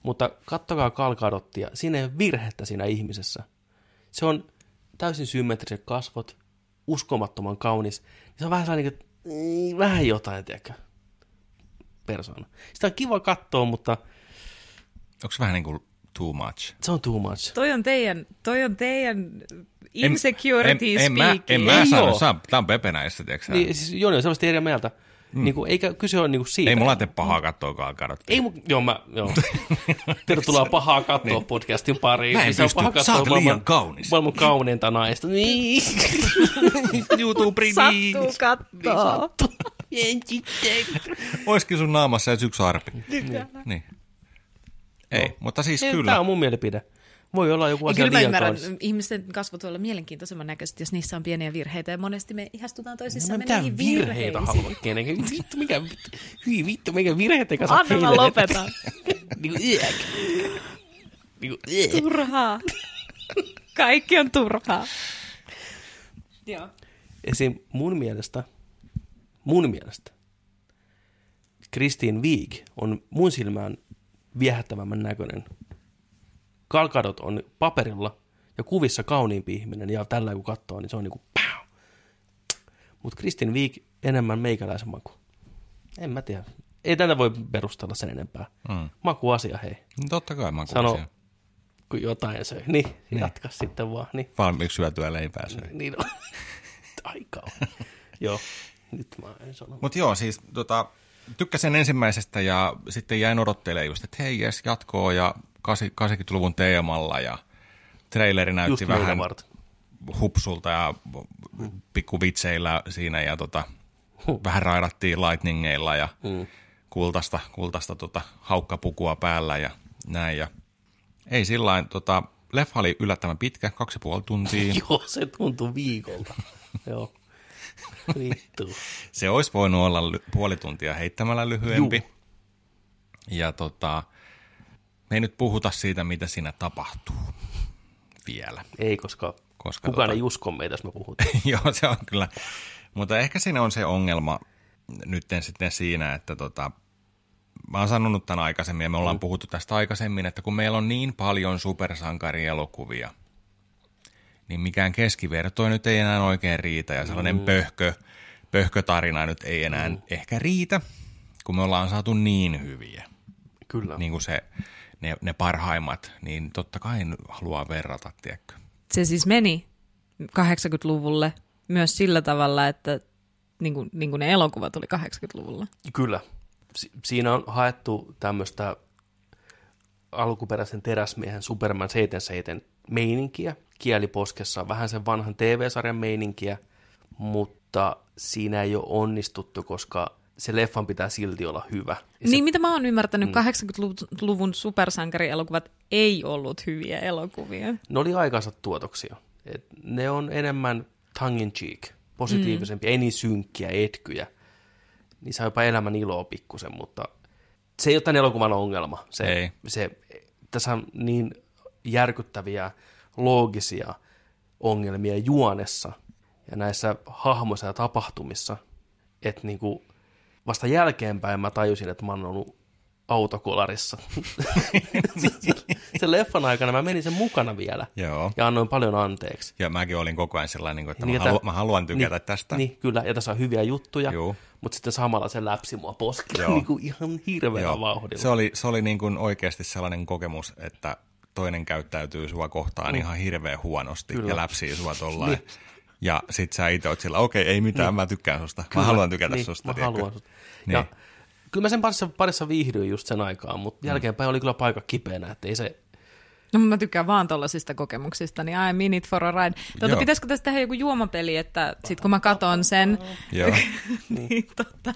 Mutta kattokaa kalkadottia, siinä ei ole virhettä siinä ihmisessä. Se on täysin symmetriset kasvot, uskomattoman kaunis. Se on vähän sellainen, että mm, vähän jotain, tiedätkö, persoona. Sitä on kiva katsoa, mutta Onko se vähän niin kuin too much? se on too much. Toi on teidän, toi on teidän insecurity en, en, mä, speaking. en mä Ei sano, oo. sä- tää on pepenäistä, tiedätkö sä? Niin, siis Joni on selvästi eri mieltä. Mm. Niin kuin, eikä kyse ole niin kuin siitä. Ei mulla tee pahaa katsoa kalkadot. Ei mu- joo, mä, joo. Tervetuloa pahaa katsoa podcastin pariin. Mä en on pysty. paha Sä katsoa oot liian kaunis. Maailman kauneinta naista. Niin. YouTube Sattuu kattoo. En sitten. Oiskin sun naamassa edes yksi arpi. niin. Ei, mutta siis Tämä kyllä. on mun mielipide. Voi olla joku asia kyllä mä liian ymmärrän, kaunis. ihmisten kasvot voi olla mielenkiintoisemman näköiset, jos niissä on pieniä virheitä, ja monesti me ihastutaan toisissamme mitään niihin virheitä virheisiin. kenenkään. Vittu, mikä, hyi vittu, mikä virheitä kanssa Anna mä lopetan. Niinku, iäk. Niinku, iäk. Turhaa. Kaikki on turhaa. Joo. Esim. mun mielestä, mun mielestä, Kristiin Wiig on mun silmään viehättävämmän näköinen. Kalkadot on paperilla ja kuvissa kauniimpi ihminen ja tällä kun katsoo, niin se on niinku pow. Mutta Kristin Wiig enemmän meikäläisen maku. En mä tiedä. ei tätä voi perustella sen enempää. Mm. Makuasia, hei. No Totta kai mä Sano, kun jotain söi. Niin, jatka sitten vaan. Niin, Valmiiksi syötyä leipää söi. niin on. Aika on. Joo, nyt mä en sano. Mutta joo, siis tota, tykkäsin ensimmäisestä ja sitten jäin odottelemaan just, että hei jes, jatkoa ja 80-luvun teemalla ja traileri näytti Just vähän varten. hupsulta ja pikku vitseillä siinä ja tota, vähän raidattiin lightningeilla ja Mm. kultasta, kultasta tota, haukkapukua päällä ja näin. Ja ei sillain, tota, leffa oli yllättävän pitkä, kaksi ja puoli tuntia. Joo, se tuntuu viikolta. Joo. Vittu. Se olisi voinut olla ly- puoli tuntia heittämällä lyhyempi. Juu. Ja tota, me ei nyt puhuta siitä, mitä siinä tapahtuu vielä. Ei, koska, Koska kukaan tota- ei usko meitä, jos me puhutaan. Joo, se on kyllä. Mutta ehkä siinä on se ongelma nyt sitten siinä, että tota, mä oon sanonut tämän aikaisemmin ja me ollaan puhuttu tästä aikaisemmin, että kun meillä on niin paljon supersankarielokuvia, niin mikään keskiverto nyt ei enää oikein riitä ja sellainen mm. pöhkö, pöhkötarina nyt ei enää mm. ehkä riitä, kun me ollaan saatu niin hyviä, Kyllä. niin kuin se, ne, ne parhaimmat, niin totta kai haluaa verrata, tiedätkö? Se siis meni 80-luvulle myös sillä tavalla, että niin kuin, niin kuin ne elokuvat oli 80-luvulla. Kyllä. Si- siinä on haettu tämmöistä alkuperäisen teräsmiehen Superman 77 meininkiä. Kieliposkessa vähän sen vanhan TV-sarjan meininkiä, mutta siinä ei ole onnistuttu, koska se leffan pitää silti olla hyvä. Ja se, Niin mitä mä oon ymmärtänyt, mm. 80-luvun supersankarielokuvat ei ollut hyviä elokuvia. ne oli aikansa tuotoksia. Et ne on enemmän tongue in cheek, positiivisempia, mm. ei niin synkkiä, etkyjä. Niissä on jopa elämän iloa pikkusen, mutta se ei ole tämän elokuvan ongelma. Se, Ei. Se, tässä on niin järkyttäviä loogisia ongelmia juonessa ja näissä hahmoissa ja tapahtumissa, että niinku vasta jälkeenpäin mä tajusin, että mä oon ollut autokolarissa. sen leffan aikana mä menin sen mukana vielä Joo. ja annoin paljon anteeksi. Ja mäkin olin koko ajan sellainen, että Niin, mä, että- haluan, mä haluan tykätä niin, tästä. Niin, kyllä, ja tässä on hyviä juttuja, Juu. mutta sitten samalla se läpsi mua poskella Joo. niin kuin ihan hirveällä Joo. vauhdilla. Se oli, se oli niin kuin oikeasti sellainen kokemus, että toinen käyttäytyy sua kohtaan ihan hirveän huonosti Kyllä. ja läpsii sua tollain. Niin. Ja sit sä itse oot sillä, okei, ei mitään, mä tykkään susta. Mä haluan tykätä niin, susta. Mä tiedätkö? haluan susta. Niin. Ja kyllä mä sen parissa, parissa viihdyin just sen aikaan, mutta jälkeenpäin oli kyllä paikka kipeänä, että ei se... No mä tykkään vaan tollasista kokemuksista, niin I'm in it for a ride. Tuota, pitäisikö tästä tehdä joku juomapeli, että sit kun mä katon sen, Joo. niin tota,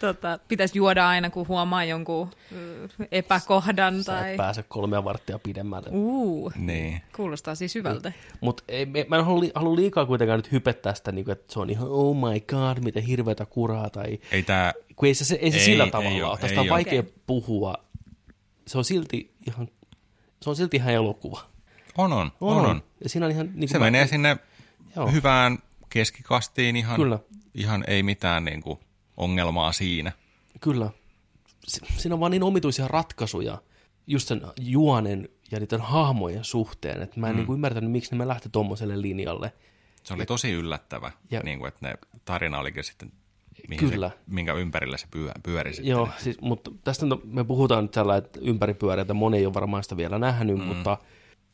tota, pitäisi juoda aina, kun huomaa jonkun ö, epäkohdan Sä et tai... pääse kolmea varttia pidemmälle. Uu, niin. kuulostaa siis hyvältä. Mutta mä en halua, li- halua liikaa kuitenkaan nyt hypettää sitä, niin kuin, että se on ihan oh my god, miten hirveätä kuraa. Tai, Ei tää, kun ei se, se, ei se Ei, sillä ei tavalla oo, ole. Tästä ei on oo. vaikea Okei. puhua. Se on silti ihan, se on silti ihan elokuva. on on, on, on. Ja siinä on ihan... Niin Se kuin mä- menee sinne Joo. hyvään keskikastiin ihan, Kyllä. ihan ei mitään niin kuin ongelmaa siinä. Kyllä. Si- Siinä on vaan niin omituisia ratkaisuja just sen juonen ja niiden hahmojen suhteen, että mä en mm. niin ymmärtänyt, miksi ne lähti tuommoiselle linjalle. Se oli tosi yllättävä, Ja- niin kuin, että ne tarina olikin sitten, mihin Kyllä. Se, minkä ympärillä se pyö, pyöri sitten. Joo, siis, mutta tästä me puhutaan nyt tällä, että ympäripyöreitä moni ei ole varmaan sitä vielä nähnyt, mm. mutta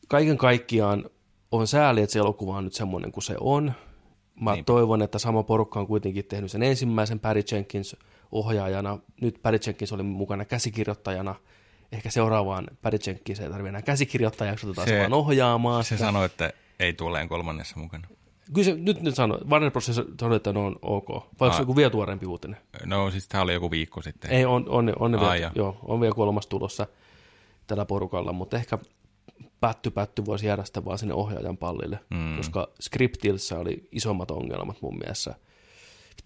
kaiken kaikkiaan on sääli, että se elokuva on nyt semmoinen kuin se on. Mä Niinpä. toivon, että sama porukka on kuitenkin tehnyt sen ensimmäisen Barry Jenkins ohjaajana. Nyt Barry Jenkins oli mukana käsikirjoittajana. Ehkä seuraavaan Barry Jenkins ei tarvitse enää käsikirjoittajaksi, otetaan se, vaan ohjaamaan. Se sanoi, että ei tule kolmannessa mukana. Kyllä se, nyt nyt sanoi, Warner Bros. sanoi, että ne on ok. Vai onko se Ai. joku vielä tuoreempi uutinen? No siis tämä oli joku viikko sitten. Ei, on, on, on, Ai vielä, joo, on vielä kolmas tulossa tällä porukalla, mutta ehkä Pätty Pätty voisi jäädä sitten vaan sinne ohjaajan pallille, mm. koska Scriptilssä oli isommat ongelmat mun mielestä.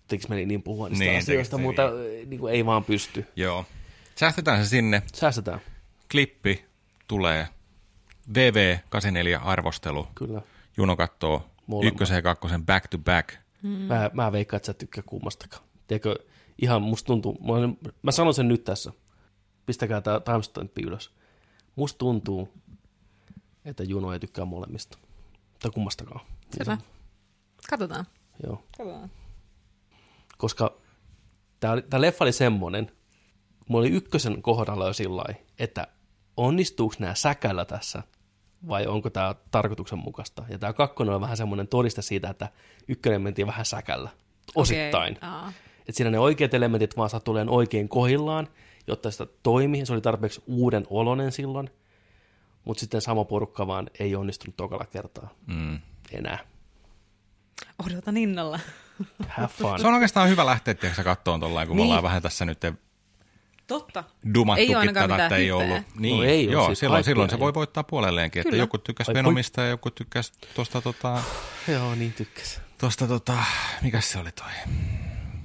Tekis meni niin puhua niistä Niin, niin, asioista, mutta niin kuin ei vaan pysty. Joo. Säästetään se sinne. Säästetään, Klippi tulee. VV84-arvostelu. kyllä. Juno kattoo Molemmat. ykkösen ja kakkosen back to back. Mm. Mä, mä veikkaan, että sä tykkää kummastakaan. Tiedätkö, ihan musta tuntuu, mä, mä sanon sen nyt tässä. Pistäkää tämä timestampi ylös. Musta tuntuu, että Juno ei tykkää molemmista. Tai kummastakaan. Selvä. Katsotaan. Joo. Katsotaan. koska tämä leffa oli semmoinen, mulla oli ykkösen kohdalla jo sillä että onnistuuko nämä säkällä tässä vai onko tämä tarkoituksenmukaista. Ja tämä kakkonen on vähän semmoinen todiste siitä, että ykkönen mentiin vähän säkällä, osittain. Aa. Että siinä ne oikeat elementit vaan saa tulemaan oikein kohillaan, jotta sitä toimii. Se oli tarpeeksi uuden olonen silloin, mutta sitten sama porukka vaan ei onnistunut tokalla kertaa Mm. enää. Odotan innolla. Have fun. Se on oikeastaan hyvä lähteä tiedätkö, kattoon tuollain, kun niin. me Niin. ollaan vähän tässä nyt Totta. Ei dumattukin ainakaan tätä, että ei ollut. hypeä. Niin, No ei joo, siis silloin, silloin se voi ei. voittaa puolelleenkin, että Kyllä. joku tykkäsi Ai, Venomista ja joku tykkäsi tuosta tota, Joo, niin tykkäs. tosta tota, mikäs se oli toi?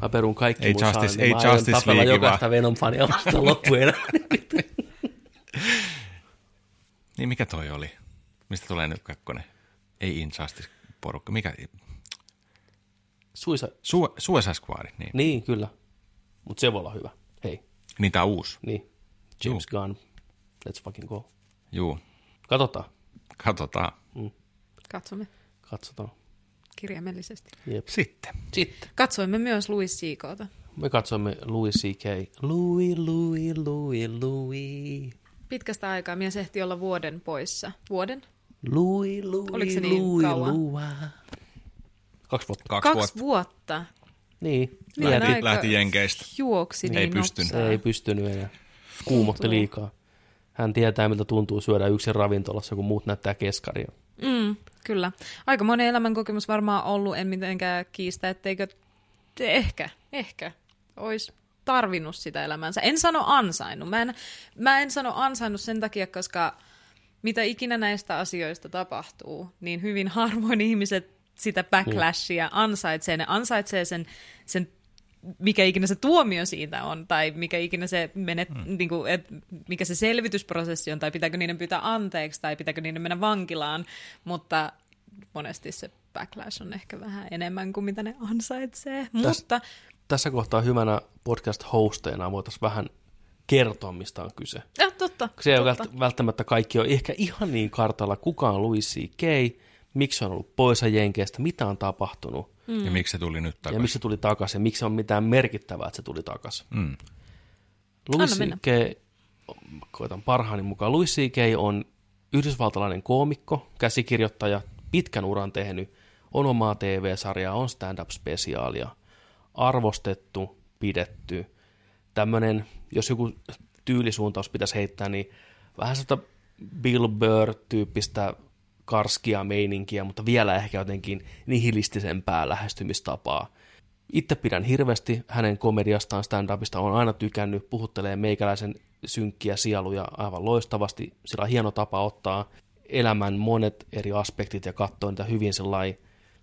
Mä perun kaikki Ei mun Justice- saannin. ei Mä aion Justice tapella League, jokaista Venom-fania vastaan loppujen. Niin mikä toi oli? Mistä tulee nyt kakkonen? Ei Injustice porukka. Mikä? Suisa. Su- Suicide Squad, niin. Niin, kyllä. Mutta se voi olla hyvä. Hei, Niin tää uusi. niin. James Gunn. Let's fucking go. Juu, Katsotaan. katsotaan. Katsomme Katsotaan. kirjaimellisesti. Jep. Sitten. Sitten Katsoimme myös Louis C.K.ta. me katsoimme Louis C.K. Louis, Louis, Louis, Louis. Pitkästä aikaa mies ehti olla vuoden poissa. Vuoden? Louis, Louis, Oliko se niin Louis, kauan? Louis. Kaksi vuotta. Kaksi, Kaksi vuotta. vuotta. Niin. Niin Lähti- Lähti, Jenkeistä. Juoksi niin Ei pystynyt. nopsaa. Se ei pystynyt enää. Kuumotti Tuntuu. liikaa. Hän tietää, miltä tuntuu syödä yksin ravintolassa, kun muut näyttää keskaria. Mm, kyllä. Aika monen elämänkokemus varmaan ollut, en mitenkään kiistä, etteikö te ehkä, ehkä olisi tarvinnut sitä elämänsä. En sano ansainnut. Mä en, mä en sano ansainnut sen takia, koska mitä ikinä näistä asioista tapahtuu, niin hyvin harvoin ihmiset sitä backlashia ansaitsee. Ne ansaitsee sen, sen mikä ikinä se tuomio siitä on, tai mikä ikinä se menet, mm. niin kuin, et, mikä se selvitysprosessi on, tai pitääkö niiden pyytää anteeksi, tai pitääkö niiden mennä vankilaan, mutta monesti se backlash on ehkä vähän enemmän kuin mitä ne ansaitsee. Mutta Tässä kohtaa hyvänä podcast-hosteina voitaisiin vähän kertoa, mistä on kyse. ja, totta, Se ei totta. vält- välttämättä kaikki on ehkä ihan niin kartalla, kuka on Louis C.K., miksi on ollut poissa Jenkeistä, mitä on tapahtunut, Mm. Ja miksi se tuli nyt ja takaisin? miksi se tuli takaisin, ja miksi on mitään merkittävää, että se tuli takaisin. Mm. Louis. C.K., koitan parhaani mukaan, Louis C.K. on yhdysvaltalainen koomikko, käsikirjoittaja, pitkän uran tehnyt, on omaa TV-sarjaa, on stand-up-spesiaalia, arvostettu, pidetty, tämmöinen, jos joku tyylisuuntaus pitäisi heittää, niin vähän sellaista Bill Burr-tyyppistä karskia meininkiä, mutta vielä ehkä jotenkin nihilistisempää lähestymistapaa. Itse pidän hirveästi hänen komediastaan, stand-upista, on aina tykännyt, puhuttelee meikäläisen synkkiä sieluja aivan loistavasti, sillä on hieno tapa ottaa elämän monet eri aspektit ja katsoa niitä hyvin sellainen,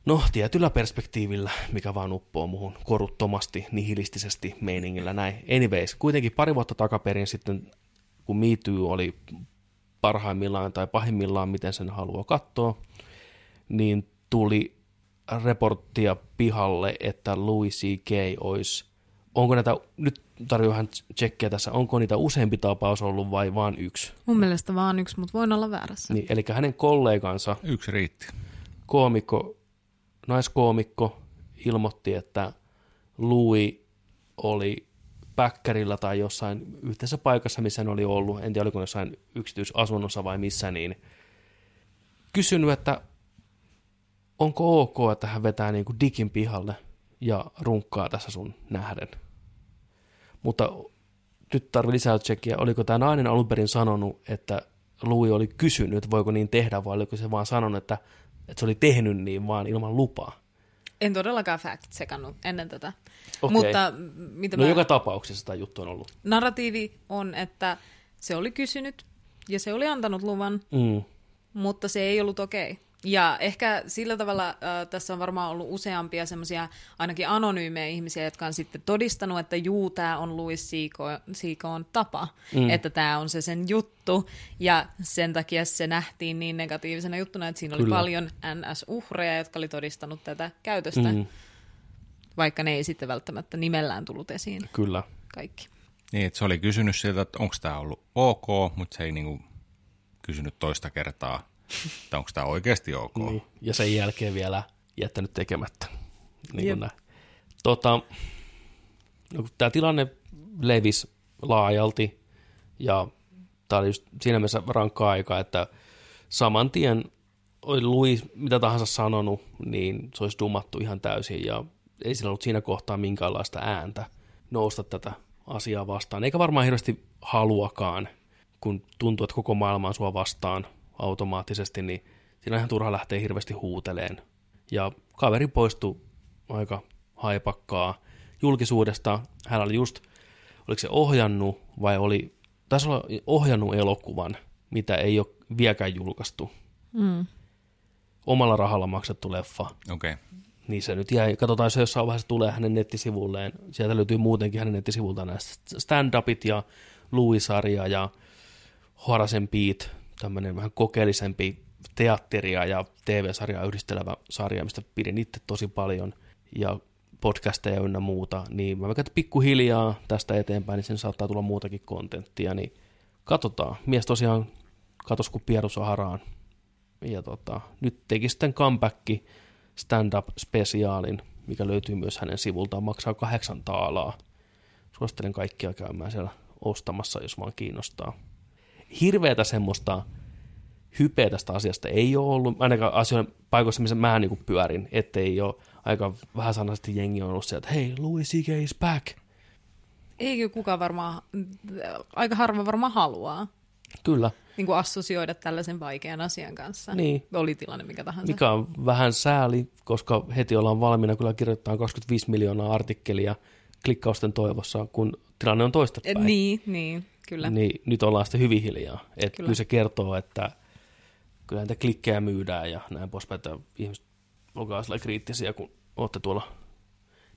no tietyllä perspektiivillä, mikä vaan uppoo muhun koruttomasti, nihilistisesti meiningillä näin. Anyways, kuitenkin pari vuotta takaperin sitten, kun Me Too oli parhaimmillaan tai pahimmillaan, miten sen haluaa katsoa, niin tuli reporttia pihalle, että Louis C.K. olisi, onko näitä, nyt tarjoaa hän tsekkiä tässä, onko niitä useampi tapaus ollut vai vain yksi. Mun mielestä vaan yksi, mutta voin olla väärässä. Niin, eli hänen kollegansa, Yksi riitti. koomikko, naiskoomikko, ilmoitti, että Louis oli päkkärillä tai jossain yhteisessä paikassa, missä hän oli ollut, en tiedä oliko jossain yksityisasunnossa vai missä, niin kysynyt, että onko ok, että hän vetää niin kuin dikin pihalle ja runkkaa tässä sun nähden. Mutta nyt tarvii lisää tsekkiä, oliko tämä nainen alun perin sanonut, että Louis oli kysynyt, voiko niin tehdä, vai oliko se vaan sanonut, että, että se oli tehnyt niin vaan ilman lupaa. En todellakaan fact-sekannut ennen tätä. Okei. Mutta mitä No mä... joka tapauksessa tämä juttu on ollut. narratiivi on, että se oli kysynyt ja se oli antanut luvan, Mm. mutta se ei ollut okei. Ja ehkä sillä tavalla äh, tässä on varmaan ollut useampia semmoisia ainakin anonyymejä ihmisiä, jotka on sitten todistanut, että juu, tämä on Louis Siikoon tapa, mm. että tämä on se sen juttu, ja sen takia se nähtiin niin negatiivisena juttuna, että siinä oli Kyllä. paljon NS-uhreja, jotka oli todistanut tätä käytöstä, Mm. vaikka ne ei sitten välttämättä nimellään tullut esiin Kyllä. kaikki. Niin, että se oli kysynyt sieltä, että onko tämä ollut ok, mutta se ei niinku kysynyt toista kertaa, että onko tämä oikeasti ok. Niin. Ja sen jälkeen vielä jättänyt tekemättä. Niin näin. Tota, no, tämä tilanne levisi laajalti. Ja tämä oli just siinä mielessä rankkaa aikaa, että saman tien oli Louis mitä tahansa sanonut, niin se olisi dumattu ihan täysin ja ei sillä ollut siinä kohtaa minkäänlaista ääntä nousta tätä asiaa vastaan. Eikä varmaan hirveästi haluakaan, kun tuntuu, että koko maailma on sua vastaan automaattisesti, niin siinä on ihan turha lähteä hirveästi huuteleen. Ja kaveri poistui aika haipakkaa julkisuudesta. Hän oli just, oliko se ohjannut vai oli, taisi olla ohjannut elokuvan, mitä ei ole vieläkään julkaistu. Mm. Omalla rahalla maksettu leffa. Okei. Okay. Niin se nyt jäi. Katsotaan, jos se jossain vaiheessa tulee hänen nettisivulleen. Sieltä löytyy muutenkin hänen nettisivultaan nämä stand-upit ja Louis-sarja ja Horasen Beat, tämmöinen vähän kokeellisempi teatteria ja TV-sarjaa yhdistelevä sarja, mistä pidin itse tosi paljon. Ja podcasteja ynnä muuta, niin mä vaikka pikkuhiljaa tästä eteenpäin, niin sen saattaa tulla muutakin kontenttia, niin katsotaan. Mies tosiaan katos kuin Pieru Saharaan. Ja tota, nyt teki sitten comeback stand-up-spesiaalin, mikä löytyy myös hänen sivultaan, maksaa kahdeksan taalaa. Suosittelen kaikkia käymään siellä ostamassa, jos vaan kiinnostaa. Hirveätä semmoista hypeä tästä asiasta ei ole ollut, ainakaan asioiden paikoissa, missä mä niin pyörin, ettei ole aika vähän sanasti jengi on ollut se, että hei, Louis C.K. is back. Eikö kukaan varmaan, aika harva varmaan haluaa Kyllä. niin kuin assosioida tällaisen vaikean asian kanssa. Niin. Oli tilanne mikä tahansa. Mikä on vähän sääli, koska heti ollaan valmiina kyllä kirjoittaa 25 miljoonaa artikkelia klikkausten toivossa, kun tilanne on toistepäin. Niin, niin, kyllä. Niin nyt ollaan sitten hyvin hiljaa. Että kyllä. kyllä se kertoo, että kyllä näitä klikkejä myydään ja näin poispäin, että ihmiset olkaa sillä kriittisiä, kun olette tuolla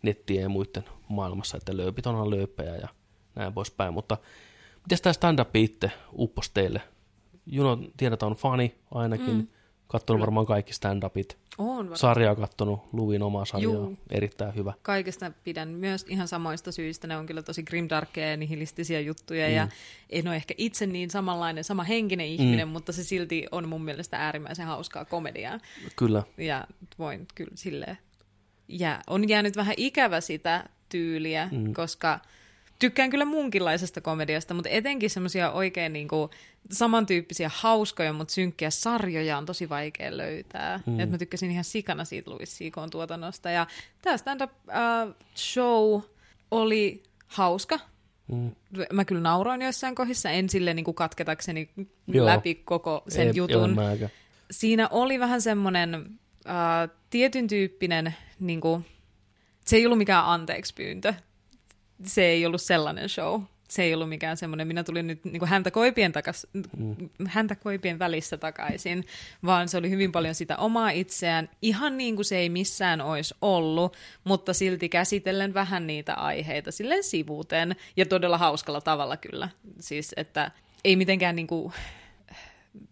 nettien ja muiden maailmassa, että lööpit onhan lööppejä ja näin poispäin. Mutta miten tämä stand-up itse uppos teille? Juno tiedetään on fani ainakin, mm. Katsonut Kyllä. varmaan kaikki stand-upit. On Sarjaa kattonut, Luvin omaa sarjaa, Juu. erittäin hyvä. Kaikesta pidän myös ihan samoista syistä. Ne on kyllä tosi grimdarkkeja ja nihilistisiä juttuja mm. ja en ole ehkä itse niin samanlainen, sama henkinen ihminen, mm. mutta se silti on mun mielestä äärimmäisen hauskaa komediaa. Kyllä. Ja voin kyllä silleen. Ja on jäänyt vähän ikävä sitä tyyliä, mm. koska tykkään kyllä munkinlaisesta komediasta, mutta etenkin semmoisia oikein niin kuin, samantyyppisiä hauskoja, mutta synkkiä sarjoja on tosi vaikea löytää. Mm. Et mä tykkäsin ihan sikana siitä Louis C.K. tuotannosta. Ja tämä stand-up uh, show oli hauska. Mm. Mä kyllä nauroin joissain kohdissa, en sille niin kuin katketakseni Joo. läpi koko sen ei, jutun. Ei Siinä oli vähän semmoinen uh, tietyn tyyppinen, niin kuin, se ei ollut mikään anteeksi pyyntö se ei ollut sellainen show. Se ei ollut mikään semmoinen, minä tulin nyt niin häntä, koipien takas, mm. häntä koipien välissä takaisin, vaan se oli hyvin paljon sitä omaa itseään, ihan niin kuin se ei missään olisi ollut, mutta silti käsitellen vähän niitä aiheita silleen sivuten ja todella hauskalla tavalla kyllä. Siis, että ei mitenkään niin kuin,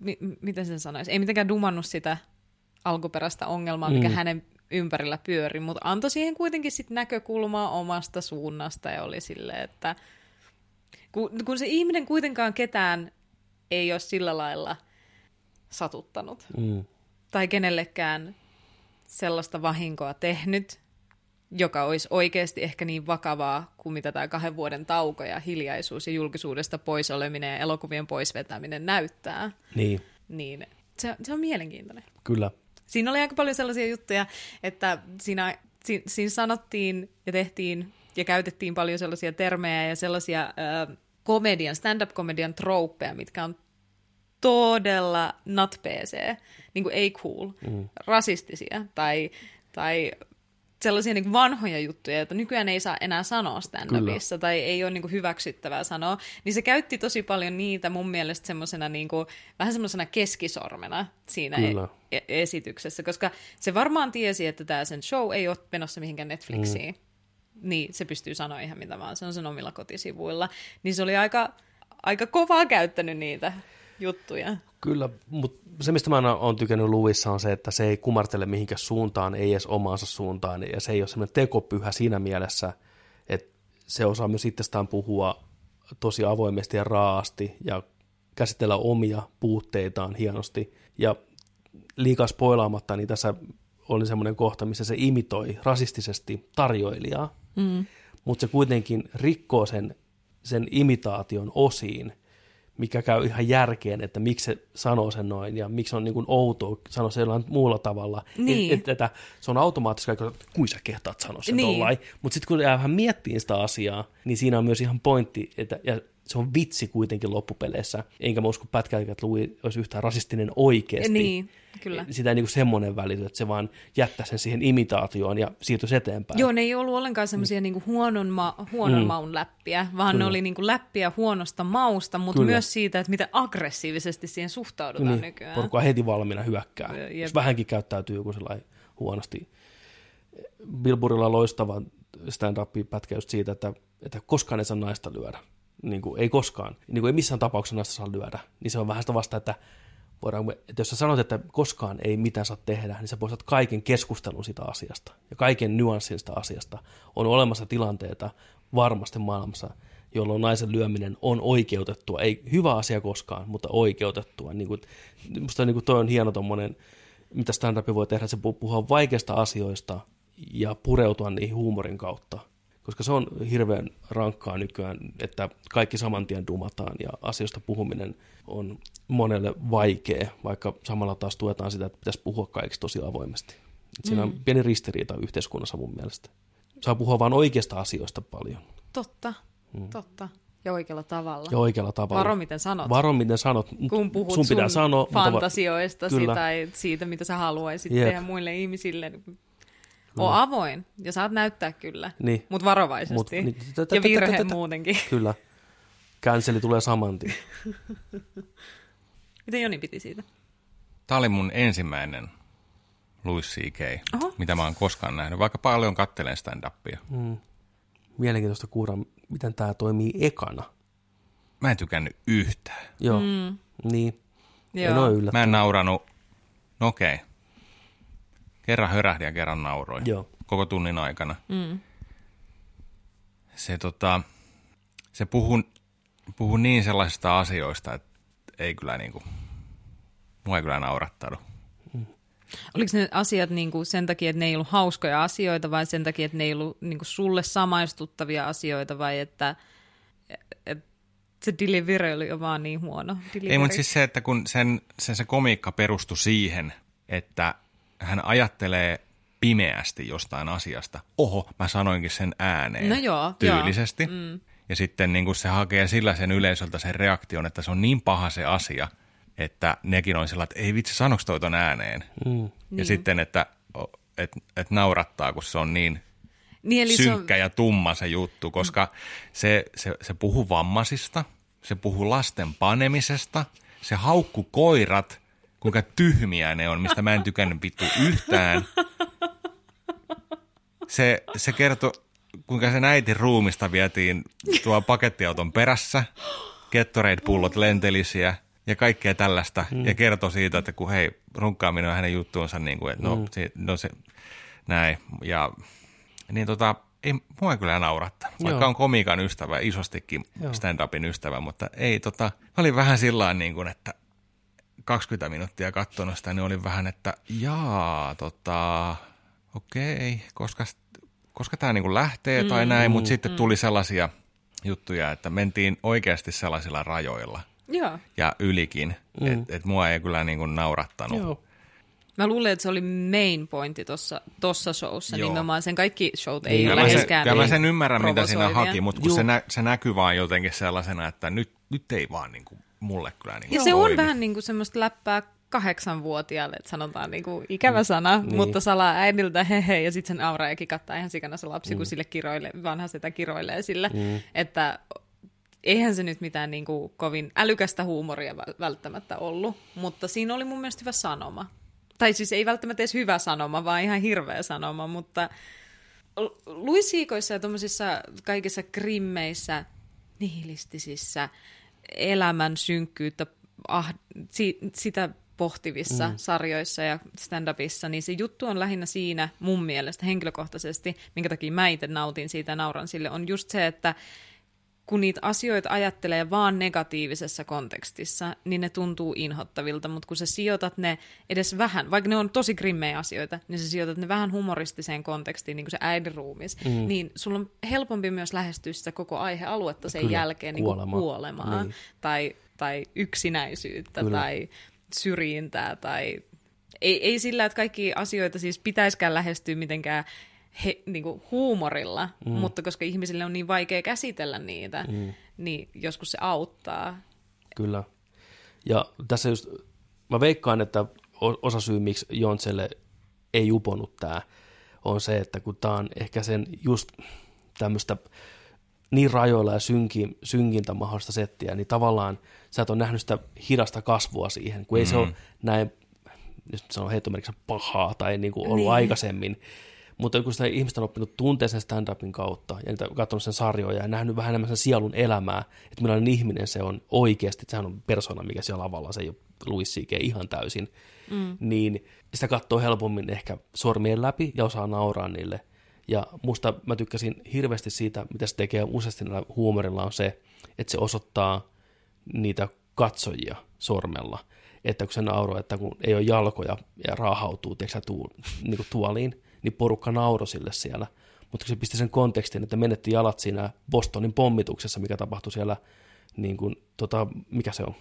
m- miten sen sanoisi, ei mitenkään dumannut sitä alkuperäistä ongelmaa, mikä mm. hänen ympärillä pyöri, mutta antoi siihen kuitenkin sit näkökulmaa omasta suunnasta ja oli silleen, että kun, kun se ihminen kuitenkaan ketään ei ole sillä lailla satuttanut mm. tai kenellekään sellaista vahinkoa tehnyt, joka olisi oikeasti ehkä niin vakavaa kuin mitä tämä kahden vuoden tauko ja hiljaisuus ja julkisuudesta pois oleminen ja elokuvien poisvetäminen näyttää. Niin. Niin se, se on mielenkiintoinen. Kyllä. Siinä oli aika paljon sellaisia juttuja, että siinä, siinä, siinä sanottiin ja tehtiin ja käytettiin paljon sellaisia termejä ja sellaisia äh, komedian, stand-up-komedian trouppeja, mitkä on todella not PC, niin kuin ei cool, mm. rasistisia tai, tai sellaisia niin vanhoja juttuja, joita nykyään ei saa enää sanoa stand-upissa tai ei ole niin kuin hyväksyttävää sanoa, niin se käytti tosi paljon niitä mun mielestä semmoisena niin kuin, vähän semmoisena keskisormena siinä e- e- esityksessä, koska se varmaan tiesi, että tämä sen show ei ole menossa mihinkään Netflixiin, mm. Niin se pystyy sanoa ihan mitä vaan, se on sen omilla kotisivuilla, niin se oli aika, aika kovaa käyttänyt niitä juttuja. Kyllä, mutta se, mistä mä oon tykännyt Luissa on se, että se ei kumartele mihinkään suuntaan, ei edes omaansa suuntaan, ja se ei ole semmoinen tekopyhä siinä mielessä, että se osaa myös itsestään puhua tosi avoimesti ja raasti ja käsitellä omia puutteitaan hienosti. Ja liikaa spoilaamatta, niin tässä oli semmoinen kohta, missä se imitoi rasistisesti tarjoilijaa, mm. mutta se kuitenkin rikkoo sen sen imitaation osiin, mikä käy ihan järkeen, että miksi se sanoo sen noin ja miksi on niin kuin outoa sanoa se jollain muulla tavalla. Niin. Et, et, että se on automaattisesti, että kuin sä kehtaat sanoa sen Niin. tollain. Mutta sitten kun jää vähän miettiin sitä asiaa, niin siinä on myös ihan pointti, että ja se on vitsi kuitenkin loppupeleissä. Enkä mä usko pätkääkään, että Louis olisi yhtään rasistinen oikeasti. Niin, kyllä. Sitä ei niin kuin semmoinen välity, että se vaan jättää sen siihen imitaatioon ja siirtyisi eteenpäin. Joo, ne ei ollut ollenkaan semmoisia niinku huonon, ma- huonon mm. maun läppiä, vaan Kyllä. ne oli niinku läppiä huonosta mausta, mutta Kyllä. myös siitä, että miten aggressiivisesti siihen suhtaudutaan niin, nykyään. porukka heti valmiina hyökkää. Jep. Jos vähänkin käyttäytyy joku sellainen huonosti. Billboardilla on loistava stand-up-pätkä just siitä, että, että koskaan ei saa naista lyödä. Niin kuin, ei koskaan. Niin kuin, ei missään tapauksessa naista saa lyödä. Niin se on vähän sitä vasta, että, voidaan, että jos sä sanot, että koskaan ei mitään saa tehdä, niin sä poistat kaiken keskustelun sitä asiasta ja kaiken nyanssin sitä asiasta. On olemassa tilanteita varmasti maailmassa, jolloin naisen lyöminen on oikeutettua. Ei hyvä asia koskaan, mutta oikeutettua. Niin kuin, musta niin kuin toi on hieno tommonen, mitä stand voi tehdä, se pu- puhua vaikeista asioista ja pureutua niihin huumorin kautta. Koska se on hirveän rankkaa nykyään, että kaikki saman tien dumataan ja asioista puhuminen on monelle vaikea, vaikka samalla taas tuetaan sitä, että pitäisi puhua kaikista tosi avoimesti. Et siinä on pieni ristiriita yhteiskunnassa mun mielestä. Saa puhua vain oikeista asioista paljon Totta, mm. totta. Ja oikealla tavalla. ja oikealla tavalla. Varo, miten sanot. Varo, miten sanot. kun puhut sun pitää sanoa. mutta va- tai siitä, mitä sä haluaisit Jep. tehdä muille ihmisille. Oo avoin ja saat näyttää kyllä, Niin. mutta varovaisesti. Mut- niin, ja virhe muutenkin. Kyllä. Canceli tulee saman tien. Miten Joni piti siitä? Tämä oli mun ensimmäinen Louis C.K., Oho. mitä mä oon koskaan nähnyt, vaikka paljon kattelen stand-upia. Mielenkiintoista kuulla, miten tämä toimii ekana. Mä en tykännyt yhtään. Joo, mm. niin. Joo. En ole yllättynyt. Mä en nauranut, no okei, kerran hörähdin ja kerran nauroin Joo. koko tunnin aikana. Mm. Se, tota, se puhuu, puhuu niin sellaisista asioista, että ei kyllä niinku, mua ei kyllä naurattanut. Oliko ne asiat niinku sen takia, että ne ei ollut hauskoja asioita vai sen takia, että ne ei ollut niinku sulle samaistuttavia asioita vai että, että se delivery oli jo vaan niin huono? Delivery. Ei, mutta siis se, että kun sen, sen se komiikka perustui siihen, että hän ajattelee pimeästi jostain asiasta. Oho, mä sanoinkin sen ääneen. No joo, Tyylisesti. Mm. Ja sitten niin kuin se hakee sillä sen yleisöltä sen reaktion, että se on niin paha se asia, että nekin on sellainen, että ei vitsi, sanoks toi ton ääneen? Mm. Ja Niin. sitten, että et, et naurattaa, kun se on niin niin, eli se on, synkkä ja tumma se juttu, koska se, se, se puhuu vammaisista, se puhuu lasten panemisesta, se haukku koirat, kuinka tyhmiä ne on, mistä mä en tykännyt vittu yhtään. Se, se kertoi, kuinka sen äitin ruumista vietiin tuo pakettiauton perässä, Gatorade-pullot lentelisiä ja kaikkea tällaista. Mm. Ja kertoi siitä, että kun hei, runkkaaminen on hänen juttuunsa, niin kuin, että no, mm. se, no se, näin. Ja niin tota, ei mua ei kyllä naurattanut, vaikka Joo. on komiikan ystävä, isostikin Joo. stand-upin ystävä, mutta ei tota, mä olin vähän sillä niin kuin, että 20 minuuttia katsonut sitä, niin olin vähän, että jaa, tota, okei, koska, koska tämä niin lähtee tai näin, mutta sitten tuli sellaisia juttuja, että mentiin oikeasti sellaisilla rajoilla joo. ja ylikin, mm. että et mua ei kyllä niin kuin naurattanut. Joo. Mä luulen, että se oli main pointti tuossa tossa showssa Joo. nimenomaan. Sen kaikki showt ei ole Kyllä mä, sen, läheskään kyllä mä niin sen ymmärrän, mitä siinä haki, mutta kun se, nä, se näkyy vaan jotenkin sellaisena, että nyt, nyt ei vaan niin kuin, mulle kyllä niin Ja se on vähän niin kuin semmoista läppää kahdeksanvuotiaalle, että sanotaan niin kuin ikävä sana, niin. mutta salaa äidiltä hehe, ja sitten sen aura ja kikattaa ihan sikana se lapsi, mm. kun sille kiroilee, vanha sitä kiroilee sille, mm. että eihän se nyt mitään niin kuin kovin älykästä huumoria väl- välttämättä ollut, mutta siinä oli mun mielestä hyvä sanoma. Tai siis ei välttämättä edes hyvä sanoma, vaan ihan hirveä sanoma, mutta luisiikoissa ja tuommoisissa kaikissa krimmeissä, nihilistisissä, elämän synkkyyttä, ah, si, sitä pohtivissa mm. sarjoissa ja stand-upissa, niin se juttu on lähinnä siinä mun mielestä henkilökohtaisesti, minkä takia mä itse nautin siitä ja nauran sille, on just se, että kun niitä asioita ajattelee vaan negatiivisessa kontekstissa, niin ne tuntuu inhottavilta, mutta kun sä sijoitat ne edes vähän, vaikka ne on tosi grimmejä asioita, niin sä sijoitat ne vähän humoristiseen kontekstiin, niin kuin se äidin ruumis, mm. niin sulla on helpompi myös lähestyä sitä koko aihealuetta sen Kyllä, jälkeen niin kuolema. kuolemaa Niin. tai, tai yksinäisyyttä Kyllä. tai syrjintää tai ei, ei sillä, että kaikki asioita siis pitäisikään lähestyä mitenkään he, niin kuin huumorilla, mm. mutta koska ihmisille on niin vaikea käsitellä niitä, mm. niin joskus se auttaa. Kyllä. Ja tässä just, mä veikkaan, että osa syy, miksi Jonselle ei uponut tämä, on se, että kun tämä on ehkä sen just tämmöistä niin rajoilla ja synkin, synkintä mahdollista settiä, niin tavallaan sä et ole nähnyt sitä hidasta kasvua siihen, kun ei se ole näin, jos sanon heittomerkissä pahaa tai niin kuin ollut niin. aikaisemmin, mutta kun sitä ihmistä on oppinut tuntea sen stand-upin kautta ja niitä, katsonut sen sarjoja ja nähnyt vähän enemmän sen sielun elämää, että millainen ihminen se on oikeasti, että sehän on persona, mikä siellä lavalla, se ei ole Louis C.K. ihan täysin, mm. niin sitä katsoo helpommin ehkä sormien läpi ja osaa nauraa niille. Ja musta mä tykkäsin hirveästi siitä, mitä se tekee useasti näillä huumorilla on se, että se osoittaa niitä katsojia sormella. Että kun se nauroi, että kun ei ole jalkoja ja raahautuu tiedätkö, tuu, niin kuin tuoliin, niin porukka nauroi sille siellä. Mutta kun se pisti sen kontekstin, että menetti jalat siinä Bostonin pommituksessa, mikä tapahtui siellä, niin kuin, tota, mikä se on,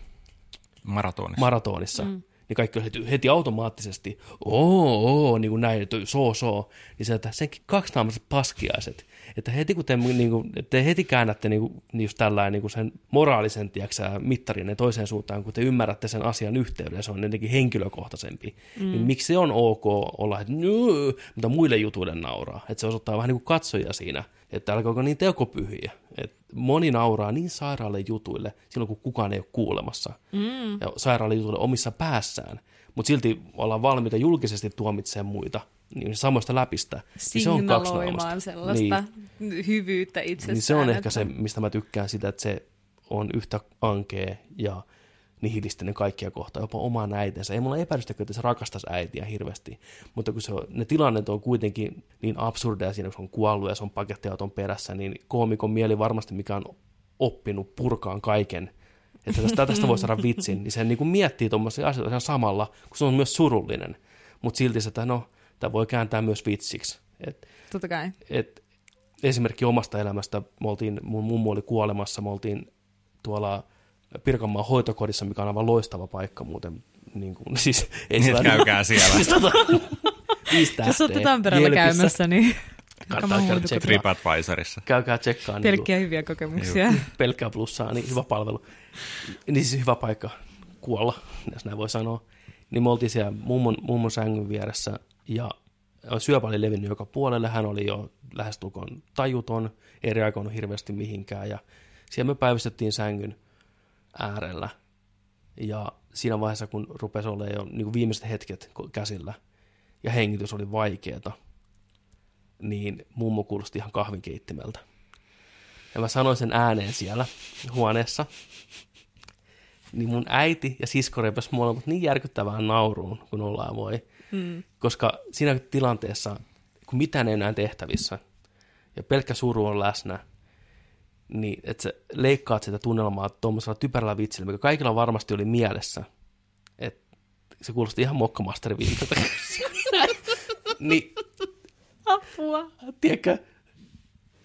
Maratonissa. maratonissa, mm. niin kaikki oli heti, heti automaattisesti, oo, oo, niin kuin näin, soo, soo, niin se, että senkin kaksinaamaiset paskiaiset, että heti kun te, niin kuin, te heti käännätte niin kuin, just tällainen niin kuin sen moraalisen tiiäksä, mittarin toiseen suuntaan, kun te ymmärrätte sen asian yhteyden, se on jotenkin henkilökohtaisempi, mm. niin miksi se on ok olla, että nyö, mutta muille jutuille nauraa, että se osoittaa vähän niin kuin katsoja siinä, että älkääkö niin tekopyhiä, että moni nauraa niin sairaalle jutuille silloin, kun kukaan ei ole kuulemassa, mm. ja sairaalle jutuille omissa päässään, mutta silti ollaan valmiita julkisesti tuomitsemaan muita niin samoista läpistä. Niin se on kaksinaamasta. sellaista niin. hyvyyttä itsestään. Niin se on ehkä se, mistä mä tykkään sitä, että se on yhtä ankea ja nihilistinen kaikkia kohtaa, jopa oman äitensä. Ei mulla epäilystäkään, että se rakastaisi äitiä hirveästi, mutta kun se on, ne tilanneet on kuitenkin niin absurdeja siinä, kun se on kuollut ja se on pakettiauton perässä, niin koomikon mieli varmasti, mikä on oppinut purkaan kaiken, että tästä, tästä voi saada vitsin, niin se niin kuin miettii tuommoisia asioita samalla, kun se on myös surullinen, mutta silti se, että no, tämä voi kääntää myös vitsiksi. Et, Totta kai. et esimerkki omasta elämästä, me oltiin, mun mummo oli kuolemassa, me oltiin tuolla Pirkanmaan hoitokodissa, mikä on aivan loistava paikka muuten. Niin kuin, siis, ei Niin, sillä- käykää siellä. siis, tota, Jos olette. Tampereella Jelpissä. käymässä, niin Kannattaa käydä tsekkaa. TripAdvisorissa. Käykää tsekkaa. Niin pelkkiä hyviä kokemuksia. pelkkää plussaa, niin hyvä palvelu. Niin siis hyvä paikka kuolla, jos näin voi sanoa. Niin me oltiin siellä mummon, mummon sängyn vieressä ja syöpä oli levinnyt joka puolelle. Hän oli jo lähestulkoon tajuton, ei reagoinut hirveästi mihinkään ja siellä me päivystettiin sängyn äärellä. Ja siinä vaiheessa, kun rupesi olemaan jo niin kuin viimeiset hetket käsillä ja hengitys oli vaikeeta, niin mummo kuulosti ihan kahvinkeittimeltä. Ja mä sanoin sen ääneen siellä huoneessa. Niin mun äiti ja sisko repes molemmat niin järkyttävään nauruun, kun ollaan voi. Mm. Koska siinä tilanteessa, kun mitään ei enää tehtävissä, ja pelkkä suru on läsnä, niin että sä leikkaat sitä tunnelmaa tuommoisella typerällä vitsillä, mikä kaikilla varmasti oli mielessä. Että se kuulosti ihan mokkamasterviiltä. niin Apua. tiedätkö,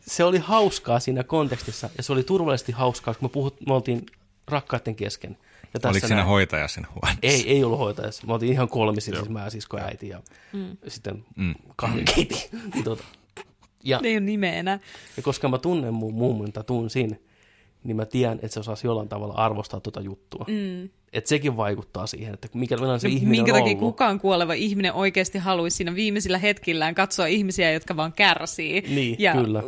se oli hauskaa siinä kontekstissa, ja se oli turvallisesti hauskaa, kun me, puhut, me oltiin rakkaiden kesken. Ja tässä Oliko siinä näin- hoitaja sen huoneessa? Ei, ei ollut hoitajassa. Me oltiin ihan kolmisin, siis mä, sisko ja äiti, ja mm. sitten mm. kahvinkeiti. Niin tota, ja, Ne ei ole nimeä enää. ja koska mä tunnen mun mummun tai tunsin, niin mä tiedän, että se osaisi jollain tavalla arvostaa tuota juttua. Mm. Että sekin vaikuttaa siihen, että mikä millainen se No, ihminen minkä on takia ollut. kukaan kuoleva ihminen oikeasti haluaisi siinä viimeisillä hetkillään katsoa ihmisiä, jotka vaan kärsii Niin, ja kyllä.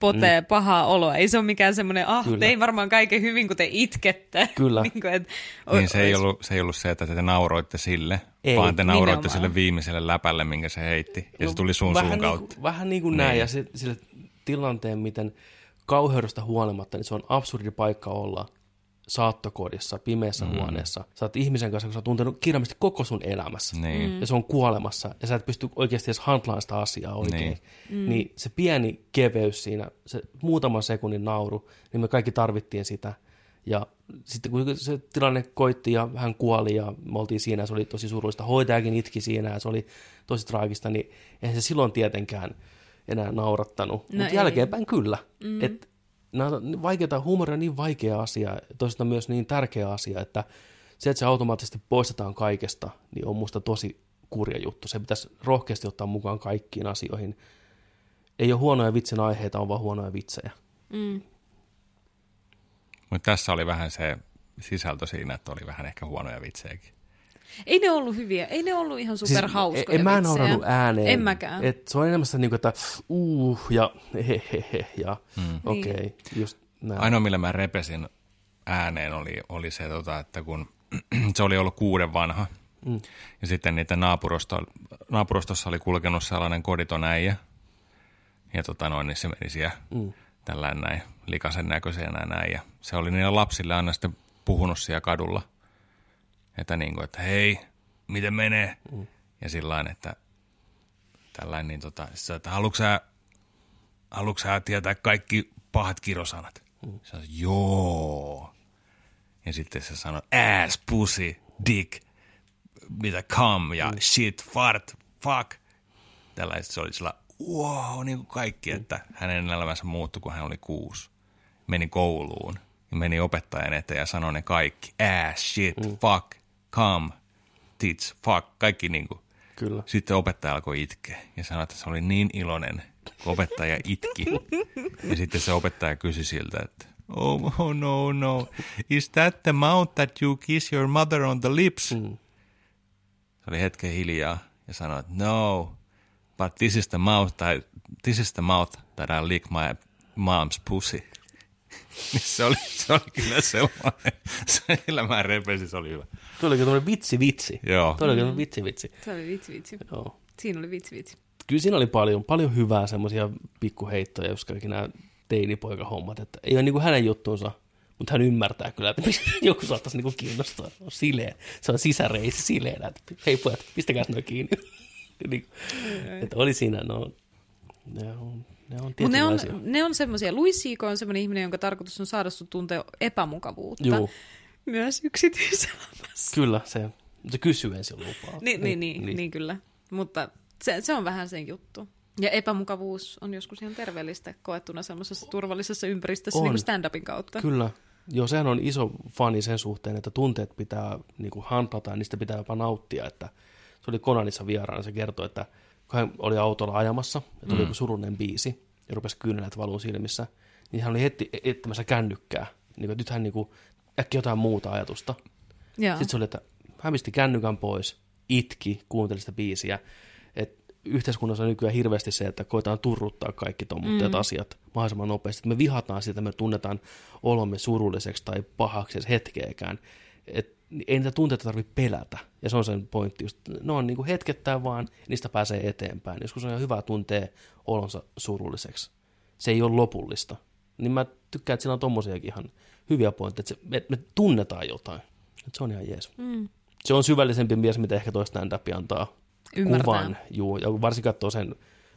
Potee mm. pahaa oloa. Ei se ole mikään semmoinen, ah, Kyllä. tein varmaan kaiken hyvin, kun te itkette. Kyllä. niin, kuin, et, Niin se ei, ollut, se ei ollut se, että te nauroitte sille, Ei, vaan te nauroitte nimenomaan. sille viimeiselle läpälle, minkä se heitti. Ja se tuli sun No, vähän suun niin kautta. kuin, vähän niin kuin näin, ja se, sille tilanteen, miten kauheudesta huolimatta, niin se on absurdi paikka olla saattokodissa, pimeässä mm. huoneessa. Sä oot ihmisen kanssa, kun sä oot tuntenut kirjaimisesti koko sun elämässä. Niin. Ja se on kuolemassa. Ja sä et pysty oikeasti edes handlaan sitä asiaa oikein. Niin. niin se pieni keveys siinä, se muutaman sekunnin nauru, niin me kaikki tarvittiin sitä. Ja sitten kun se tilanne koitti ja hän kuoli ja me oltiin siinä, se oli tosi surullista. Hoitajakin itki siinä ja se oli tosi traagista, niin eihän se silloin tietenkään enää naurattanut. No Mutta jälkeenpäin kyllä. Mm. Et, nämä on vaikeita, huumori on niin vaikea asia, toisaalta myös niin tärkeä asia, että se, että se automaattisesti poistetaan kaikesta, niin on musta tosi kurja juttu. Se pitäisi rohkeasti ottaa mukaan kaikkiin asioihin. Ei ole huonoja vitsin aiheita, on vaan huonoja vitsejä. Mm. Mutta tässä oli vähän se sisältö siinä, että oli vähän ehkä huonoja vitsejäkin. Ei ne ollut hyviä, ei ne ollut ihan superhauskoja Siis, en mä vitsejä. naurannut ääneen. En mäkään. Et se on enemmän sitä niin kuin, että uh ja he, he, he ja Mm. okei, okay, just näin. Ainoa, millä mä repesin ääneen, oli, oli se, tota, että kun se oli ollut kuuden vanha, Mm. ja sitten niiden naapurusto, naapurustossa oli kulkenut sellainen koditon äijä, ja tota noin, niin se meni siellä Mm. tällainen näin likasen näköisenä näin, ja se oli niille lapsille aina sitten puhunut siellä kadulla, että niin kuin, että hei, miten menee, mm. ja sillä että tällainen, niin tota, se, että haluatko sä, haluatko sä tietää kaikki pahat kirosanat? Mm. Se sanoi, joo. Ja sitten se sanoi, ass, pussy, dick, mitä cum ja mm. shit, fart, fuck. Tällaiset se oli sillä, wow, niin kuin kaikki, että hänen elämänsä muuttui, kun hän oli kuusi. Meni kouluun ja meni opettajan eteen ja sanoi ne kaikki. Ass, shit, mm. fuck, cum, tits, fuck, kaikki niin kuin. Kyllä. Sitten opettaja alkoi itkeä ja sanoi, että se oli niin iloinen, kun opettaja itki. Ja sitten se opettaja kysyi siltä, että oh, oh no, no, is that the mouth that you kiss your mother on the lips? Mm. Se oli hetken hiljaa ja sanoi, että no, but this is the mouth that, this is the mouth that I lick my mom's pussy. Niin se oli, se oli kyllä sellainen, se elämän repesi, se oli hyvä. Tuo oli tämmöinen vitsi vitsi. Joo. Tuo oli vitsi vitsi. Se oli vitsi vitsi. Joo. Siinä oli vitsi vitsi. Kyllä siinä oli paljon, paljon hyvää semmoisia pikkuheittoja, jos kaikki nämä teinipoikahommat. Että ei ole niin kuin hänen juttuunsa, mutta hän ymmärtää kyllä, että joku saattaisi niin kuin kiinnostaa. Se on sileä. Se on sisäreisi sileenä, että hei pojat, pistäkää noin kiinni. niin, että oli siinä, no, ne on, ne on Mutta ne on, ne on semmoisia. Louis C.K. on semmoinen ihminen, jonka tarkoitus on saada sut tuntea epämukavuutta. Juu, Myös yksityiselämässä. kyllä se, se kysyy ensin lupaa. Niin, niin, niin, niin. niin kyllä. Mutta se, se on vähän sen juttu. Ja epämukavuus on joskus ihan terveellistä koettuna semmoisessa turvallisessa ympäristössä On. niin kuin stand-upin kautta. Kyllä. Joo, sehän on iso fani sen suhteen, että tunteet pitää niin kuin handlata ja niistä pitää jopa nauttia. Että se oli Konanissa vieraana, se kertoi, että kun hän oli autolla ajamassa ja tuli mm. joku surullinen biisi ja rupesi kyyneleet valuu silmissä, niin hän oli heti etsimässä kännykkää. Niin kuin, että nyt hän niin kuin, äkki jotain muuta ajatusta. Joo. Sitten se oli, että hän pisti kännykän pois, itki, kuunteli sitä biisiä. Et yhteiskunnassa on nykyään hirveästi se, että koetaan turruttaa kaikki tuommoitteet mm. asiat mahdollisimman nopeasti. Me vihataan sitä, me tunnetaan olomme surulliseksi tai pahaksi edes hetkeäkään. Et ei niitä tunteita tarvitse pelätä. Ja se on sen pointti. Just, ne on niinku hetkettää vaan, niistä pääsee eteenpäin. Joskus on ihan hyvä tuntea olonsa surulliseksi. Se ei ole lopullista. Niin mä tykkään, että siinä on tommosiakin ihan hyviä pointteja, että se, me, me tunnetaan jotain. Et se on ihan jees. Mm. Se on syvällisempi mies, mitä ehkä toi stand antaa Ymmärtää. kuvan. Juu, ja varsinkin katsoo sen,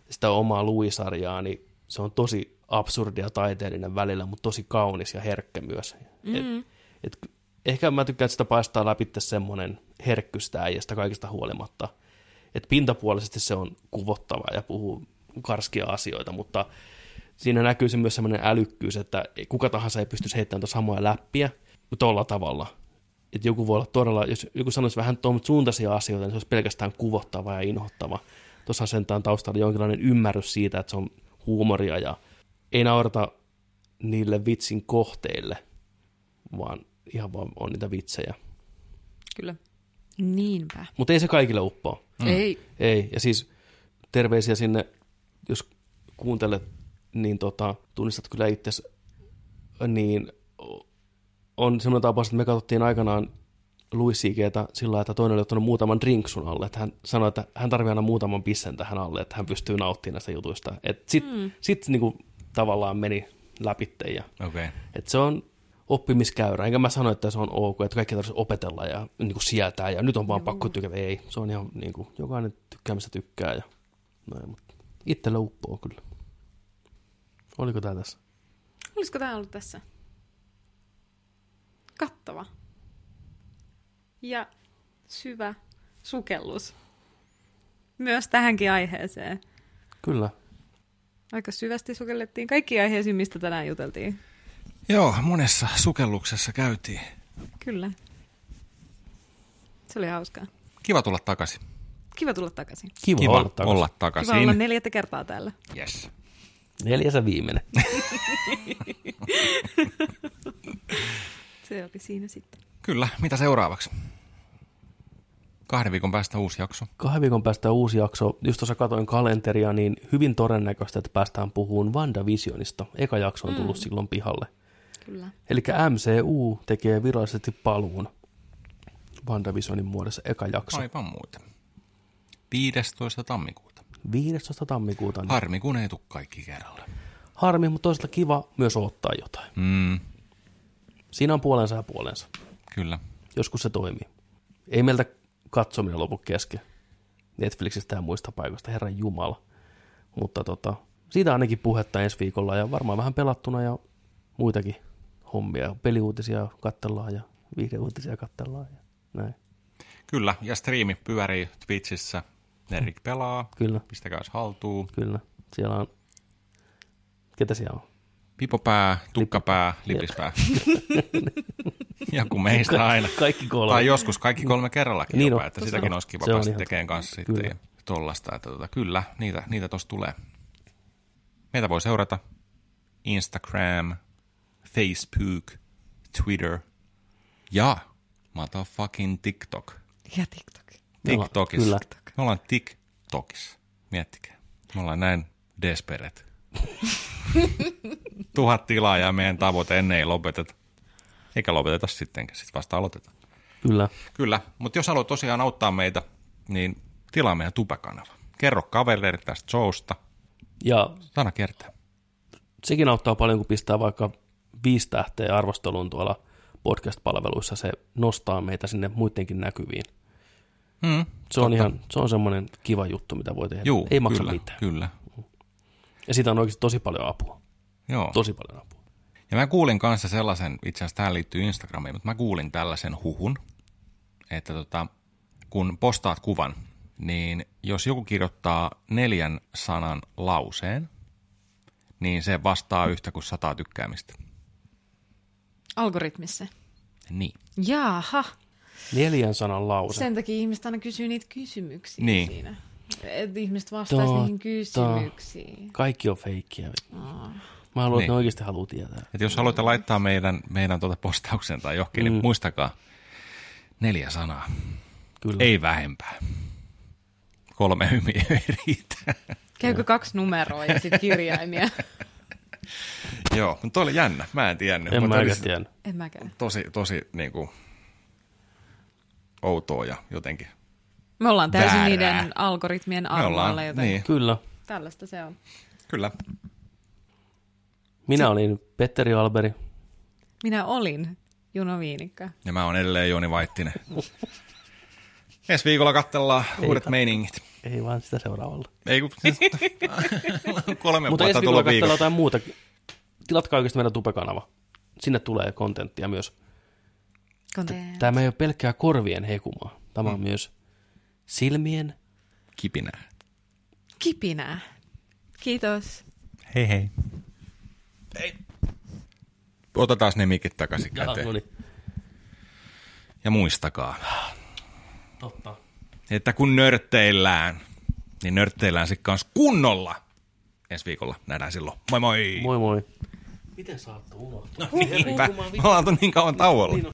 sitä omaa Louis-sarjaa, niin se on tosi absurdia taiteellinen välillä, mutta tosi kaunis ja herkkä myös. Mm. Et, et, ehkä mä tykkään, että sitä paistaa läpi semmoinen herkkystä äijästä kaikista huolimatta. Että pintapuolisesti se on kuvottava ja puhuu karskia asioita, mutta siinä näkyy se myös semmoinen älykkyys, että kuka tahansa ei pystyisi heittämään tuota samoja läppiä tuolla tavalla. Että joku voi olla todella, jos joku sanoisi vähän tuon suuntaisia asioita, niin se olisi pelkästään kuvottava ja inhottava. Tuossa sentään taustalla jonkinlainen ymmärrys siitä, että se on huumoria ja ei naurata niille vitsin kohteille, vaan ihan vaan on niitä vitsejä. Kyllä. Niinpä. Mutta ei se kaikille uppoa. Mm. Ei. Ei, ja siis terveisiä sinne, jos kuuntelet, niin tota, tunnistat kyllä itse, niin on semmoinen tapaus, että me katsottiin aikanaan Louis sillä lailla, että toinen oli ottanut muutaman drink sun alle, että hän sanoi, että hän tarvii aina muutaman pissen tähän alle, että hän pystyy nauttimaan näistä jutuista. Et sit, mm. sit niinku tavallaan meni läpitte ja Okei. Okay. et se on oppimiskäyrä. Enkä mä sano, että se on ok, että kaikki tarvitsisi opetella ja niin kuin sieltää ja nyt on vaan pakko tykätä. Ei, se on ihan niin kuin, jokainen tykkäämistä tykkää ja näin, mutta itsellä uppoo kyllä. Oliko tää tässä? Olisiko tämä ollut tässä? Kattava. Ja syvä sukellus. Myös tähänkin aiheeseen. Kyllä. Aika syvästi sukellettiin kaikki aiheisiin, mistä tänään juteltiin. Joo, monessa sukelluksessa käytiin. Kyllä. Se oli hauskaa. Kiva tulla takaisin. Kiva tulla takaisin. Kiva, Kiva olla takaisin. olla Kiva takaisin. olla neljättä kertaa täällä. Yes. Neljäs ja viimeinen. Se oli siinä sitten. Kyllä, mitä seuraavaksi? Kahden viikon päästä uusi jakso. Kahden viikon päästä uusi jakso. Just tuossa katoin kalenteria, niin hyvin todennäköistä, että päästään puhumaan WandaVisionista. Eka jakso on tullut mm. silloin pihalle. Kyllä. Eli MCU tekee virallisesti paluun WandaVisionin muodossa eka jakso. Aivan muuten. 15. tammikuuta. 15. tammikuuta. Niin Harmi, kun ei tule kaikki kerralla. Harmi, mutta toisaalta kiva myös ottaa jotain. Mm, Siinä on puolensa ja puolensa. kyllä. Joskus se toimii. Ei meiltä katsominen lopu kesken. Netflixistä ja muista paikoista, herran jumala. Mutta tota, siitä ainakin puhetta ensi viikolla ja varmaan vähän pelattuna ja muitakin hommia. Peliuutisia katsellaan ja viihdeuutisia katsellaan ja näin. Kyllä, ja striimi pyörii Twitchissä. Nerik pelaa. Kyllä, Pistäkääs haltuun. kyllä. Siellä on, ketä siellä on? Pipopää, tukkapää, lipispää. Joku meistä aina. Kaikki kolme. Tai joskus kaikki kolme kerrallakin Niin niin on, jopa, että sitäkin on. olisi kiva päästä tekemään kanssa sitten Kyllä. tollasta. Että tota, kyllä, niitä, niitä tossa tulee. Meitä voi seurata Instagram, Facebook, Twitter ja motherfucking TikTok. Ja TikTok. Me ollaan- TikTokissa. Kyllä. Me ollaan TikTokissa. Miettikää. Me ollaan näin desperet. Tuhat tilaa ja meidän tavoite ennen ei lopeteta. Eikä lopeteta sittenkään, sitten vasta aloitetaan. Kyllä. Kyllä, mutta jos haluat tosiaan auttaa meitä, niin tilaa meidän tupakanava. Kerro kavereille tästä showsta. Ja Sana kertaa. sekin auttaa paljon, kun pistää vaikka viisi tähteä arvosteluun tuolla podcast-palveluissa. Se nostaa meitä sinne muidenkin näkyviin. Mm, Se on, ihan, se on semmoinen kiva juttu, mitä voi tehdä. Juu, Ei maksa kyllä, mitään. Kyllä, Ja siitä on oikeasti tosi paljon apua. joo. Tosi paljon apua. Ja mä kuulin kanssa sellaisen, itse asiassa tämä liittyy Instagramiin, mutta mä kuulin tällaisen huhun, että tota, kun postaat kuvan, niin jos joku kirjoittaa neljän sanan lauseen, niin se vastaa yhtä kuin sataa tykkäämistä. Algoritmissa. Niin. Jaaha. Neljän sanan lause. Sen takia ihmiset aina kysyy niitä kysymyksiä Niin. siinä. Että ihmiset vastaisi Totta. niihin kysymyksiin. Kaikki on feikkiä. Mä haluan, Niin. että ne oikeasti haluaa tietää. Et jos haluatte laittaa meidän, meidän tuota postauksen tai johonkin, mm. niin muistakaa neljä sanaa. Kyllä. Ei vähempää. Kolme hymiä ei riitä. Käykö kaksi numeroa ja sitten kirjaimia? Joo, mutta toi oli jännä. Mä en tiennyt. en mä oli tiennyt. en mäkään. Tosi, tosi niin kuin, outoa ja jotenkin. Me ollaan täysin Väärää. niiden algoritmien armoilla, joten niin, Kyllä. tällaista se on. kyllä. Minä olin Petteri Alberi. Minä olin Juno Viinikka. Ja mä oon edelleen Jooni Vaittinen. Ensi viikolla katsellaan uudet meiningit. Ei vaan sitä seuraavalla. Ei kun kolme Mutta vuotta ensi viikolla viikolla. jotain muuta. Tilatkaa oikeasti meidän tupekanava. Sinne tulee kontenttia myös. Content. Tämä ei ole pelkkää korvien hekumaa. Tämä Mm. on myös silmien. Kipinää. Kipinää. Kiitos. Hei hei. Hei. Otetaan ne mikit takaisin käteen. no niin. Ja muistakaa, Totta. Että kun nörtteillään, niin nörtteillään sitten kanssa kunnolla. Ensi viikolla nähdään silloin. Moi moi! Moi moi. Miten saatte unohtaa? Niinpä. Me ollaan niin kauan tauolla. Niin on.